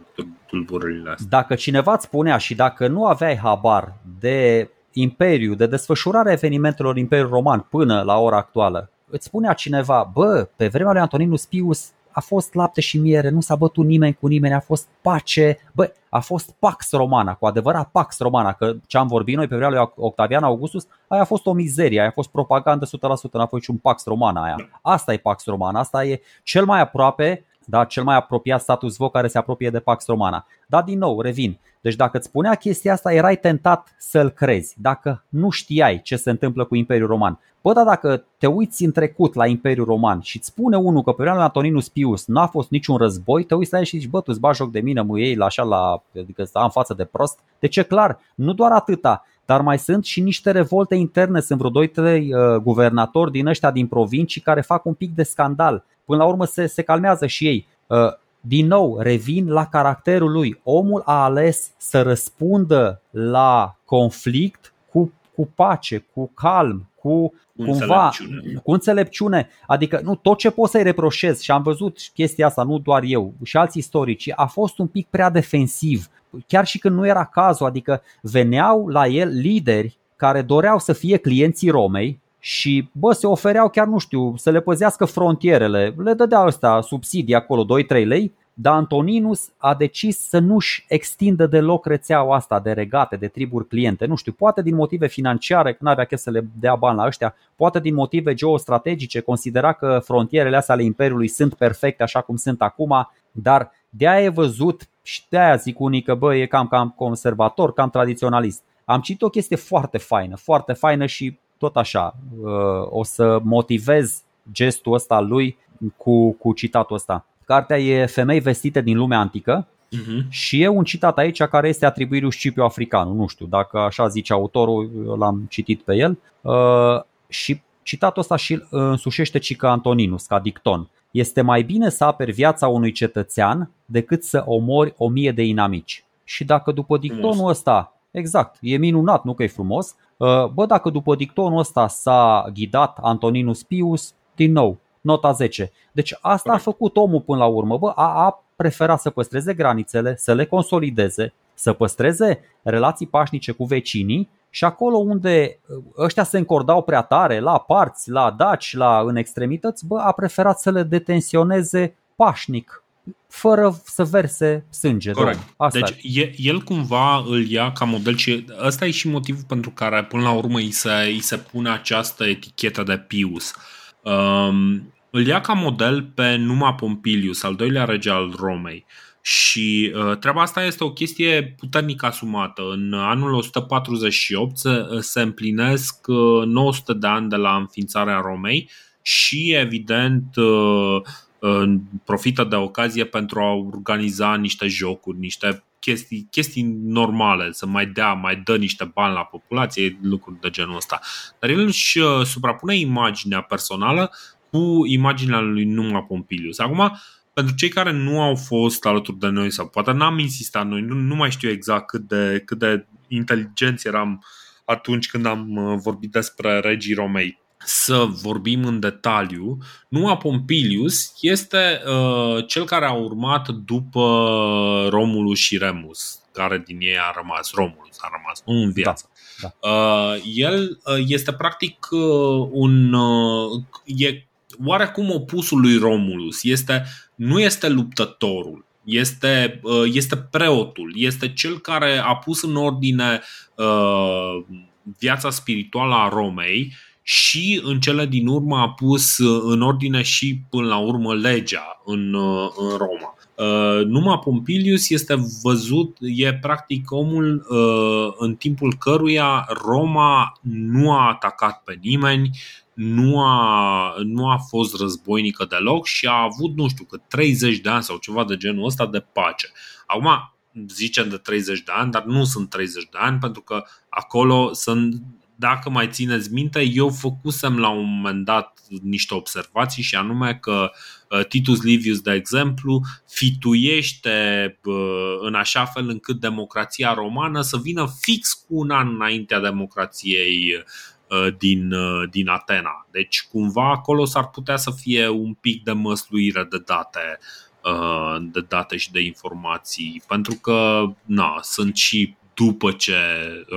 tulburările astea. Dacă cineva îți spunea și dacă nu aveai habar de imperiu, de desfășurarea evenimentelor Imperiului Roman până la ora actuală, îți spunea cineva, bă, pe vremea lui Antoninus Pius a fost lapte și miere, nu s-a bătut nimeni cu nimeni, a fost pace, bă, a fost Pax Romana, cu adevărat Pax Romana, că ce am vorbit noi pe vremea lui Octavian Augustus, aia a fost o mizerie, aia a fost propagandă 100%, n-a fost niciun Pax Romana aia. Asta e Pax Romana, asta e cel mai aproape da, cel mai apropiat status quo care se apropie de Pax Romana. Dar din nou, revin. Deci dacă îți spunea chestia asta, erai tentat să-l crezi. Dacă nu știai ce se întâmplă cu Imperiul Roman. Bă, dar dacă te uiți în trecut la Imperiul Roman și îți spune unul că pe vremea lui Antoninus Pius n-a fost niciun război, te uiți la el și zici, bă, tu îți bagi joc de mine, mă ei la așa la, adică am față de prost. Deci e clar, nu doar atâta, dar mai sunt și niște revolte interne, sunt vreo 2-3 uh, guvernatori din ăștia din provincii care fac un pic de scandal. Până la urmă se, se calmează și ei. Uh, din nou, revin la caracterul lui. Omul a ales să răspundă la conflict cu, cu pace, cu calm, cu cumva înțelepciune. cu înțelepciune. Adică nu tot ce poți să-i reproșezi și am văzut chestia asta, nu doar eu, și alți istorici, a fost un pic prea defensiv. Chiar și când nu era cazul, adică veneau la el lideri care doreau să fie clienții Romei, și bă, se ofereau chiar, nu știu, să le păzească frontierele. Le dădea ăsta subsidii acolo, 2-3 lei, dar Antoninus a decis să nu-și extindă deloc rețeaua asta de regate, de triburi cliente. Nu știu, poate din motive financiare, că nu avea chef să le dea bani la ăștia, poate din motive geostrategice, considera că frontierele astea ale Imperiului sunt perfecte așa cum sunt acum, dar de aia e văzut și de aia zic unii că bă, e cam, cam conservator, cam tradiționalist. Am citit o chestie foarte faină, foarte faină și tot așa uh, o să motivez gestul ăsta al lui cu, cu citatul ăsta. Cartea e Femei vestite din lumea antică uh-huh. și e un citat aici care este atribuit lui Scipio Africanul. Nu știu dacă așa zice autorul, l-am citit pe el. Uh, și citatul ăsta și însușește Cica Antoninus ca dicton. Este mai bine să aperi viața unui cetățean decât să omori o mie de inamici. Și dacă după dictonul ăsta, exact, e minunat, nu că e frumos, uh, bă, dacă după dictonul ăsta s-a ghidat Antoninus Pius, din nou, nota 10. Deci asta a făcut omul până la urmă, bă, a, a preferat să păstreze granițele, să le consolideze, să păstreze relații pașnice cu vecinii și acolo unde uh, ăștia se încordau prea tare, la parți, la daci, la în extremități, bă, a preferat să le detensioneze pașnic, fără să verse sânge. Corect. Asta deci e. el cumva îl ia ca model și ăsta e și motivul pentru care până la urmă îi se, îi se pune această etichetă de Pius. Um, îl ia ca model pe Numa Pompilius, al doilea rege al Romei. Și uh, treaba asta este o chestie puternic asumată. În anul 148 se, se împlinesc uh, 900 de ani de la înființarea Romei și, evident, uh, uh, profită de ocazie pentru a organiza niște jocuri, niște chestii, chestii normale, să mai dea, mai dă niște bani la populație, lucruri de genul ăsta. Dar el își uh, suprapune imaginea personală cu imaginea lui Numa Pompilius. Acum, pentru cei care nu au fost alături de noi sau poate n-am insistat noi, nu, nu mai știu exact cât de, cât de inteligenți eram atunci când am uh, vorbit despre regii Romei să vorbim în detaliu, Numa Pompilius este uh, cel care a urmat după Romulus și Remus, care din ei a rămas, Romulus a rămas, nu în viață. Da, da. Uh, el uh, este practic uh, un. Uh, e oarecum opusul lui Romulus. Este, nu este luptătorul, este, uh, este preotul, este cel care a pus în ordine uh, viața spirituală a Romei și în cele din urmă a pus în ordine și până la urmă legea în, în Roma. Uh, Numa Pompilius este văzut, e practic omul uh, în timpul căruia Roma nu a atacat pe nimeni, nu a, nu a fost războinică deloc și a avut, nu știu, cât 30 de ani sau ceva de genul ăsta de pace. Acum, zicem de 30 de ani, dar nu sunt 30 de ani pentru că acolo sunt dacă mai țineți minte, eu făcusem la un moment dat niște observații și anume că uh, Titus Livius, de exemplu, fituiește uh, în așa fel încât democrația romană să vină fix cu un an înaintea democrației uh, din, din Atena. Deci cumva acolo s-ar putea să fie un pic de măsluire de date de date și de informații, pentru că na, sunt și după ce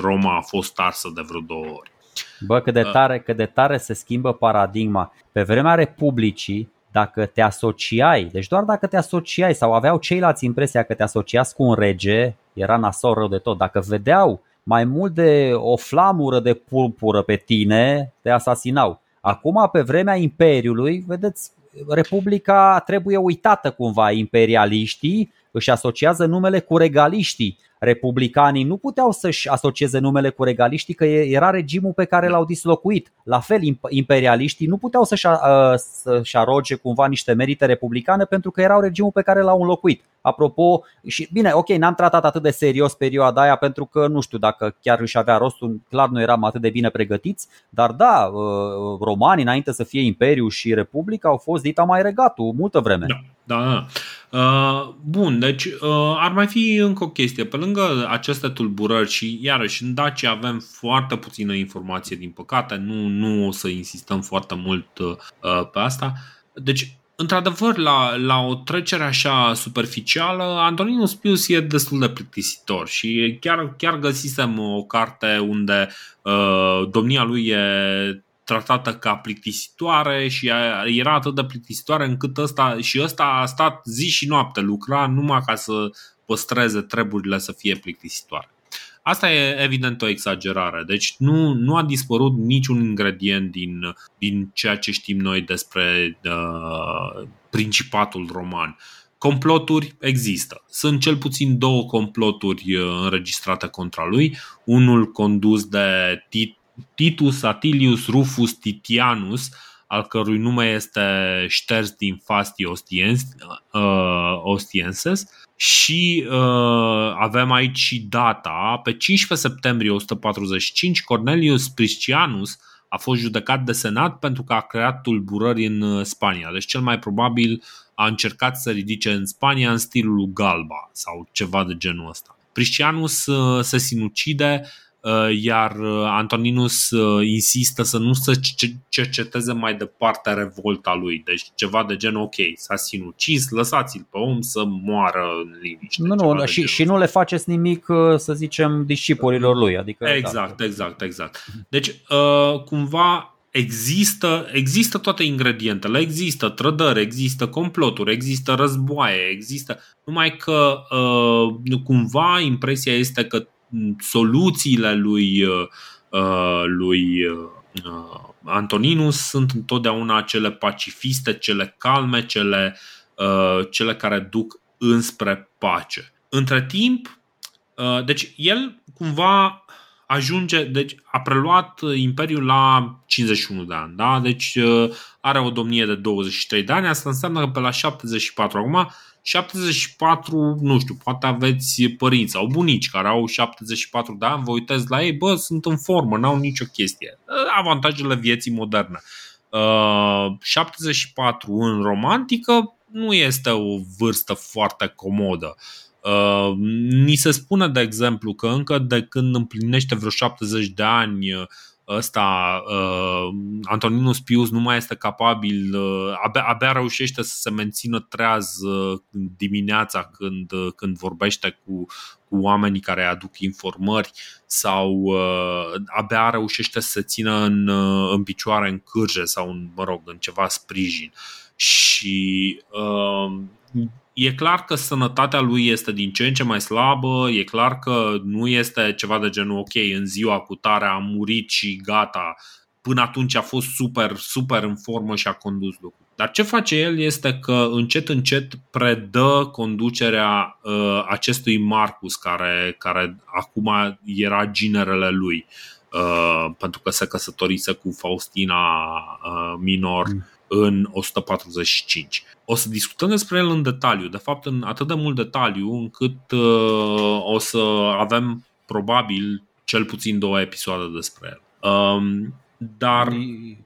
Roma a fost arsă de vreo două ori. Bă, cât de da. tare, cât de tare se schimbă paradigma. Pe vremea Republicii, dacă te asociai, deci doar dacă te asociai sau aveau ceilalți impresia că te asociați cu un rege, era nasol rău de tot. Dacă vedeau mai mult de o flamură de purpură pe tine, te asasinau. Acum, pe vremea Imperiului, vedeți, Republica trebuie uitată cumva. Imperialiștii își asociază numele cu regaliștii republicanii nu puteau să-și asocieze numele cu regaliștii că era regimul pe care l-au dislocuit. La fel, imperialiștii nu puteau să-și, să-și aroge cumva niște merite republicane pentru că erau regimul pe care l-au înlocuit. Apropo, și bine, ok, n-am tratat atât de serios perioada aia pentru că nu știu dacă chiar își avea rostul, clar nu eram atât de bine pregătiți, dar da, uh, romanii înainte să fie imperiu și republica au fost dita mai regatul multă vreme. Da, da, da. Uh, bun, deci uh, ar mai fi încă o chestie. Pe lângă aceste tulburări și iarăși în Dacia avem foarte puțină informație din păcate, nu, nu o să insistăm foarte mult uh, pe asta. Deci într-adevăr, la, la o trecere așa superficială, Antoninus Pius e destul de plictisitor și chiar, chiar găsisem o carte unde uh, domnia lui e tratată ca plictisitoare și era atât de plictisitoare încât ăsta, și ăsta a stat zi și noapte, lucra numai ca să păstreze treburile să fie plictisitoare. Asta e evident o exagerare. Deci nu, nu a dispărut niciun ingredient din, din ceea ce știm noi despre uh, Principatul Roman. Comploturi există. Sunt cel puțin două comploturi uh, înregistrate contra lui. Unul condus de Titus Atilius Rufus Titianus, al cărui nume este șters din Fasti uh, Ostienses și uh, avem aici și data. Pe 15 septembrie 145, Cornelius Priscianus a fost judecat de senat pentru că a creat tulburări în uh, Spania. Deci cel mai probabil a încercat să ridice în Spania în stilul Galba sau ceva de genul ăsta. Priscianus uh, se sinucide Uh, iar uh, Antoninus uh, insistă să nu se cerceteze mai departe revolta lui. Deci ceva de gen, ok, s-a sinucis, lăsați-l pe om să moară în liniște. Nu, nu, și, și nu le faceți nimic, să zicem, discipolilor lui. Adică, exact, da. exact, exact. Deci, cumva există, există toate ingredientele, există trădări, există comploturi, există războaie, există numai că cumva impresia este că soluțiile lui, uh, uh, lui uh, Antoninus sunt întotdeauna cele pacifiste, cele calme, cele, cele care duc înspre pace. Între timp, deci el cumva ajunge, deci a preluat imperiul la 51 de ani, da? Deci are o domnie de 23 de ani, asta înseamnă că pe la 74 acum 74, nu știu, poate aveți părinți sau bunici care au 74 de ani, vă uitați la ei, bă, sunt în formă, n-au nicio chestie. Avantajele vieții moderne. Uh, 74 în romantică nu este o vârstă foarte comodă. Uh, ni se spune, de exemplu, că încă de când împlinește vreo 70 de ani ăsta, uh, Antoninus Pius nu mai este capabil, uh, abia, abia reușește să se mențină treaz uh, dimineața când, uh, când vorbește cu, cu oamenii care aduc informări sau uh, abia reușește să se țină în, uh, în picioare în cârje sau în, mă rog, în ceva sprijin. Și uh, E clar că sănătatea lui este din ce în ce mai slabă, e clar că nu este ceva de genul ok, în ziua cu tare a murit și gata, până atunci a fost super, super în formă și a condus lucrul. Dar ce face el este că încet, încet predă conducerea uh, acestui Marcus, care, care acum era ginerele lui, uh, pentru că se căsătorise cu Faustina uh, Minor. Mm în 145. O să discutăm despre el în detaliu, de fapt în atât de mult detaliu încât uh, o să avem probabil cel puțin două episoade despre el. Um, dar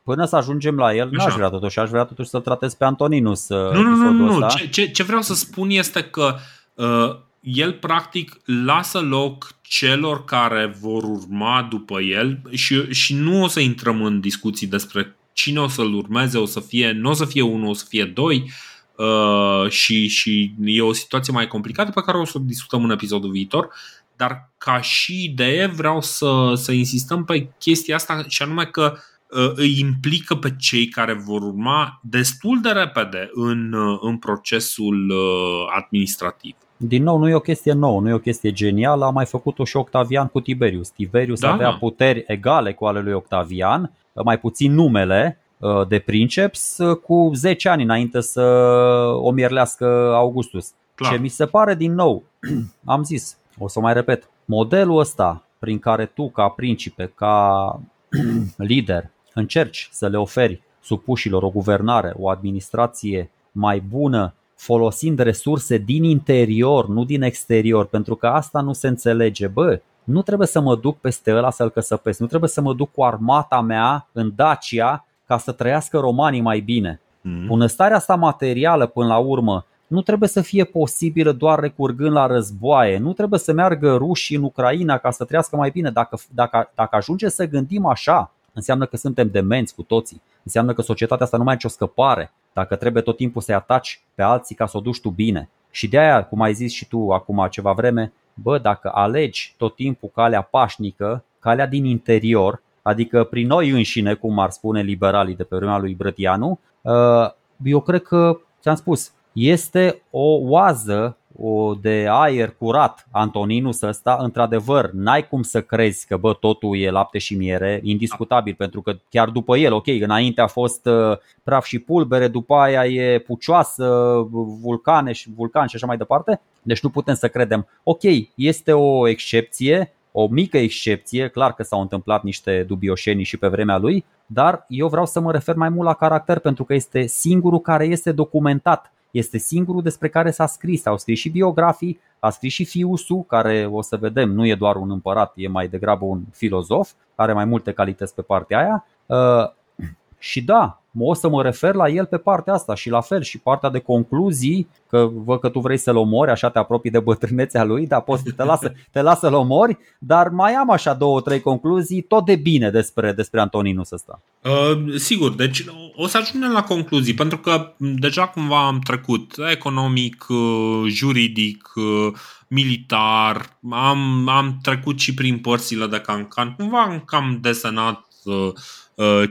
până să ajungem la el, n-aș vrea totuși, aș vrea totuși să tratez pe Antoninus. Uh, nu, nu, nu, nu. Ce, ce, ce vreau să spun este că uh, el practic lasă loc celor care vor urma după el și, și nu o să intrăm în discuții despre cine o să-l urmeze, o să fie, nu o să fie unul, o să fie doi uh, și, și e o situație mai complicată pe care o să o discutăm în episodul viitor, dar ca și idee vreau să, să insistăm pe chestia asta și anume că uh, îi implică pe cei care vor urma destul de repede în, uh, în procesul uh, administrativ. Din nou, nu e o chestie nouă, nu e o chestie genială, a mai făcut-o și Octavian cu Tiberius. Tiberius da, avea puteri egale cu ale lui Octavian, mai puțin numele uh, de princeps uh, cu 10 ani înainte să o mierlească Augustus. Clar. Ce mi se pare din nou, [clears throat] am zis, o să mai repet, modelul ăsta prin care tu ca principe, ca [clears throat] lider, încerci să le oferi supușilor o guvernare, o administrație mai bună, folosind resurse din interior, nu din exterior, pentru că asta nu se înțelege. Bă, nu trebuie să mă duc peste ăla să-l căsăpesc, nu trebuie să mă duc cu armata mea în Dacia ca să trăiască romanii mai bine. Mm. Bunăstarea asta materială până la urmă nu trebuie să fie posibilă doar recurgând la războaie, nu trebuie să meargă rușii în Ucraina ca să trăiască mai bine. Dacă, dacă, dacă ajunge să gândim așa, înseamnă că suntem demenți cu toții, înseamnă că societatea asta nu mai are nicio scăpare, dacă trebuie tot timpul să-i ataci pe alții ca să o duci tu bine. Și de aia, cum ai zis și tu acum ceva vreme, bă, dacă alegi tot timpul calea pașnică, calea din interior, adică prin noi înșine, cum ar spune liberalii de pe vremea lui Brătianu, eu cred că, ți-am spus, este o oază o de aer curat, Antoninus ăsta, într-adevăr, n-ai cum să crezi că bă, totul e lapte și miere, indiscutabil, pentru că chiar după el, ok, înainte a fost uh, praf și pulbere, după aia e pucioasă, vulcane și vulcan și așa mai departe, deci nu putem să credem, ok, este o excepție, o mică excepție, clar că s-au întâmplat niște dubioșenii și pe vremea lui, dar eu vreau să mă refer mai mult la caracter pentru că este singurul care este documentat este singurul despre care s-a scris. Au scris și biografii, a scris și Fiusu, care o să vedem, nu e doar un împărat, e mai degrabă un filozof, are mai multe calități pe partea aia. Uh, și da, o să mă refer la el pe partea asta și la fel și partea de concluzii, că văd că tu vrei să-l omori, așa te apropii de bătrânețea lui, dar poți te lasă, [laughs] te lasă să-l omori, dar mai am așa două, trei concluzii tot de bine despre, despre Antoninus ăsta. Uh, sigur, deci o să ajungem la concluzii, pentru că deja cumva am trecut economic, uh, juridic, uh, militar, am, am trecut și prin părțile de cancan, cumva am cam desenat uh, Uh,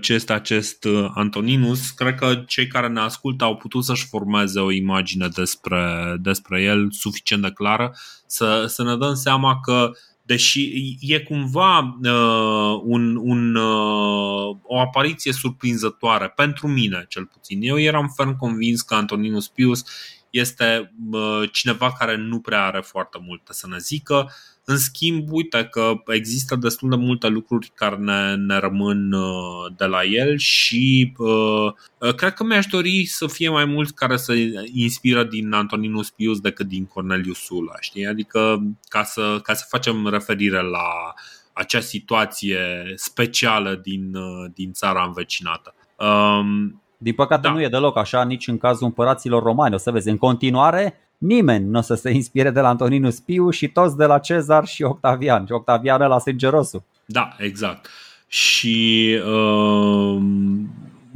ce este acest uh, Antoninus, cred că cei care ne ascultă au putut să-și formeze o imagine despre, despre el suficient de clară, să, să ne dăm seama că deși e cumva uh, un, un, uh, o apariție surprinzătoare pentru mine, cel puțin. Eu eram ferm convins că Antoninus Pius este uh, cineva care nu prea are foarte multe să ne zică, în schimb, uite că există destul de multe lucruri care ne, ne rămân uh, de la el și uh, uh, cred că mi-aș dori să fie mai mulți care să inspiră din Antoninus Pius decât din Cornelius Sula, știi? Adică ca să, ca să facem referire la acea situație specială din, uh, din țara învecinată. Um, din păcate da. nu e deloc așa nici în cazul împăraților romani. O să vezi, în continuare nimeni nu o să se inspire de la Antoninus Piu și toți de la Cezar și Octavian. Și Octavian la sângerosul. Da, exact. Și uh,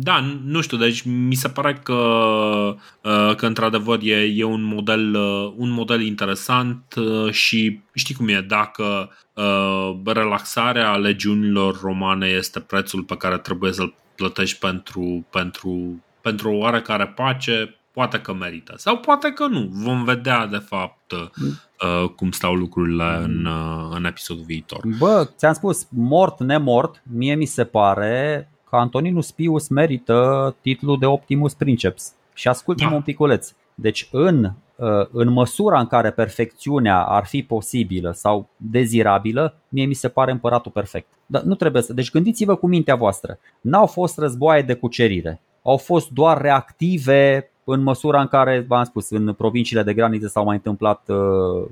da, nu știu, deci mi se pare că, uh, că într-adevăr e, e un, model, uh, un model interesant uh, și știi cum e, dacă uh, relaxarea legiunilor romane este prețul pe care trebuie să-l plătești pentru, pentru, pentru o oarecare pace, poate că merită. Sau poate că nu. Vom vedea, de fapt, uh, cum stau lucrurile în, uh, în episodul viitor. Bă, ți-am spus, mort, nemort, mie mi se pare că Antoninus Pius merită titlul de Optimus Princeps. Și ascultă-mă da. un piculeț. Deci în, uh, în măsura în care perfecțiunea ar fi posibilă sau dezirabilă, mie mi se pare împăratul perfect. Dar nu trebuie să. Deci gândiți-vă cu mintea voastră. N-au fost războaie de cucerire. Au fost doar reactive în măsura în care, v-am spus, în provinciile de graniță s-au mai întâmplat uh,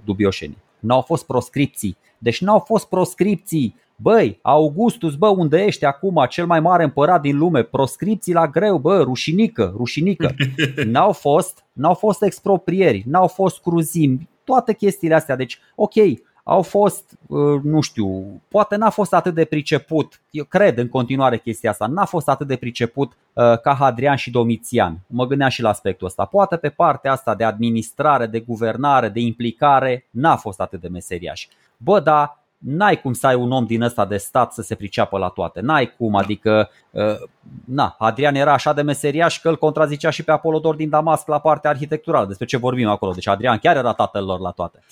dubioșenii. N-au fost proscripții. Deci n-au fost proscripții. Băi, Augustus, bă, unde ești acum, cel mai mare împărat din lume, proscripții la greu, bă, rușinică, rușinică. [laughs] N-au fost, n-au fost exproprieri, n-au fost cruzimi, toate chestiile astea. Deci, ok, au fost, uh, nu știu, poate n-a fost atât de priceput, eu cred în continuare chestia asta, n-a fost atât de priceput uh, ca Hadrian și Domitian. Mă gândeam și la aspectul ăsta. Poate pe partea asta de administrare, de guvernare, de implicare, n-a fost atât de meseriaș. Bă, da, n-ai cum să ai un om din ăsta de stat să se priceapă la toate. N-ai cum, adică, uh, na, Adrian era așa de meseriaș că îl contrazicea și pe Apolodor din Damasc la partea arhitecturală. Despre ce vorbim acolo? Deci Adrian chiar era tatăl lor la toate.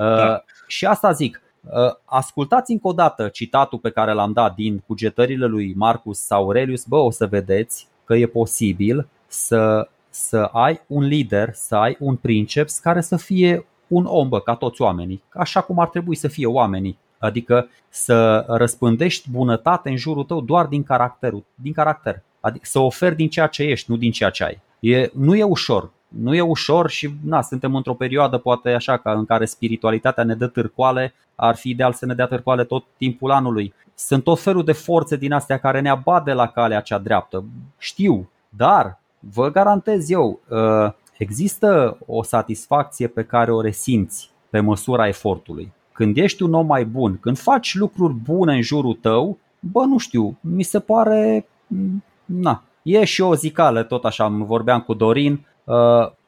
Da. Uh, și asta zic, uh, ascultați încă o dată citatul pe care l-am dat din cugetările lui Marcus Aurelius, bă, o să vedeți că e posibil să, să ai un lider, să ai un princeps care să fie un om, bă, ca toți oamenii, așa cum ar trebui să fie oamenii. Adică să răspândești bunătate în jurul tău doar din caracterul, din caracter. Adică să oferi din ceea ce ești, nu din ceea ce ai. E, nu e ușor nu e ușor și na, suntem într-o perioadă poate așa ca în care spiritualitatea ne dă târcoale, ar fi ideal să ne dea târcoale tot timpul anului. Sunt tot felul de forțe din astea care ne abat de la calea cea dreaptă. Știu, dar vă garantez eu, uh, există o satisfacție pe care o resimți pe măsura efortului. Când ești un om mai bun, când faci lucruri bune în jurul tău, bă, nu știu, mi se pare, na, e și o zicală, tot așa, vorbeam cu Dorin, Uh,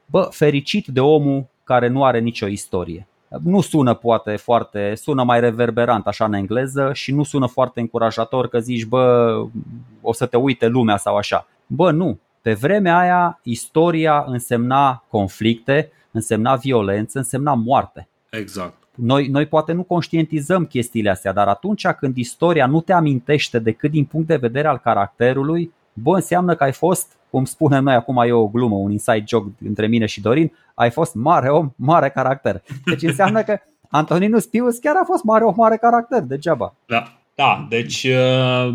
bă, fericit de omul care nu are nicio istorie. nu sună poate foarte, sună mai reverberant așa în engleză și nu sună foarte încurajator că zici bă, o să te uite lumea sau așa. Bă, nu. Pe vremea aia istoria însemna conflicte, însemna violență, însemna moarte. Exact. Noi, noi poate nu conștientizăm chestiile astea, dar atunci când istoria nu te amintește decât din punct de vedere al caracterului, bă, înseamnă că ai fost, cum spunem noi acum e o glumă, un inside joke între mine și Dorin, ai fost mare om, mare caracter. Deci înseamnă că Antoninus Pius chiar a fost mare om, mare caracter, degeaba. Da. Da, deci uh,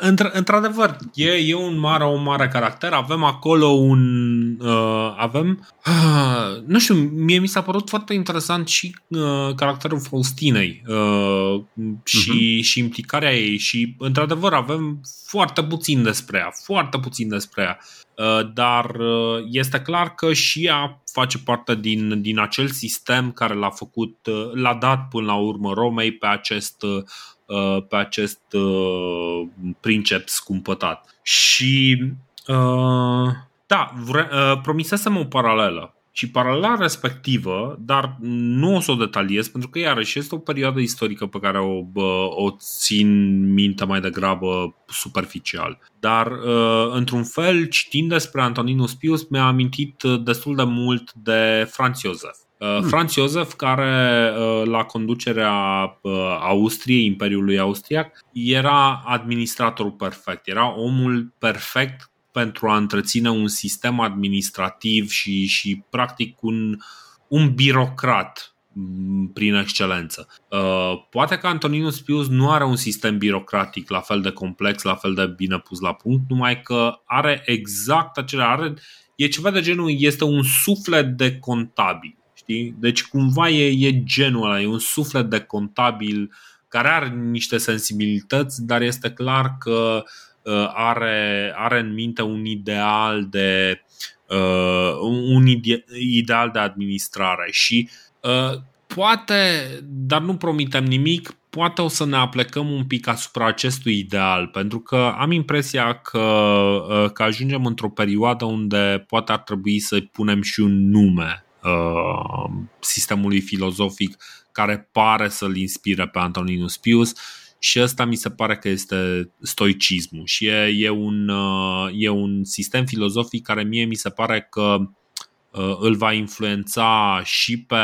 într- într-adevăr e, e un mare, un mare caracter. Avem acolo un uh, avem uh, [sighs] nu știu, mie mi s-a părut foarte interesant și uh, caracterul Faustinei uh, și, uh-huh. și implicarea ei și într-adevăr avem foarte puțin despre ea, foarte puțin despre ea. Uh, dar uh, este clar că și ea face parte din, din acel sistem care l-a făcut, uh, l-a dat până la urmă Romei pe acest Uh, pe acest uh, princeps scumpătat. Și uh, da, vre, promisesem o paralelă și paralela respectivă, dar nu o să o detaliez pentru că iarăși este o perioadă istorică pe care o, o țin minte mai degrabă superficial. Dar într-un fel, citind despre Antoninus Pius, mi-a amintit destul de mult de Franz Josef. Uh, hmm. Franz Josef, care uh, la conducerea uh, Austriei, Imperiului Austriac, era administratorul perfect, era omul perfect pentru a întreține un sistem administrativ și, și practic un, un birocrat mm, prin excelență. Poate că Antoninus Pius nu are un sistem birocratic la fel de complex, la fel de bine pus la punct, numai că are exact acele, are, e ceva de genul, este un suflet de contabil Știi? Deci cumva e, e genul ăla, e un suflet de contabil care are niște sensibilități, dar este clar că uh, are, are în minte un ideal de uh, un ide- ideal de administrare și uh, poate, dar nu promitem nimic, poate o să ne aplecăm un pic asupra acestui ideal, pentru că am impresia că, uh, că ajungem într-o perioadă unde poate ar trebui să-i punem și un nume Uh, sistemului filozofic care pare să-l inspire pe Antoninus Pius și ăsta mi se pare că este stoicismul și e, e, un, uh, e un sistem filozofic care mie mi se pare că uh, îl va influența și pe,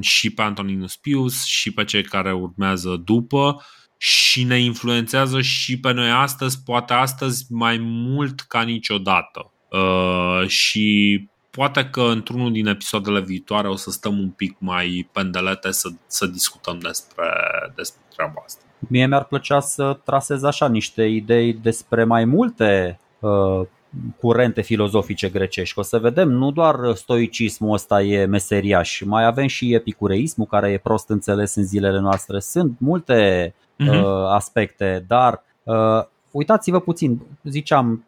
și pe Antoninus Pius și pe cei care urmează după și ne influențează și pe noi astăzi, poate astăzi mai mult ca niciodată. Uh, și poate că într-unul din episoadele viitoare o să stăm un pic mai pendelete să, să discutăm despre, despre treaba asta. Mie mi-ar plăcea să trasez așa niște idei despre mai multe uh, curente filozofice grecești. O să vedem, nu doar stoicismul ăsta e meseriaș, mai avem și epicureismul care e prost înțeles în zilele noastre. Sunt multe uh, uh-huh. aspecte, dar uh, uitați-vă puțin, ziceam,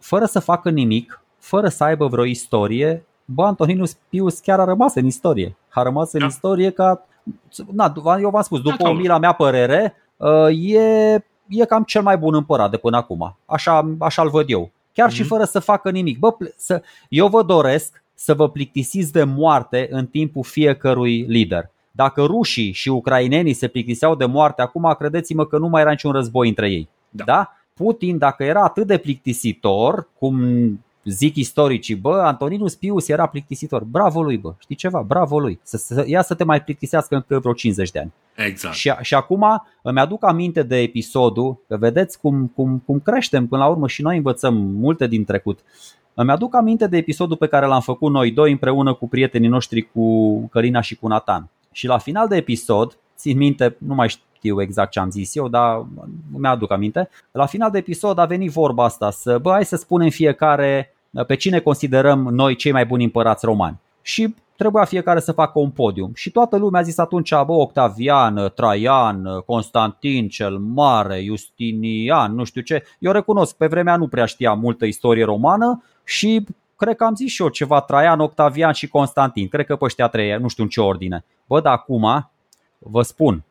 fără să facă nimic, fără să aibă vreo istorie, bă, Antoninus Pius chiar a rămas în istorie. A rămas da. în istorie ca, na, eu v-am spus, după da, o mila mea părere, uh, e, e cam cel mai bun împărat de până acum. Așa, așa-l văd eu. Chiar mm-hmm. și mhm. fără să facă nimic. Bă, să, eu vă doresc să vă plictisiți de moarte în timpul fiecărui lider. Dacă rușii și ucrainenii se plictiseau de moarte acum, credeți-mă că nu mai era niciun război între ei. Da? da? Putin, dacă era atât de plictisitor, cum zic istoricii, bă, Antoninus Pius era plictisitor. Bravo lui, bă, știi ceva? Bravo lui. Să, să, ia să te mai plictisească încă vreo 50 de ani. Exact. Și, și acum îmi aduc aminte de episodul, că vedeți cum, cum, cum creștem până la urmă și noi învățăm multe din trecut. Îmi aduc aminte de episodul pe care l-am făcut noi doi împreună cu prietenii noștri, cu Călina și cu Nathan. Și la final de episod, țin minte, nu mai știu exact ce am zis eu, dar mi-aduc aminte. La final de episod a venit vorba asta, să bă, hai să spunem fiecare pe cine considerăm noi cei mai buni împărați romani. Și trebuia fiecare să facă un podium. Și toată lumea a zis atunci, bă, Octavian, Traian, Constantin cel Mare, Justinian, nu știu ce. Eu recunosc, pe vremea nu prea știam multă istorie romană și cred că am zis și eu ceva Traian, Octavian și Constantin. Cred că pe ăștia trei, nu știu în ce ordine. Bă, dar acum vă spun, uh,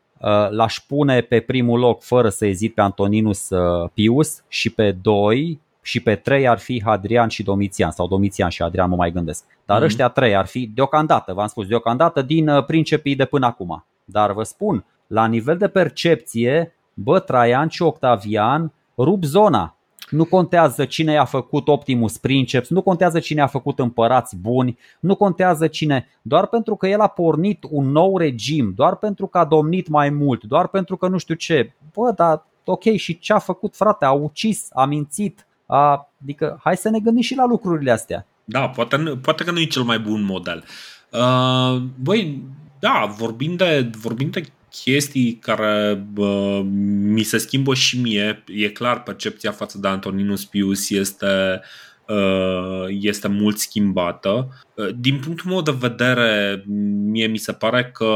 l-aș pune pe primul loc fără să ezit pe Antoninus uh, Pius și pe doi și pe 3 ar fi Hadrian și Domitian sau Domitian și Hadrian, mă mai gândesc. Dar mm-hmm. ăștia 3 ar fi deocamdată, v-am spus, deocamdată din uh, principii de până acum. Dar vă spun, la nivel de percepție, bă, Traian și Octavian rup zona. Nu contează cine a făcut Optimus Princeps, nu contează cine a făcut împărați buni, nu contează cine, doar pentru că el a pornit un nou regim, doar pentru că a domnit mai mult, doar pentru că nu știu ce. Bă, dar ok, și ce a făcut frate? A ucis, a mințit, a, adică hai să ne gândim și la lucrurile astea. Da, poate, poate că nu e cel mai bun model. Uh, băi, da, vorbim de, vorbim de chestii care uh, mi se schimbă și mie. E clar, percepția față de Antoninus Pius este uh, este mult schimbată. Uh, din punctul meu de vedere, mie mi se pare că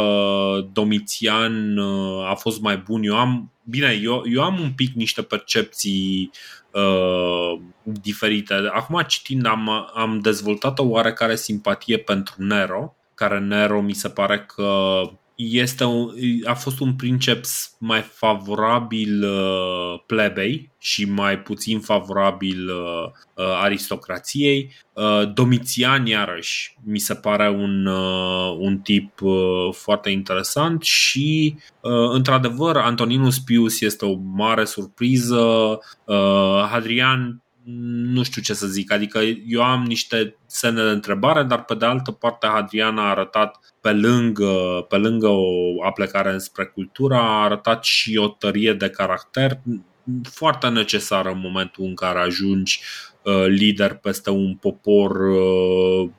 Domitian uh, a fost mai bun. Eu am, bine, eu, eu am un pic niște percepții uh, diferite. Acum citind am, am dezvoltat o oarecare simpatie pentru Nero, care Nero mi se pare că este un, a fost un princeps mai favorabil uh, plebei și mai puțin favorabil uh, uh, aristocrației. Uh, Domitian, iarăși, mi se pare un, uh, un tip uh, foarte interesant și, uh, într-adevăr, Antoninus Pius este o mare surpriză. Uh, Hadrian nu știu ce să zic, adică eu am niște semne de întrebare, dar pe de altă parte Hadrian a arătat pe lângă, pe lângă o aplecare înspre cultură, a arătat și o tărie de caracter foarte necesară în momentul în care ajungi uh, lider peste un popor uh,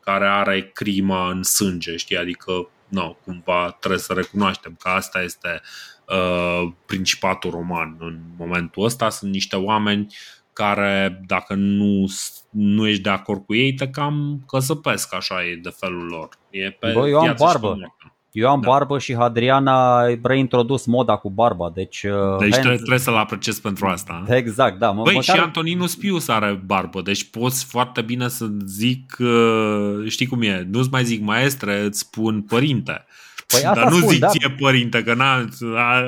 care are crima în sânge, știi? Adică, no, cumva trebuie să recunoaștem că asta este uh, principatul roman în momentul ăsta. Sunt niște oameni care, dacă nu, nu ești de acord cu ei, te cam căsăpesc, așa e de felul lor. E pe Bă, eu am barbă. Eu am da. barbă și Hadriana a reintrodus moda cu barba, deci... Uh, deci trebuie, trebuie să-l apreciez pentru asta. Exact, da. Băi, măcar... și Antoninus Pius are barbă, deci poți foarte bine să zic, uh, știi cum e, nu-ți mai zic maestre, îți spun părinte. Păi asta Dar nu spun, zic da. ție părinte, că n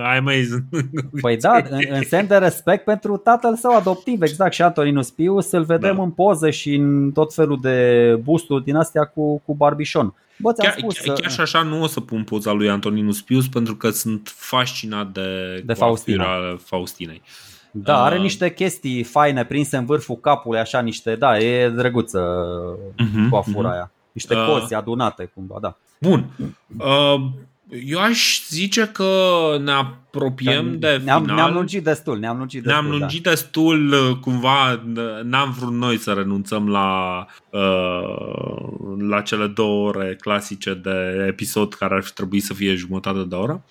ai mai... [laughs] Păi da, în, în semn de respect pentru tatăl său adoptiv, exact, și Antoninus Pius, îl vedem da. în poză și în tot felul de busturi din astea cu, cu barbișon. Bă, chiar, spus, chiar, chiar și așa nu o să pun poza lui Antoninus Pius pentru că sunt fascinat de, de Faustina. Faustinei. Da, are uh, niște chestii faine prinse în vârful capului, așa niște, da, e drăguță uh-huh, coafura uh-huh. aia. Niște uh, cozi adunate cumva, da. Bun. Uh, eu aș zice că ne apropiem de ne-am, final. Ne-am lungit destul. Ne-am lungit destul, ne-am lungit da. destul uh, cumva n-am vrut noi să renunțăm la, uh, la cele două ore clasice de episod care ar fi trebuit să fie jumătate de oră.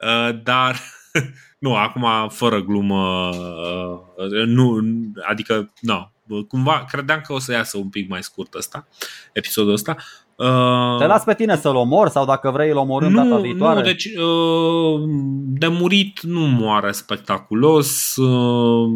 Uh, dar [laughs] nu, acum fără glumă, uh, nu, adică, nu, cumva credeam că o să iasă un pic mai scurt ăsta, episodul ăsta. Uh, Te las pe tine să-l omori sau dacă vrei îl omorâm nu, data viitoare? Nu, deci uh, de murit nu moare spectaculos. Uh,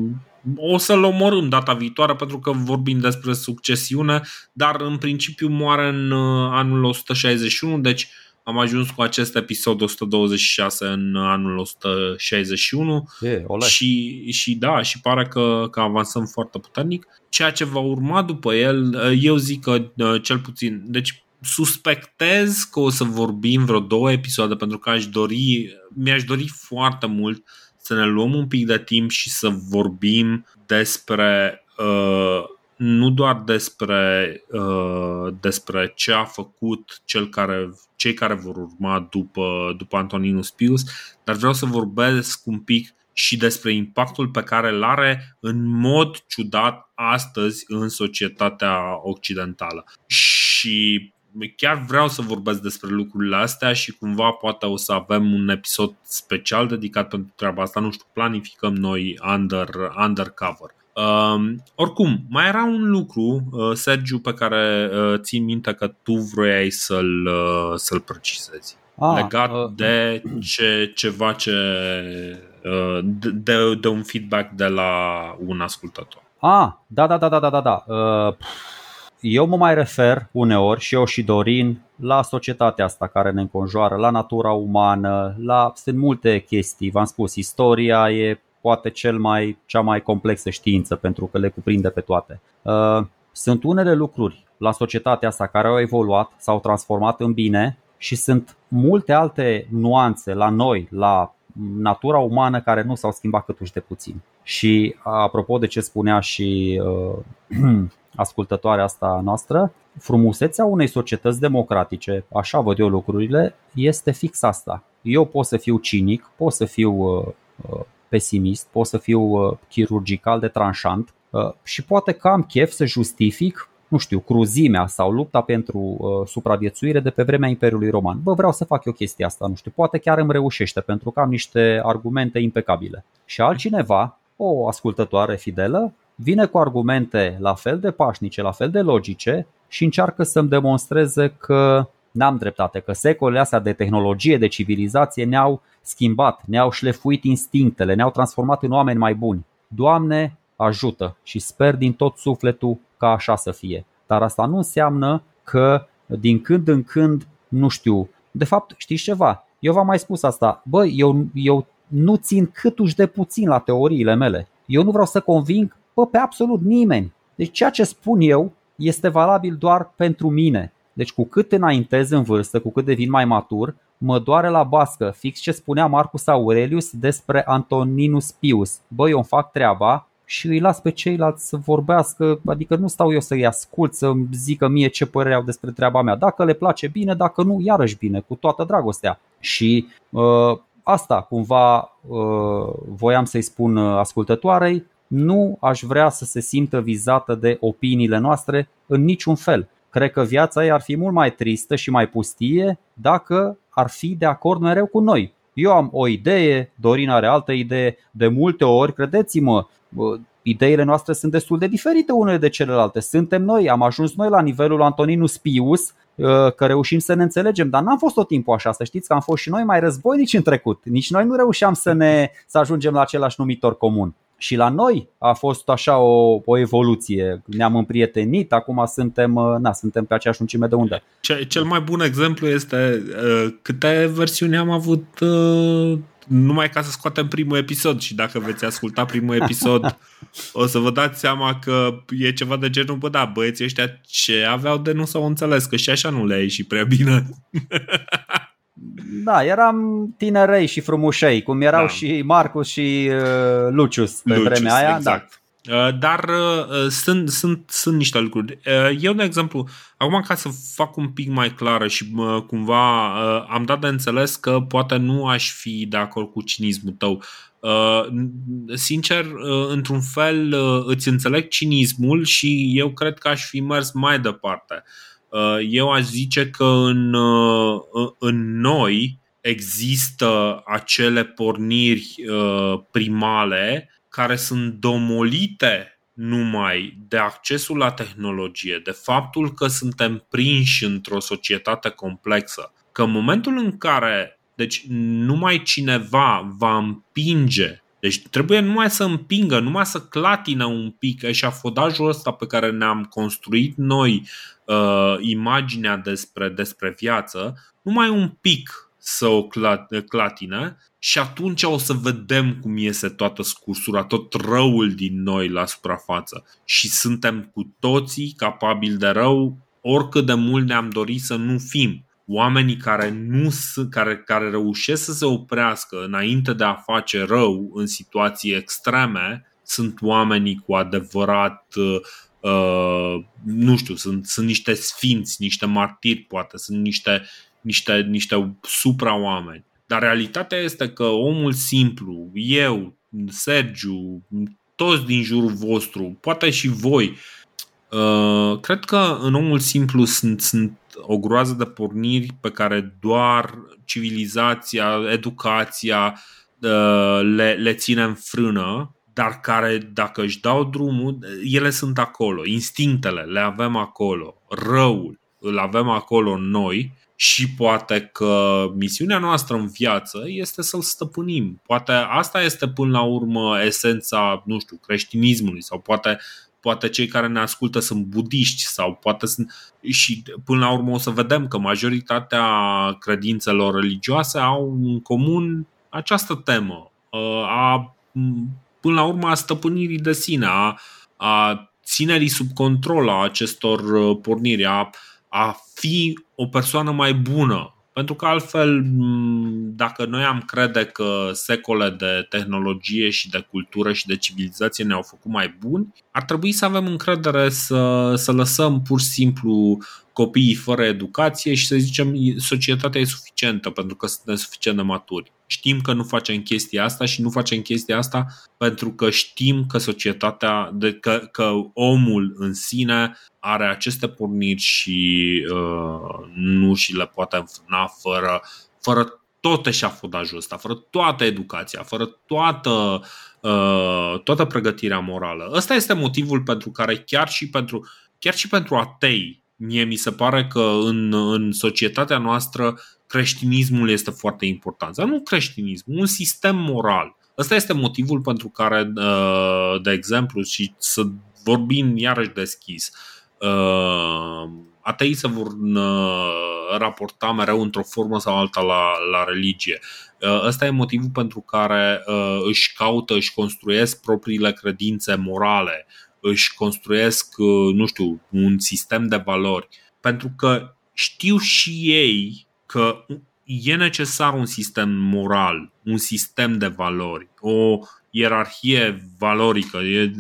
o să-l omorâm data viitoare pentru că vorbim despre succesiune, dar în principiu moare în anul 161, deci am ajuns cu acest episod 126 în anul 161 e, și, și da, și pare că, că avansăm foarte puternic. Ceea ce va urma după el, eu zic că cel puțin, deci suspectez că o să vorbim vreo două episoade pentru că aș dori, mi-aș dori foarte mult să ne luăm un pic de timp și să vorbim despre uh, nu doar despre, uh, despre ce a făcut cel care, cei care vor urma după, după Antoninus Pius, dar vreau să vorbesc un pic și despre impactul pe care îl are în mod ciudat astăzi în societatea occidentală. Și chiar vreau să vorbesc despre lucrurile astea și cumva poate o să avem un episod special dedicat pentru treaba asta. Nu știu, planificăm noi under, undercover. Uh, oricum, mai era un lucru, uh, Sergiu, pe care uh, țin minte că tu vroiai să-l, uh, să-l precizezi. Ah, legat uh, de ce, ceva ce. Uh, de, de un feedback de la un ascultător. Ah, da, da, da, da, da, da. da. Uh, eu mă mai refer uneori și eu și Dorin la societatea asta care ne înconjoară, la natura umană, la sunt multe chestii, v-am spus, istoria e poate cel mai, cea mai complexă știință pentru că le cuprinde pe toate. Sunt unele lucruri la societatea asta care au evoluat, s-au transformat în bine și sunt multe alte nuanțe la noi, la natura umană care nu s-au schimbat câtuși de puțin. Și apropo de ce spunea și uh, [clears throat] ascultătoarea asta noastră, frumusețea unei societăți democratice, așa văd eu lucrurile, este fix asta. Eu pot să fiu cinic, pot să fiu uh, uh pesimist, pot să fiu uh, chirurgical de tranșant uh, și poate că am chef să justific nu știu, cruzimea sau lupta pentru uh, supraviețuire de pe vremea Imperiului Roman. Bă, vreau să fac eu chestia asta, nu știu, poate chiar îmi reușește pentru că am niște argumente impecabile. Și altcineva, o ascultătoare fidelă, vine cu argumente la fel de pașnice, la fel de logice și încearcă să-mi demonstreze că n-am dreptate, că secolele astea de tehnologie, de civilizație ne-au schimbat, ne-au șlefuit instinctele, ne-au transformat în oameni mai buni. Doamne, ajută și sper din tot sufletul ca așa să fie. Dar asta nu înseamnă că din când în când, nu știu, de fapt știți ceva, eu v-am mai spus asta, bă, eu, eu nu țin câtuși de puțin la teoriile mele. Eu nu vreau să conving bă, pe absolut nimeni. Deci ceea ce spun eu este valabil doar pentru mine. Deci cu cât înaintez în vârstă, cu cât devin mai matur, mă doare la bască, fix ce spunea Marcus Aurelius despre Antoninus Pius. Băi, eu îmi fac treaba, și îi las pe ceilalți să vorbească, adică nu stau eu să-i ascult, să-mi zică mie ce părere au despre treaba mea. Dacă le place bine, dacă nu, iarăși bine, cu toată dragostea. Și uh, asta cumva uh, voiam să-i spun uh, ascultătoarei, nu aș vrea să se simtă vizată de opiniile noastre în niciun fel. Cred că viața ei ar fi mult mai tristă și mai pustie dacă ar fi de acord mereu cu noi. Eu am o idee, Dorin are altă idee, de multe ori, credeți-mă, ideile noastre sunt destul de diferite unele de celelalte. Suntem noi, am ajuns noi la nivelul Antoninus Pius, uh, că reușim să ne înțelegem, dar n-am fost tot timpul așa, să știți că am fost și noi mai războinici în trecut. Nici noi nu reușeam să ne să ajungem la același numitor comun. Și la noi a fost așa o, o evoluție. Ne-am împrietenit, acum suntem, uh, na, suntem pe aceeași lungime de undă. Cel mai bun exemplu este uh, câte versiuni am avut uh, numai ca să scoatem primul episod și dacă veți asculta primul episod [laughs] o să vă dați seama că e ceva de genul, bă da, băieții ăștia ce aveau de nu s-au înțeles, că și așa nu le-a ieșit prea bine. [laughs] Da, eram tinerei și frumușei, cum erau da. și Marcus și uh, Lucius pe Lucius, vremea aia. Da. Exact. Da. Uh, dar uh, sunt, sunt, sunt niște lucruri. Uh, eu, de exemplu, acum ca să fac un pic mai clară și cumva am dat de înțeles că poate nu aș fi de acord cu cinismul tău. Sincer, într-un fel îți înțeleg cinismul și eu cred că aș fi mers mai departe. Eu aș zice că în, în noi există acele porniri primale care sunt domolite numai de accesul la tehnologie, de faptul că suntem prinși într-o societate complexă, că în momentul în care deci numai cineva va împinge deci trebuie numai să împingă, numai să clatină un pic eșafodajul ăsta pe care ne-am construit noi uh, imaginea despre, despre viață, numai un pic să o clatine și atunci o să vedem cum iese toată scursura, tot răul din noi la suprafață. Și suntem cu toții capabili de rău, oricât de mult ne-am dorit să nu fim. Oamenii care, nu, care, care reușesc să se oprească înainte de a face rău în situații extreme sunt oamenii cu adevărat Uh, nu știu, sunt, sunt niște sfinți, niște martiri, poate, sunt niște, niște, niște supra-oameni. Dar realitatea este că omul simplu, eu, Sergiu, toți din jurul vostru, poate și voi, uh, cred că în omul simplu sunt, sunt o groază de porniri pe care doar civilizația, educația uh, le, le ține în frână, dar care, dacă își dau drumul, ele sunt acolo, instinctele le avem acolo, răul îl avem acolo în noi și poate că misiunea noastră în viață este să-l stăpânim. Poate asta este până la urmă esența, nu știu, creștinismului sau poate poate cei care ne ascultă sunt budiști sau poate sunt și până la urmă o să vedem că majoritatea credințelor religioase au în comun această temă a până la urmă a stăpânirii de sine, a, a ținerii sub control a acestor uh, porniri, a, a fi o persoană mai bună. Pentru că altfel, dacă noi am crede că secole de tehnologie și de cultură și de civilizație ne-au făcut mai buni, ar trebui să avem încredere să, să lăsăm pur și simplu copiii fără educație și să zicem societatea e suficientă pentru că suntem suficient de maturi. Știm că nu facem chestia asta și nu facem chestia asta pentru că știm că societatea, de, că, că omul în sine are aceste porniri și uh, nu și le poate înfrâna fără, fără tot eșafodajul ăsta, fără toată educația, fără toată, uh, toată pregătirea morală. Ăsta este motivul pentru care chiar și pentru, chiar și pentru atei mie mi se pare că în, în societatea noastră creștinismul este foarte important. Dar nu creștinism, un sistem moral. Ăsta este motivul pentru care, uh, de exemplu, și să vorbim iarăși deschis, uh, ateii se vor uh, raporta mereu într-o formă sau alta la, la religie. Ăsta e motivul pentru care își caută, își construiesc propriile credințe morale, își construiesc, uh, nu știu, un sistem de valori. Pentru că știu și ei că e necesar un sistem moral, un sistem de valori, o ierarhie valorică. E,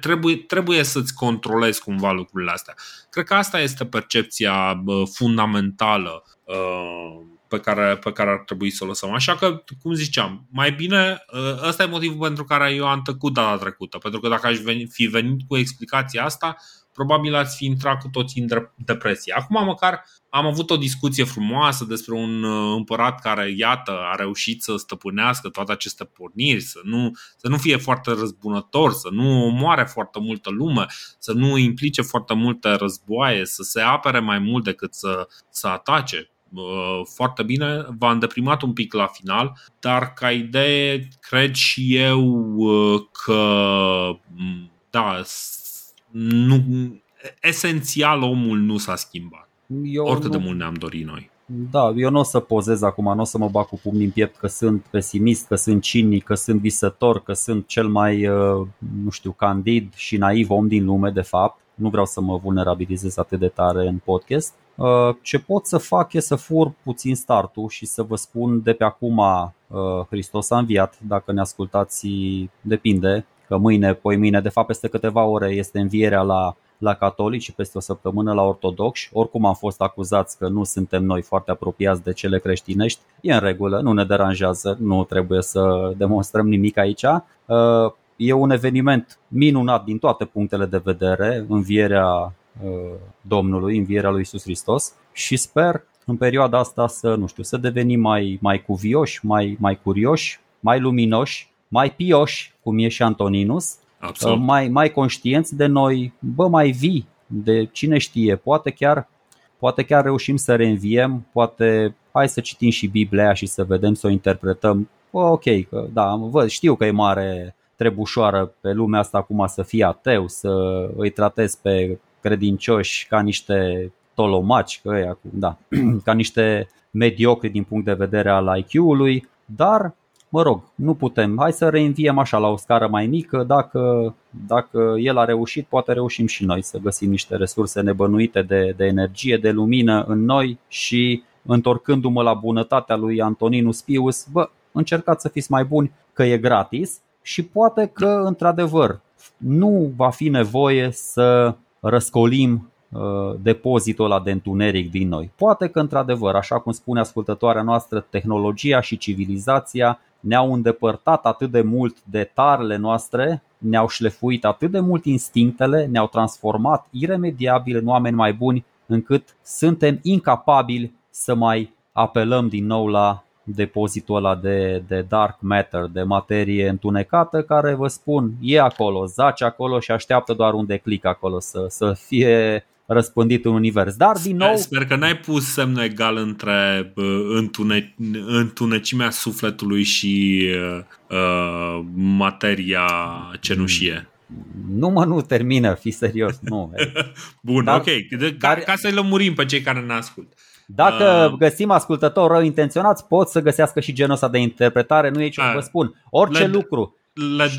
trebuie, trebuie să-ți controlezi cumva lucrurile astea. Cred că asta este percepția fundamentală uh, pe care, pe care ar trebui să o lăsăm. Așa că, cum ziceam, mai bine, ă, ăsta e motivul pentru care eu am tăcut data trecută, pentru că dacă aș veni, fi venit cu explicația asta, probabil ați fi intrat cu toții în depresie. Acum măcar am avut o discuție frumoasă despre un ă, împărat care, iată, a reușit să stăpânească toate aceste porniri, să nu, să nu fie foarte răzbunător, să nu omoare foarte multă lume, să nu implice foarte multe războaie, să se apere mai mult decât să, să atace foarte bine, v-a îndeprimat un pic la final, dar ca idee cred și eu uh, că da, nu, esențial omul nu s-a schimbat. Eu Oricât nu... de mult ne-am dorit noi. Da, eu nu o să pozez acum, nu o să mă bag cu pumnii în piept că sunt pesimist, că sunt cinic, că sunt visător, că sunt cel mai, uh, nu știu, candid și naiv om din lume, de fapt. Nu vreau să mă vulnerabilizez atât de tare în podcast. Uh, ce pot să fac e să fur puțin startul și să vă spun de pe acum uh, Hristos a înviat, dacă ne ascultați depinde, că mâine, poi mâine, de fapt peste câteva ore este învierea la, la catolici și peste o săptămână la ortodoxi. Oricum am fost acuzați că nu suntem noi foarte apropiați de cele creștinești, e în regulă, nu ne deranjează, nu trebuie să demonstrăm nimic aici. Uh, e un eveniment minunat din toate punctele de vedere, învierea Uh, Domnului, învierea lui Isus Hristos și sper în perioada asta să, nu știu, să devenim mai, mai cuvioși, mai, mai curioși, mai luminoși, mai pioși, cum e și Antoninus, Absolut. Uh, mai, mai conștienți de noi, bă, mai vii, de cine știe, poate chiar, poate chiar reușim să reînviem, poate hai să citim și Biblia și să vedem, să o interpretăm. Bă, ok, că, da, văd, știu că e mare trebușoară pe lumea asta acum să fie ateu, să îi tratez pe credincioși ca niște tolomaci, că ăia, da, [clears throat] ca niște mediocri din punct de vedere al IQ-ului, dar mă rog, nu putem. Hai să reînviem așa la o scară mai mică. Dacă, dacă el a reușit, poate reușim și noi să găsim niște resurse nebănuite de, de energie, de lumină în noi și întorcându-mă la bunătatea lui Antoninus Pius, bă, încercați să fiți mai buni, că e gratis și poate că, într-adevăr, nu va fi nevoie să răscolim uh, depozitul ăla de întuneric din noi. Poate că, într-adevăr, așa cum spune ascultătoarea noastră, tehnologia și civilizația ne-au îndepărtat atât de mult de tarele noastre, ne-au șlefuit atât de mult instinctele, ne-au transformat iremediabil în oameni mai buni, încât suntem incapabili să mai apelăm din nou la depozitul ăla de, de dark matter, de materie întunecată, care vă spun, e acolo, zace acolo și așteaptă doar un declic acolo să, să fie răspândit în univers. Dar din nou. Sper că n-ai pus semnul egal între întune, întunecimea sufletului și uh, materia cenușie. Nu mă, nu termină, fi serios, nu. [laughs] Bun, dar, ok. De, dar, ca, ca să-i lămurim pe cei care ne ascultă. Dacă uh, găsim ascultători rău intenționați, pot să găsească și genul ăsta de interpretare, nu e ce uh, vă spun. Orice le... lucru le,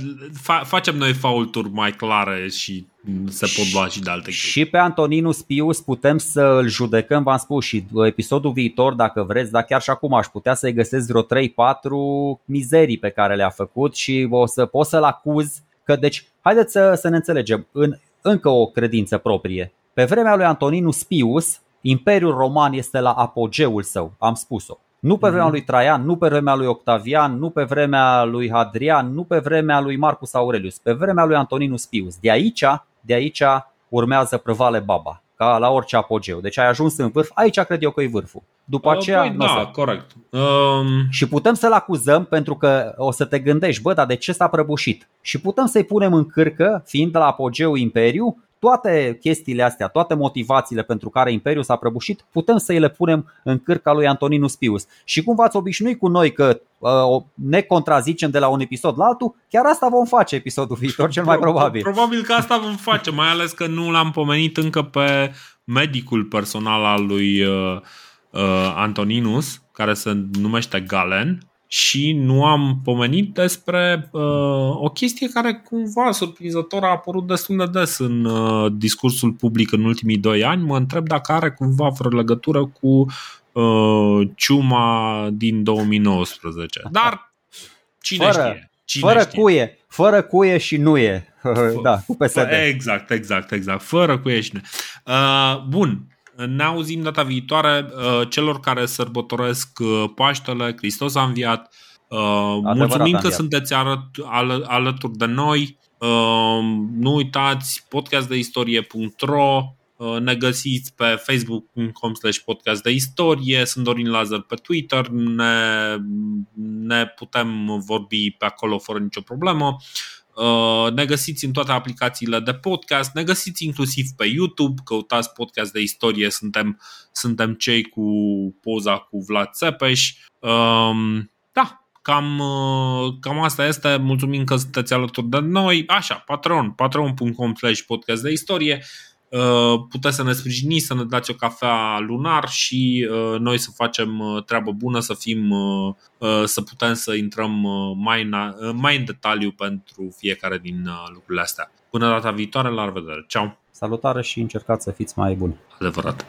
fa, facem noi faulturi mai clare și se pot lua și de alte chestii. Și pe Antoninus Pius putem să îl judecăm, v-am spus, și episodul viitor, dacă vreți, dar chiar și acum aș putea să-i găsesc vreo 3-4 mizerii pe care le-a făcut și o să pot să-l acuz că, deci, haideți să, să ne înțelegem, în încă o credință proprie. Pe vremea lui Antoninus Pius, Imperiul Roman este la apogeul său, am spus-o. Nu pe vremea mhm. lui Traian, nu pe vremea lui Octavian, nu pe vremea lui Hadrian, nu pe vremea lui Marcus Aurelius, pe vremea lui Antoninus Pius. De aici, de aici urmează prăvale baba, ca la orice apogeu. Deci ai ajuns în vârf, aici cred eu că e vârful. După uh, aceea, păi, da, să... corect. Um... Și putem să-l acuzăm pentru că o să te gândești, bă, dar de ce s-a prăbușit? Și putem să-i punem în cârcă, fiind la apogeu imperiu, toate chestiile astea, toate motivațiile pentru care Imperiul s-a prăbușit, putem să îi le punem în cârca lui Antoninus Pius. Și cum v-ați obișnuit cu noi că uh, ne contrazicem de la un episod la altul, chiar asta vom face episodul viitor, cel mai probabil. Probabil că asta vom face, mai ales că nu l-am pomenit încă pe medicul personal al lui uh, uh, Antoninus, care se numește Galen, și nu am pomenit despre uh, o chestie care cumva surprinzător a apărut destul de des în uh, discursul public în ultimii doi ani. Mă întreb dacă are cumva vreo legătură cu uh, ciuma din 2019. Dar cine fără, știe? Cine fără știe? cuie, fără cuie și nu e. [laughs] da, cu PSD. Exact, exact, exact. Fără cuie și nu. Uh, bun, ne auzim data viitoare. Uh, celor care sărbătoresc uh, Paștele, Hristos a înviat. Uh, Adevărat Mulțumim că sunteți alături de noi. Nu uitați podcastdeistorie.ro ne găsiți pe facebook.com slash podcast de istorie, sunt Dorin Lazar pe Twitter, ne, ne putem vorbi pe acolo fără nicio problemă. Uh, ne găsiți în toate aplicațiile de podcast, ne găsiți inclusiv pe YouTube, căutați podcast de istorie, suntem, suntem cei cu poza cu Vlad Țepeș. Um, da, cam, uh, cam asta este. Mulțumim că sunteți alături de noi. Așa, Patreon, patreon.com slash podcast de istorie. Uh, puteți să ne sprijiniți, să ne dați o cafea lunar și uh, noi să facem uh, treabă bună, să fim, să putem să intrăm mai în, mai în detaliu pentru fiecare din lucrurile astea. Până data viitoare, la revedere! Ceau! Salutare și încercați să fiți mai buni! Adevărat!